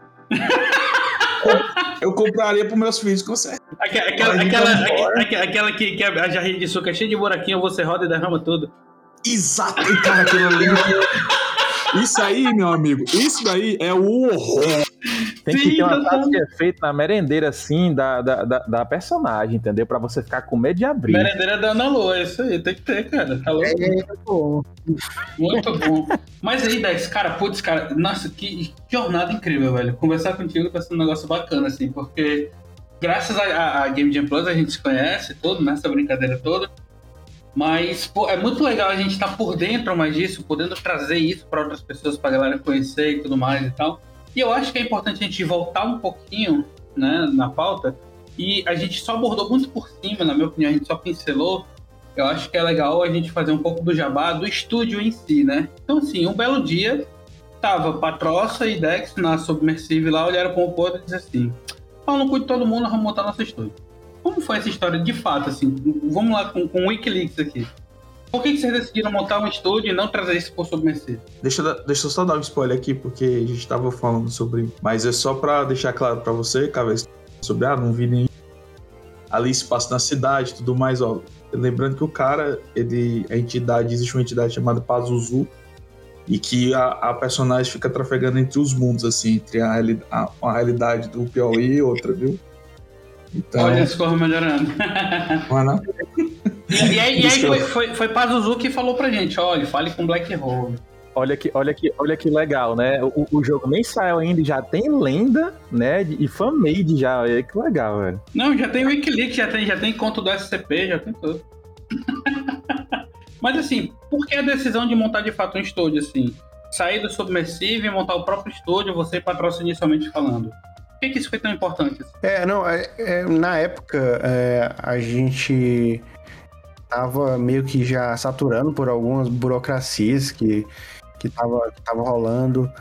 Eu compraria pros meus filhos, com certeza. Aquela, aquela, aquela, aquela, aquela que, que a jarrinha de suco é cheia de buraquinho, você roda e derrama tudo. Exato, cara, aquilo ali. Isso aí, meu amigo, isso daí é o horror. Tem Sim, que ter uma tá taça de efeito na merendeira, assim, da, da, da, da personagem, entendeu? Pra você ficar com medo de abrir. Merendeira da Ana Lua, é isso aí, tem que ter, cara. Tá louco? É, pô. Muito bom. Mas aí, Dex, cara, putz, cara, nossa, que jornada incrível, velho. Conversar contigo tá sendo um negócio bacana, assim, porque graças a, a, a Game Jam Plus a gente se conhece todo, né? Essa brincadeira toda. Mas, pô, é muito legal a gente estar tá por dentro mais disso, podendo trazer isso para outras pessoas, pra galera conhecer e tudo mais e tal. E eu acho que é importante a gente voltar um pouquinho, né, na pauta. E a gente só abordou muito por cima, na minha opinião, a gente só pincelou. Eu acho que é legal a gente fazer um pouco do jabá do estúdio em si, né? Então, assim, um belo dia, tava Patroça e Dex na Submersive lá, olharam para o povo e disseram assim: Paulo, cuide de todo mundo, vamos montar nosso estúdio. Como foi essa história de fato, assim? Vamos lá com, com o Wikileaks aqui. Por que, que vocês decidiram montar um estúdio e não trazer isso por submersivo? Deixa, deixa eu só dar um spoiler aqui, porque a gente tava falando sobre. Mas é só pra deixar claro pra você, cabeça, sobre ah, não vi nem ali espaço na cidade tudo mais, ó. Lembrando que o cara, ele. A entidade, existe uma entidade chamada Pazuzu. E que a, a personagem fica trafegando entre os mundos, assim, entre a, a, uma realidade do Piauí e outra, viu? Então. Olha as coisas melhorando. <laughs> não é não? E, aí, e aí foi, foi, foi Pazuzu que falou pra gente: olha, fale com Black Hole. Olha que, olha que, olha que legal, né? O, o jogo nem saiu ainda, e já tem lenda, né? E fan-made já. Olha que legal, velho. Não, já tem Wikileaks, já tem, já tem conta do SCP, já tem tudo. <laughs> Mas assim, por que a decisão de montar de fato um estúdio assim? Sair do submersivo e montar o próprio estúdio, você patrocina inicialmente falando. Por que, que isso foi tão importante? É, não, é- é, na época é, a gente tava meio que já saturando por algumas burocracias que, que, tava, que tava rolando.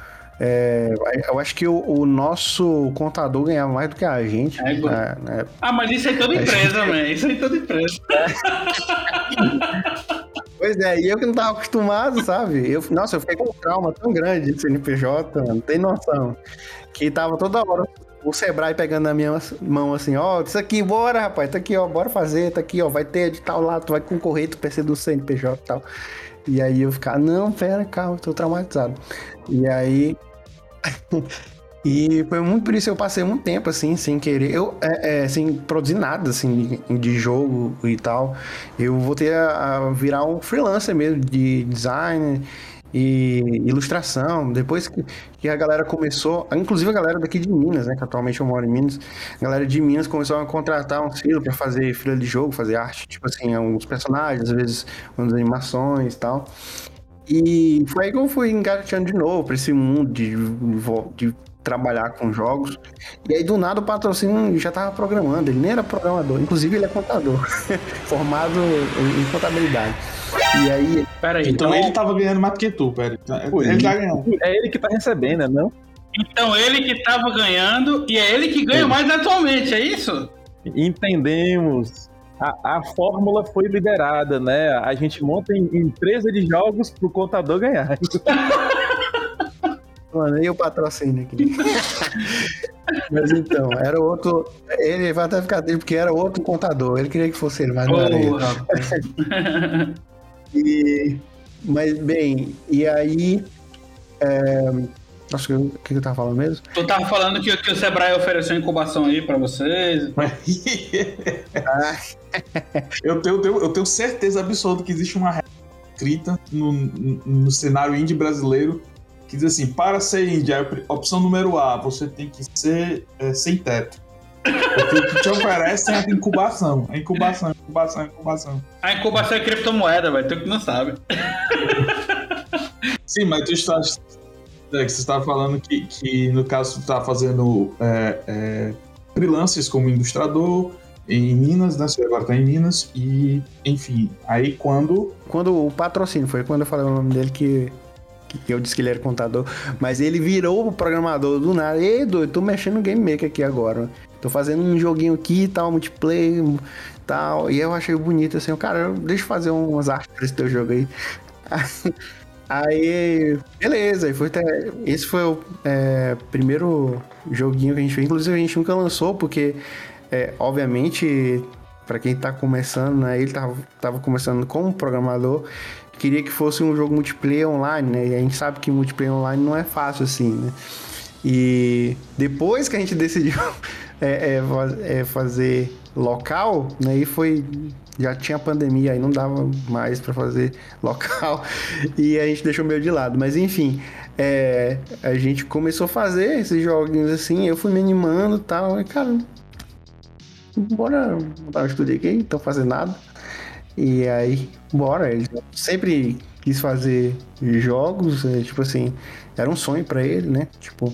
É, eu acho que o, o nosso contador ganhava mais do que a gente. É, né, né? Ah, mas isso aí <laughs> toda empresa, man. Isso aí toda empresa. Pois é, e eu que não tava acostumado, sabe? Eu, nossa, eu fiquei com um trauma tão grande de CNPJ, não tem noção. Que tava toda hora o Sebrae pegando na minha mão assim, ó, isso aqui, bora, rapaz, tá aqui, ó, bora fazer, tá aqui, ó, vai ter de tal lá, tu vai concorrer, tu precisa do CNPJ e tal. E aí eu ficava, não, pera, calma, tô traumatizado. E aí. <laughs> e foi muito por isso que eu passei muito tempo, assim, sem querer. Eu, é, é, sem produzir nada, assim, de, de jogo e tal. Eu voltei a, a virar um freelancer mesmo, de design e ilustração. Depois que, que a galera começou, inclusive a galera daqui de Minas, né? Que atualmente eu moro em Minas. A galera de Minas começou a contratar uns filhos pra fazer fila de jogo, fazer arte, tipo assim, alguns personagens, às vezes umas animações e tal. E foi aí que eu fui engateando de novo pra esse mundo de, de trabalhar com jogos. E aí, do nada, o patrocínio já tava programando. Ele nem era programador. Inclusive, ele é contador. <laughs> formado em contabilidade. E aí... Pera aí. Então ele tava ganhando mais do que tu, pera. Pô, Ele tá ganhando. É ele que tá recebendo, né? Não? Então ele que tava ganhando e é ele que ganha mais atualmente, é isso? Entendemos. A, a fórmula foi liberada, né? A gente monta em empresa de jogos pro contador ganhar. <laughs> Mano, e o patrocínio aqui? <laughs> mas então, era outro. Ele vai até ficar triste porque era outro contador. Ele queria que fosse ele, mas não era ele. <laughs> E, mas, bem, e aí. É, nossa, o que, que eu tava falando mesmo? tu tava falando que, que o Sebrae ofereceu incubação aí pra vocês. <laughs> Eu, tenho, eu tenho- eu tenho certeza absoluta que existe uma regra escrita no, no, no cenário indie brasileiro que diz assim: para ser indie, a opção número A, você tem que ser é, sem teto. Porque o que te oferece é a incubação. A incubação, a incubação, a incubação. A incubação é criptomoeda, velho. Tu que não sabe. Sim, mas tu está. É, que você estava falando que, que, no caso, tu está fazendo é, é, freelancers como ilustrador em Minas, né? Você agora está em Minas, e enfim, aí quando. quando o patrocínio, foi quando eu falei o nome dele que, que eu disse que ele era contador, mas ele virou o programador do nada. Ei, doido, tô mexendo no Game Maker aqui agora. Tô fazendo um joguinho aqui e tal, multiplayer tal. E eu achei bonito assim, cara, deixa eu fazer umas artes pra esse teu jogo aí. <laughs> Aí, beleza, foi até- esse foi o é, primeiro joguinho que a gente fez. Inclusive, a gente nunca lançou, porque, é, obviamente, para quem tá começando, né, ele tava, tava começando como programador, queria que fosse um jogo multiplayer online, né? E a gente sabe que multiplayer online não é fácil assim, né? E depois que a gente <laughs> decidiu é, é, é fazer local, né, aí foi já tinha pandemia, aí não dava mais para fazer <laughs> local e a gente deixou meio de lado. Mas enfim, é, a gente começou a fazer esses joguinhos assim, eu fui me animando e tal, e cara, bora mudar o estúdio aqui, não tô fazendo nada. E aí, bora, ele sempre quis fazer jogos, é, tipo assim, era um sonho para ele, né? Tipo,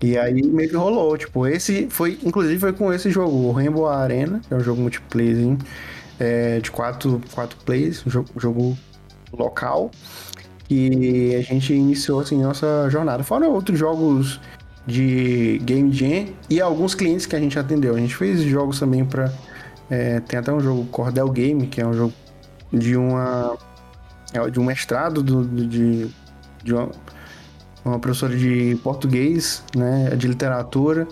e aí meio que rolou, tipo, esse foi, inclusive foi com esse jogo, o Rainbow Arena, que é um jogo multiplayer é, de quatro, quatro plays, um jogo, jogo local, e a gente iniciou assim nossa jornada. Fora outros jogos de Game Jam e alguns clientes que a gente atendeu. A gente fez jogos também para é, tem até um jogo Cordel Game, que é um jogo de uma é, de um mestrado do, de, de uma, uma professora de português, né, de literatura.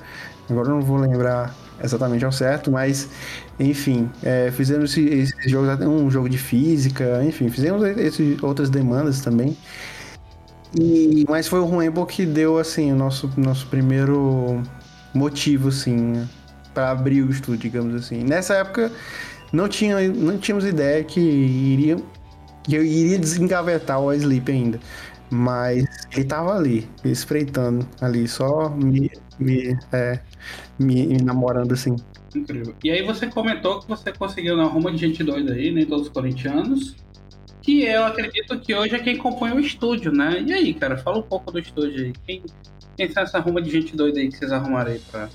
Agora eu não vou lembrar exatamente ao certo, mas enfim, é, fizemos esse, jogo, um jogo de física, enfim, fizemos esse, outras demandas também. E, mas foi o Ruembo que deu assim o nosso, nosso primeiro motivo assim para abrir o estúdio, digamos assim. Nessa época não tinha não tínhamos ideia que iria que eu iria desengavetar o Sleep ainda. Mas ele tava ali, espreitando ali, só me, me, é, me, me namorando assim. Incrível. E aí você comentou que você conseguiu na Roma de gente doida aí, nem né, todos os corintianos. Que eu acredito que hoje é quem compõe o estúdio, né? E aí, cara, fala um pouco do estúdio aí. Quem, quem são essa Roma de gente doida aí que vocês arrumaram aí pra,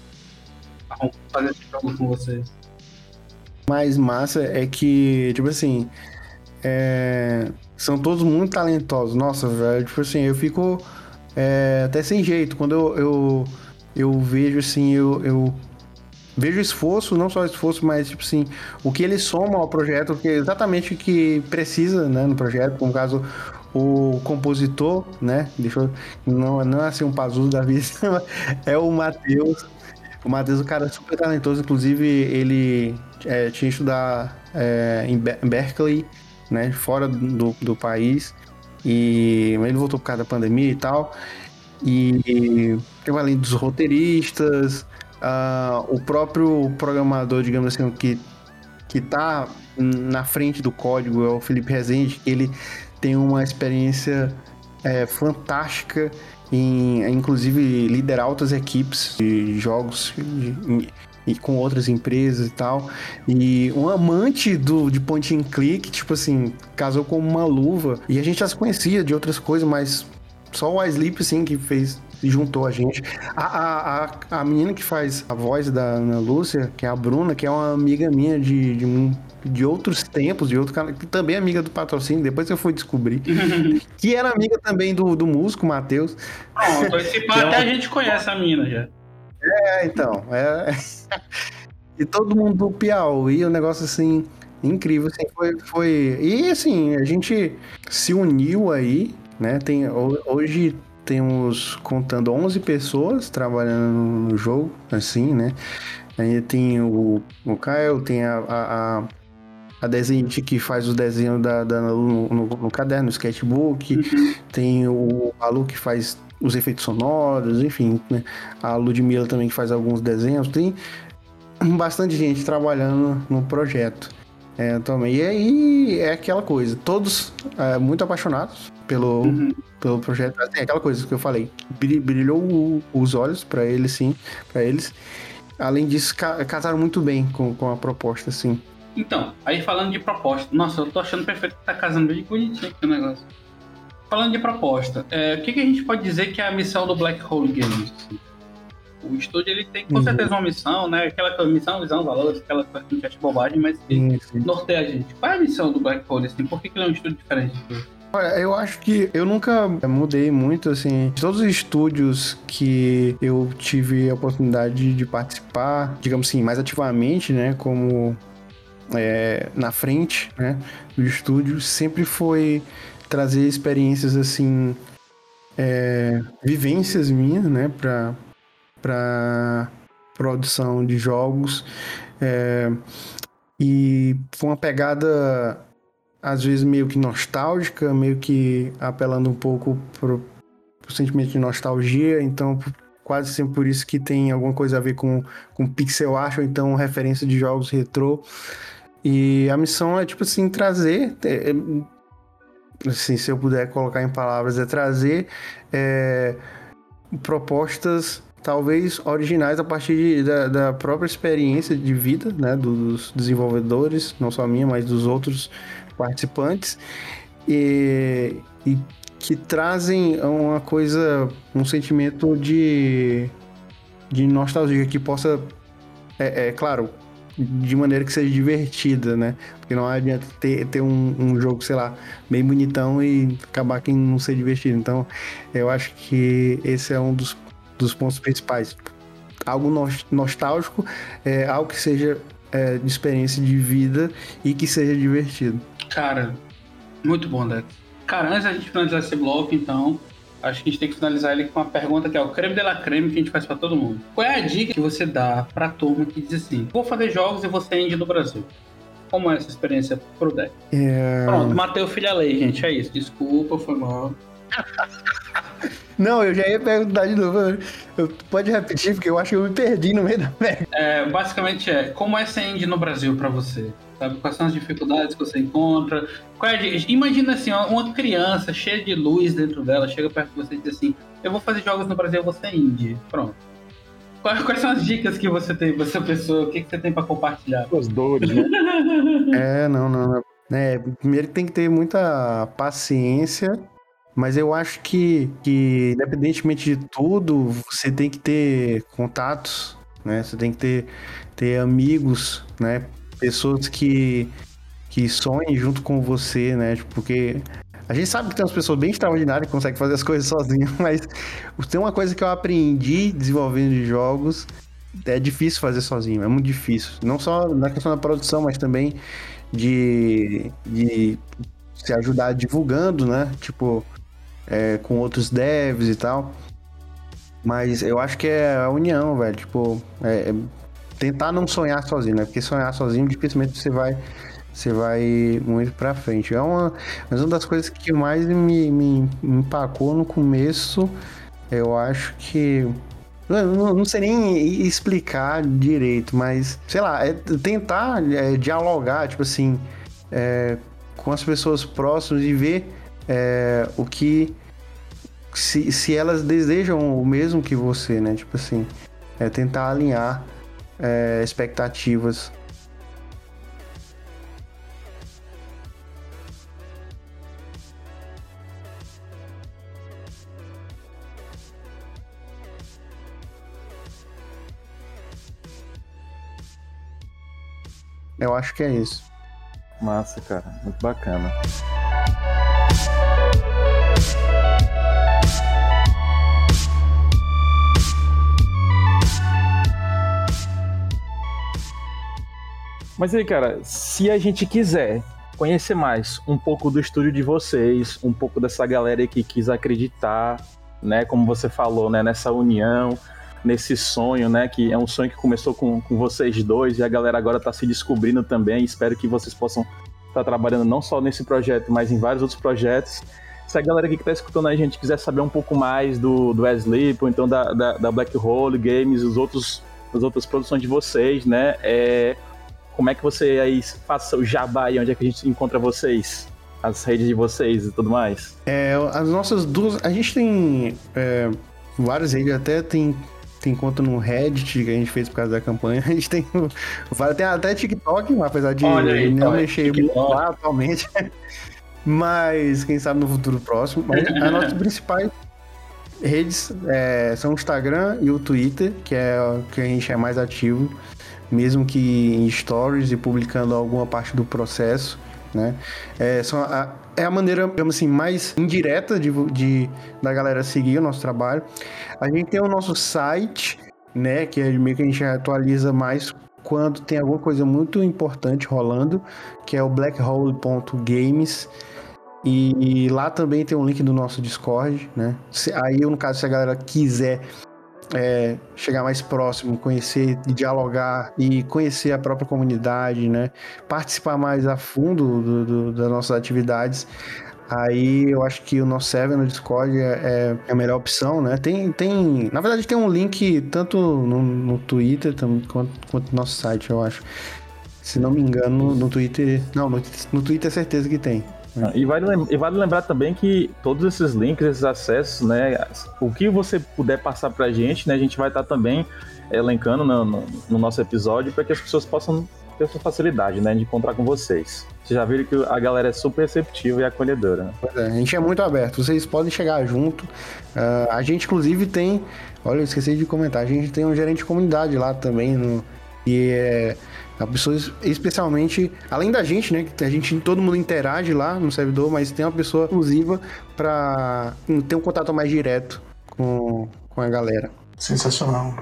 fazer esse jogo com vocês? Mais massa é que, tipo assim, é, são todos muito talentosos. Nossa, velho, tipo assim, eu fico é, até sem jeito. Quando eu, eu, eu vejo assim, eu, eu vejo esforço, não só esforço, mas tipo assim, o que eles somam ao projeto, que é exatamente o que precisa, né, no projeto, como caso o compositor, né, deixa eu, não, não é assim um pazudo da vida, <laughs> é o Matheus. O Matheus, o cara é super talentoso, inclusive ele é, tinha estudar é, em Berkeley, né, fora do, do país, e ele voltou por causa da pandemia e tal. E além dos roteiristas, uh, o próprio programador, digamos assim, que, que tá na frente do código é o Felipe Rezende, ele tem uma experiência é, fantástica em, inclusive, liderar outras equipes de jogos de, e com outras empresas e tal. E um amante do, de point and click, tipo assim, casou com uma luva. E a gente já se conhecia de outras coisas, mas só o iSleep, assim, que fez juntou a gente. A, a, a, a, menina que faz a voz da Ana Lúcia, que é a Bruna, que é uma amiga minha de, de, um, de outros tempos, de outro canal, que também é amiga do patrocínio, depois eu fui descobrir. <laughs> que era amiga também do, do músico, Matheus. Pronto, esse <laughs> pá, até a gente conhece a mina já. É, então. É... <laughs> e todo mundo do Piauí, um negócio assim incrível, assim, foi, foi. E assim, a gente se uniu aí, né? Tem, hoje temos contando 11 pessoas trabalhando no jogo, assim, né? Aí tem o, o Caio, tem a, a, a desenhista que faz os desenhos da, da no, no, no, caderno, no sketchbook, uhum. tem o Alu que faz os efeitos sonoros, enfim, né? A Ludmilla também que faz alguns desenhos, tem bastante gente trabalhando no projeto. É, também. E aí é aquela coisa, todos é, muito apaixonados pelo, uhum. pelo projeto. É aquela coisa que eu falei, brilhou o, os olhos para eles, sim, para eles. Além disso, casaram muito bem com, com a proposta, sim. Então, aí falando de proposta, nossa, eu tô achando perfeito que tá casando bem bonitinho aqui o negócio. Falando de proposta, é, o que, que, a gente pode dizer que é a missão do Black Hole Games? O estúdio ele tem com uhum. certeza uma missão, né? Aquela missão, visão, valores, aquela coisa que a bobagem, mas que uhum. norteia a gente. Qual é a missão do Black Hole? Assim? Por que, que ele é um estúdio diferente? Olha, eu acho que eu nunca mudei muito, assim. De todos os estúdios que eu tive a oportunidade de participar, digamos assim, mais ativamente, né? Como é, na frente, né? Do estúdio, sempre foi trazer experiências assim, é, vivências minhas, né, para para produção de jogos é, e foi uma pegada às vezes meio que nostálgica, meio que apelando um pouco pro, pro sentimento de nostalgia, então quase sempre por isso que tem alguma coisa a ver com, com pixel art ou então referência de jogos retrô. E a missão é, tipo assim, trazer. É, assim, se eu puder colocar em palavras, é trazer é, propostas talvez originais a partir de, da, da, própria experiência de vida né, dos desenvolvedores, não só minha, mas dos outros participantes, e, e que trazem uma coisa, um sentimento de, de nostalgia que possa, é, é claro, de maneira que seja divertida, né? Porque não adianta ter, ter um, um, jogo, sei lá, bem bonitão e acabar que não ser divertido. Então, eu acho que esse é um dos, dos pontos principais. Algo nostálgico, é, algo que seja é, de experiência de vida e que seja divertido. Cara, muito bom, Dex. Cara, antes da gente finalizar esse bloco, então, acho que a gente tem que finalizar ele com uma pergunta que é o creme de la creme que a gente faz para todo mundo. Qual é a dica que você dá pra turma que diz assim: vou fazer jogos e você indie no Brasil? Como é essa experiência pro deck? É... Pronto, matei o filho a lei, gente. É isso. Desculpa, foi mal. <laughs> Não, eu já ia perguntar de novo. Eu, pode repetir, porque eu acho que eu me perdi no meio da pergunta. É, basicamente é, como é ser indie no Brasil para você? Sabe? Quais são as dificuldades que você encontra? É Imagina assim, uma criança cheia de luz dentro dela, chega perto de você e diz assim, eu vou fazer jogos no Brasil, você é indie. Pronto. Quais, são as dicas que você tem, você pessoa, o que, que você tem para compartilhar? As dores, né? <laughs> é, não, não, não. É, primeiro tem que ter muita paciência, mas eu acho que, que independentemente de tudo, você tem que ter contatos, né? Você tem que ter, ter amigos, né? pessoas que, que sonhem junto com você, né? Porque a gente sabe que tem umas pessoas bem extraordinárias que conseguem fazer as coisas sozinhas, <laughs> mas tem uma coisa que eu aprendi desenvolvendo de jogos, é difícil fazer sozinho, é muito difícil. Não só na questão da produção, mas também de, de se ajudar divulgando, né? Tipo, é, com outros devs e tal. Mas eu acho que é a união, velho. Tipo, é, é tentar não sonhar sozinho, né? Porque sonhar sozinho dificilmente você vai você vai muito pra frente. É uma, mas uma das coisas que mais me, me, me empacou no começo, eu acho que. Não, não sei nem explicar direito, mas sei lá, é tentar é, dialogar, tipo assim, é, com as pessoas próximas e ver é, o que. Se, se elas desejam o mesmo que você, né? Tipo assim, é tentar alinhar é, expectativas. Eu acho que é isso. Massa, cara. Muito bacana. Mas aí, cara, se a gente quiser conhecer mais um pouco do estúdio de vocês, um pouco dessa galera que quis acreditar, né, como você falou, né, nessa união, nesse sonho, né, que é um sonho que começou com, com vocês dois e a galera agora está se descobrindo também. Espero que vocês possam estar tá trabalhando não só nesse projeto, mas em vários outros projetos. Se a galera aqui que está escutando a gente quiser saber um pouco mais do, do Wesley, ou então da, da, da Black Hole Games, os outros, as outras produções de vocês, né, é, como é que você aí faça o jabá aí, onde é que a gente encontra vocês? As redes de vocês e tudo mais? É, as nossas duas. A gente tem é, várias redes, até tem, tem conta no Reddit que a gente fez por causa da campanha. <laughs> A gente tem. Tem até TikTok, apesar de aí, não mexer muito lá atualmente. Mas quem sabe no futuro próximo. Mas as <laughs> nossas principais redes é, são o Instagram e o Twitter, que é o que a gente é mais ativo mesmo que em stories e publicando alguma parte do processo, né? É, são a, é a maneira, digamos assim, mais indireta de, de, da galera seguir o nosso trabalho. A gente tem o nosso site, né? Que é meio que a gente atualiza mais quando tem alguma coisa muito importante rolando, que é o blackhole.games. E lá também tem um link do nosso Discord, né? Aí, no caso, se a galera quiser é, chegar mais próximo, conhecer e dialogar e conhecer a própria comunidade, né? Participar mais a fundo do, do, das nossas atividades. aí eu acho que o nosso server no Discord é, é a melhor opção, né? Tem, tem, na verdade tem um link tanto no, no Twitter quanto, quanto no nosso site, eu acho. Se não me engano, no Twitter. Não, no, no Twitter é certeza que tem. E vale, e vale lembrar também que todos esses links, esses acessos, né? O que você puder passar pra gente, né? A gente vai estar tá também elencando no, no, no nosso episódio para que as pessoas possam ter essa facilidade, né? De encontrar com vocês. Vocês já viram que a galera é super receptiva e acolhedora. Né? Pois é, a gente é muito aberto. Vocês podem chegar junto. Uh, a gente, inclusive, tem. Olha, eu esqueci de comentar. A gente tem um gerente de comunidade lá também. No, e é a pessoa, especialmente, além da gente, né? Que a gente, todo mundo interage lá no servidor, mas tem uma pessoa exclusiva para ter um contato mais direto com, com a galera. Sensacional.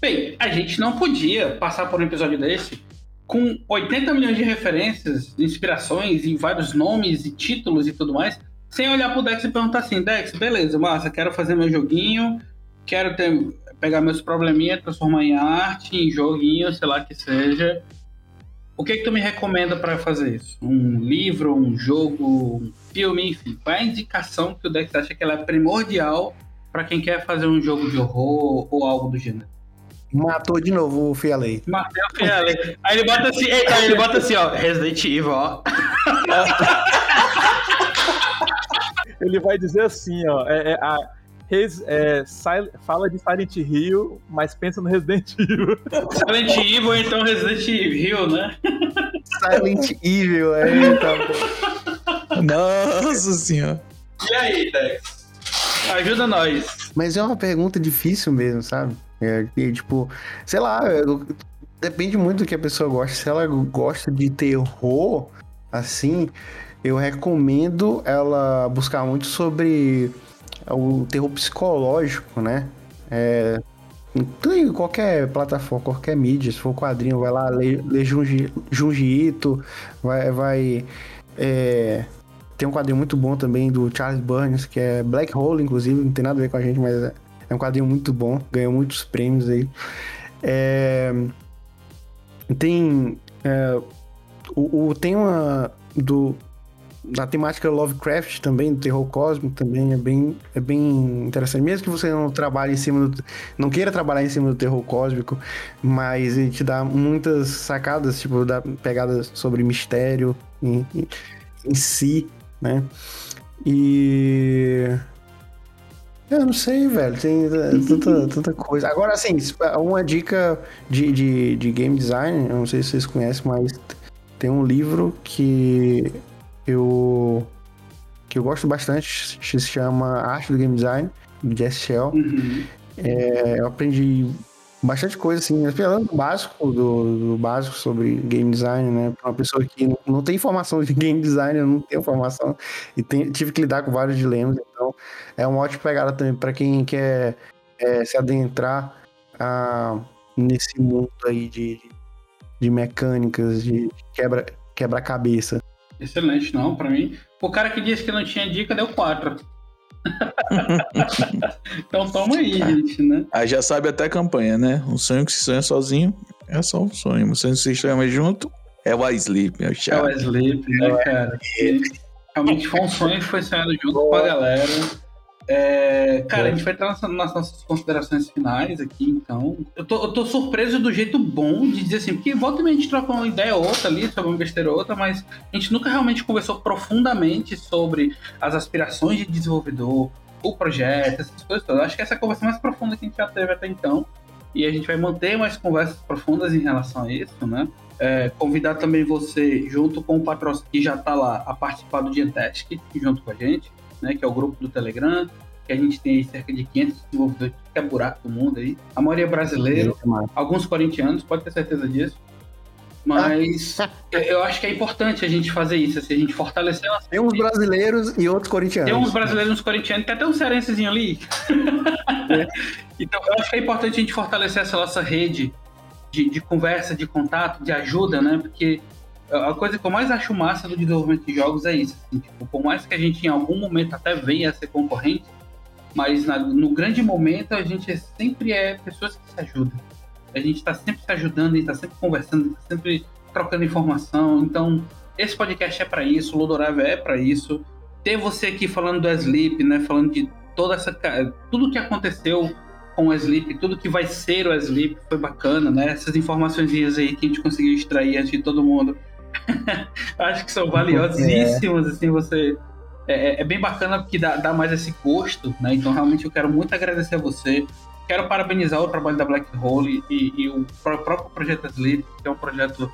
Bem, a gente não podia passar por um episódio desse com 80 milhões de referências, inspirações e vários nomes e títulos e tudo mais, sem olhar pro Dex e perguntar assim, Dex, beleza, massa, quero fazer meu joguinho, quero ter pegar meus probleminhas, transformar em arte, em joguinho, sei lá que seja. O que, que tu me recomenda para fazer isso? Um livro, um jogo, um filme, enfim. Qual é a indicação que o Dex acha que ela é primordial para quem quer fazer um jogo de horror ou algo do gênero? Matou de novo o Fialei. Matou o Fialei. Aí ele bota assim, eita, ele bota assim, ó, Resident Evil, ó. <laughs> ele vai dizer assim, ó, é, é a, Res, é, fala de Silent Hill, mas pensa no Resident Evil. Silent Evil, então Resident Evil, né? Silent Evil, é, tá Nossa senhora. E aí, Dex? Ajuda nós. Mas é uma pergunta difícil mesmo, sabe? É, é tipo, sei lá, depende muito do que a pessoa gosta. Se ela gosta de terror, assim, eu recomendo ela buscar muito sobre o terror psicológico, né? É, em qualquer plataforma, qualquer mídia, se for quadrinho, vai lá ler, ler Junji, Junji Ito, vai, vai é, tem um quadrinho muito bom também do Charles Burns, que é Black Hole, inclusive, não tem nada a ver com a gente, mas é, é um quadrinho muito bom, ganhou muitos prêmios aí. É, tem é, o, o, tem uma do da temática Lovecraft também, do terror cósmico também é bem, é bem interessante. Mesmo que você não trabalhe em cima do, não queira trabalhar em cima do terror cósmico, mas ele te dá muitas sacadas, tipo, da pegada sobre mistério em, em, em si, né? E eu não sei, velho. Tem tanta, <laughs> tanta coisa. Agora, assim, uma dica de, de, de game design, eu não sei se vocês conhecem, mas tem um livro que eu que eu gosto bastante, se chama Arte do Game Design, Jess Shell. Uhum. É, eu aprendi bastante coisa, assim, falando do básico, do, do, básico sobre game design, né? Pra uma pessoa que não, não tem formação de game design, eu não tenho formação, e tem, tive que lidar com vários dilemas, então é uma ótima pegada também para quem quer é, se adentrar a, nesse mundo aí de, de mecânicas, de quebra, quebra-cabeça. Excelente, não, para mim. O cara que disse que não tinha dica deu quatro. <laughs> então toma aí, gente, né? Aí já sabe até a campanha, né? Um sonho que se sonha sozinho é só um sonho. Um sonho que se sonha junto é o sleep, é o É o sleep, né, cara? realmente foi um sonho que foi sonhado junto com a galera. É, cara, a gente vai entrar nas, nas, nossas considerações finais aqui, então. Eu tô, eu tô surpreso do jeito bom de dizer assim, porque volta e meia a gente troca uma ideia ou outra ali, sobre uma besteira ou outra, mas a gente nunca realmente conversou profundamente sobre as aspirações de desenvolvedor, o projeto, essas coisas todas. Eu acho que essa é a conversa mais profunda que a gente já teve até então. E a gente vai manter mais conversas profundas em relação a isso, né? É, convidar também você, junto com o patrocínio que já está lá, a participar do Diantask, junto com a gente né, que é o grupo do Telegram, que a gente tem cerca de 500 desenvolvedores que é buraco do mundo aí. A maioria é brasileiro, alguns corintianos, pode ter certeza disso. Mas eu acho que é importante a gente fazer isso, assim, a gente fortalecer nossa Tem uns brasileiros e outros corintianos. Tem uns brasileiros e uns corintianos, tem até um cearensezinho ali. É. <laughs> então, eu acho que é importante a gente fortalecer essa nossa rede de, de conversa, de contato, de ajuda, né? Porque a coisa que eu mais acho massa do desenvolvimento de jogos é isso. Assim, tipo, por mais que a gente em algum momento até venha a ser concorrente, mas na, no grande momento a gente sempre é pessoas que se ajudam. A gente está sempre se ajudando, a gente está sempre conversando, está sempre trocando informação. Então, esse podcast é para isso, o Lodorave é para isso. ter você aqui falando do Sleep, né? Falando de toda essa. Tudo que aconteceu com o Sleep, tudo que vai ser o Sleep foi bacana, né? Essas informações aí que a gente conseguiu extrair antes de todo mundo. <laughs> Acho que são valiosíssimas, é. assim, você. É, é, é, bem bacana porque dá, dá mais esse gosto, né? Então, realmente, eu quero muito agradecer a você. Quero parabenizar o trabalho da Black Hole e, e o próprio projeto Sleep, que é um projeto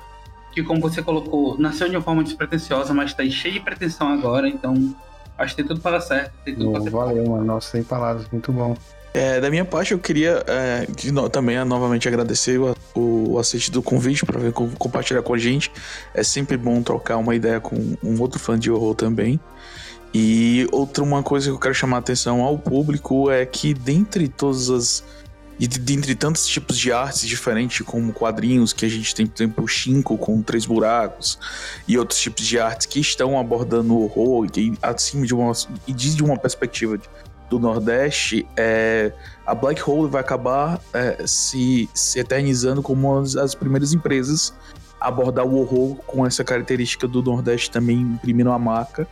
que, como você colocou, nasceu de uma forma despretensiosa, mas está cheio de pretensão agora, então acho que tem tudo para dar certo. Tem tudo oh, valeu, mano. Nossa, sem palavras, muito bom. É, da minha parte, eu queria é, no, também novamente agradecer o, o aceite do convite para compartilhar com a gente. É sempre bom trocar uma ideia com um outro fã de horror também. E outra uma coisa que eu quero chamar a atenção ao público é que dentre todas as e dentre tantos tipos de artes diferentes, como quadrinhos, que a gente tem, por exemplo, o Shinko com três buracos, e outros tipos de artes que estão abordando o horror, e acima de uma, e de uma perspectiva do Nordeste, é, a Black Hole vai acabar é, se, se eternizando como uma das primeiras empresas a abordar o horror com essa característica do Nordeste também imprimindo a marca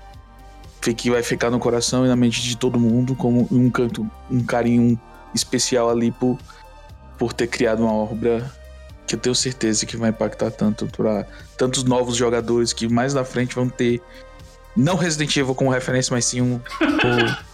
que vai ficar no coração e na mente de todo mundo como um canto, um carinho especial ali por, por ter criado uma obra que eu tenho certeza que vai impactar tanto para tantos novos jogadores que mais na frente vão ter não Resident Evil como referência, mas sim um, um <laughs>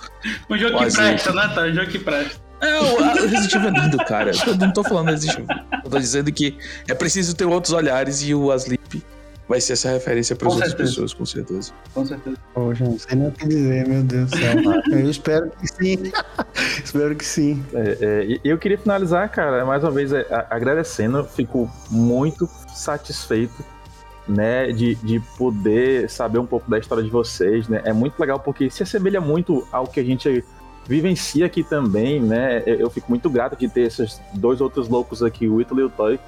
jogo que presta, né? Tá, um jogo que presta. É, o Resident Evil é lindo, cara. Eu não tô falando Resident Evil. Eu tô dizendo que é preciso ter outros olhares e o Asleep vai ser essa referência para as outras pessoas, com certeza. Com certeza. Poxa, não sei nem o que dizer, meu Deus do céu. eu espero que sim. <laughs> espero que sim. É, é, eu queria finalizar, cara, mais uma vez é, agradecendo. Fico muito satisfeito né, de, de poder saber um pouco da história de vocês, né? É muito legal porque se assemelha muito ao que a gente vivencia aqui também, né? Eu fico muito grato de ter esses dois outros loucos aqui, o Ítalo e o Toy,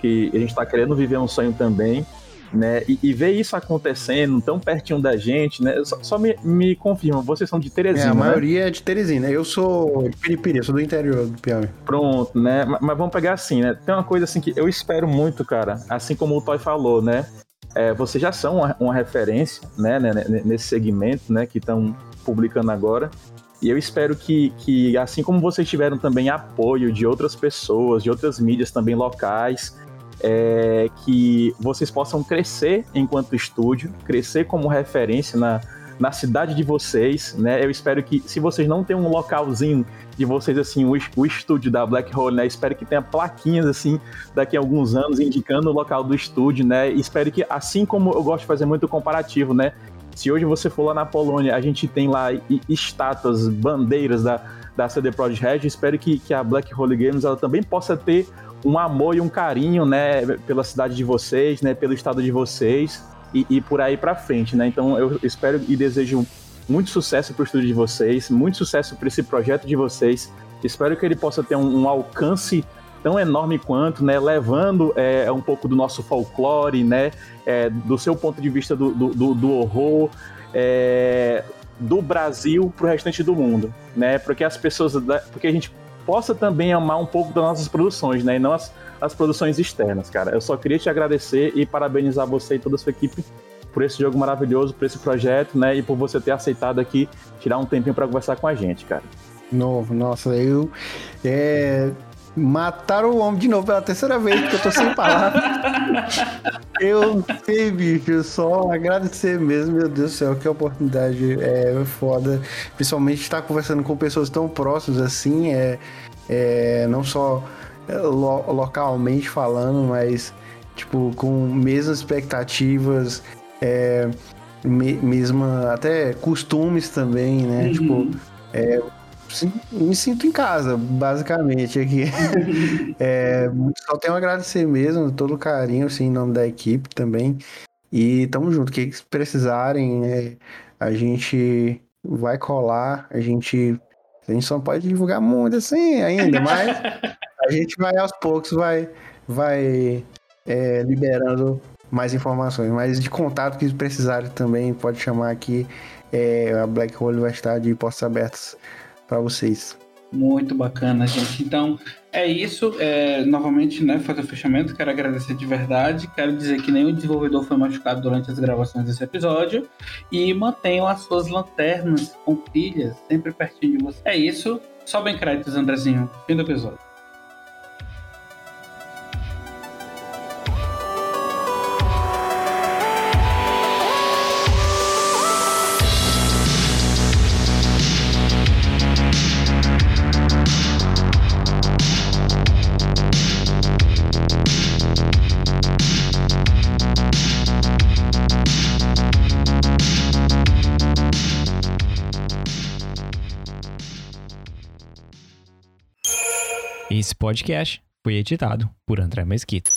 que a gente está querendo viver um sonho também, né? E, e, ver isso acontecendo tão pertinho da gente, né? Só, só me, me confirma, vocês são de Teresina, é, a né? maioria né? é de Teresina. Eu sou de Piripiri, sou do interior do Piauí. Pronto, né? Mas, mas vamos pegar assim, né? Tem uma coisa assim que eu espero muito, cara, assim como o Toy falou, né? É, vocês já são uma, uma referência né, né, né nesse segmento né, que estão publicando agora. E eu espero que, que, assim como vocês tiveram também apoio de outras pessoas, de outras mídias também locais, é, que vocês possam crescer enquanto estúdio, crescer como referência na, na cidade de vocês, né? Eu espero que, se vocês não têm um localzinho de vocês, assim, o, o estúdio da Black Hole, né? Espero que tenha plaquinhas, assim, daqui a alguns anos, indicando o local do estúdio, né? Espero que, assim como eu gosto de fazer muito comparativo, né? Se hoje você for lá na Polônia, a gente tem lá estátuas, bandeiras da, da CD Projekt Red, espero que, que a Black Hole Games ela também possa ter um amor e um carinho, né, pela cidade de vocês, né, pelo estado de vocês, e, e por aí para frente, né? Então eu espero e desejo muito sucesso para o estúdio de vocês, muito sucesso para esse projeto de vocês. Espero que ele possa ter um, um alcance tão enorme quanto, né, levando é, um pouco do nosso folclore, né, é, do seu ponto de vista do, do, do horror, é, do Brasil para o restante do mundo, né, porque as pessoas, porque a gente possa também amar um pouco das nossas produções, né, e não as, as produções externas, cara. Eu só queria te agradecer e parabenizar você e toda a sua equipe por esse jogo maravilhoso, por esse projeto, né? E por você ter aceitado aqui tirar um tempinho para conversar com a gente, cara. Novo, nossa, eu. É, mataram o homem de novo pela terceira vez, porque eu tô sem palavras. <laughs> eu sei, bicho, só agradecer mesmo, meu Deus do céu, que oportunidade é foda. Principalmente estar conversando com pessoas tão próximas assim, é, é não só lo, localmente falando, mas tipo com mesmas expectativas, é, me, mesma até costumes também, né? Uhum. Tipo, é, me sinto em casa, basicamente aqui. <laughs> é, só tenho a agradecer mesmo todo o carinho, assim, em nome da equipe também. E tamo junto. O que precisarem, né, a gente vai colar, a gente. A gente só pode divulgar muito assim ainda, mas <laughs> a gente vai aos poucos, vai, vai é, liberando mais informações. Mas de contato que precisarem também, pode chamar aqui. É, a Black Hole vai estar de portas abertas para vocês. Muito bacana, gente. Então, É isso. É, novamente, né, fazer o fechamento. Quero agradecer de verdade. Quero dizer que nenhum desenvolvedor foi machucado durante as gravações desse episódio. E mantenham as suas lanternas com pilhas sempre pertinho de você. É isso. Sobem créditos, Andrezinho. Fim do episódio. Podcast foi editado por André Mesquita.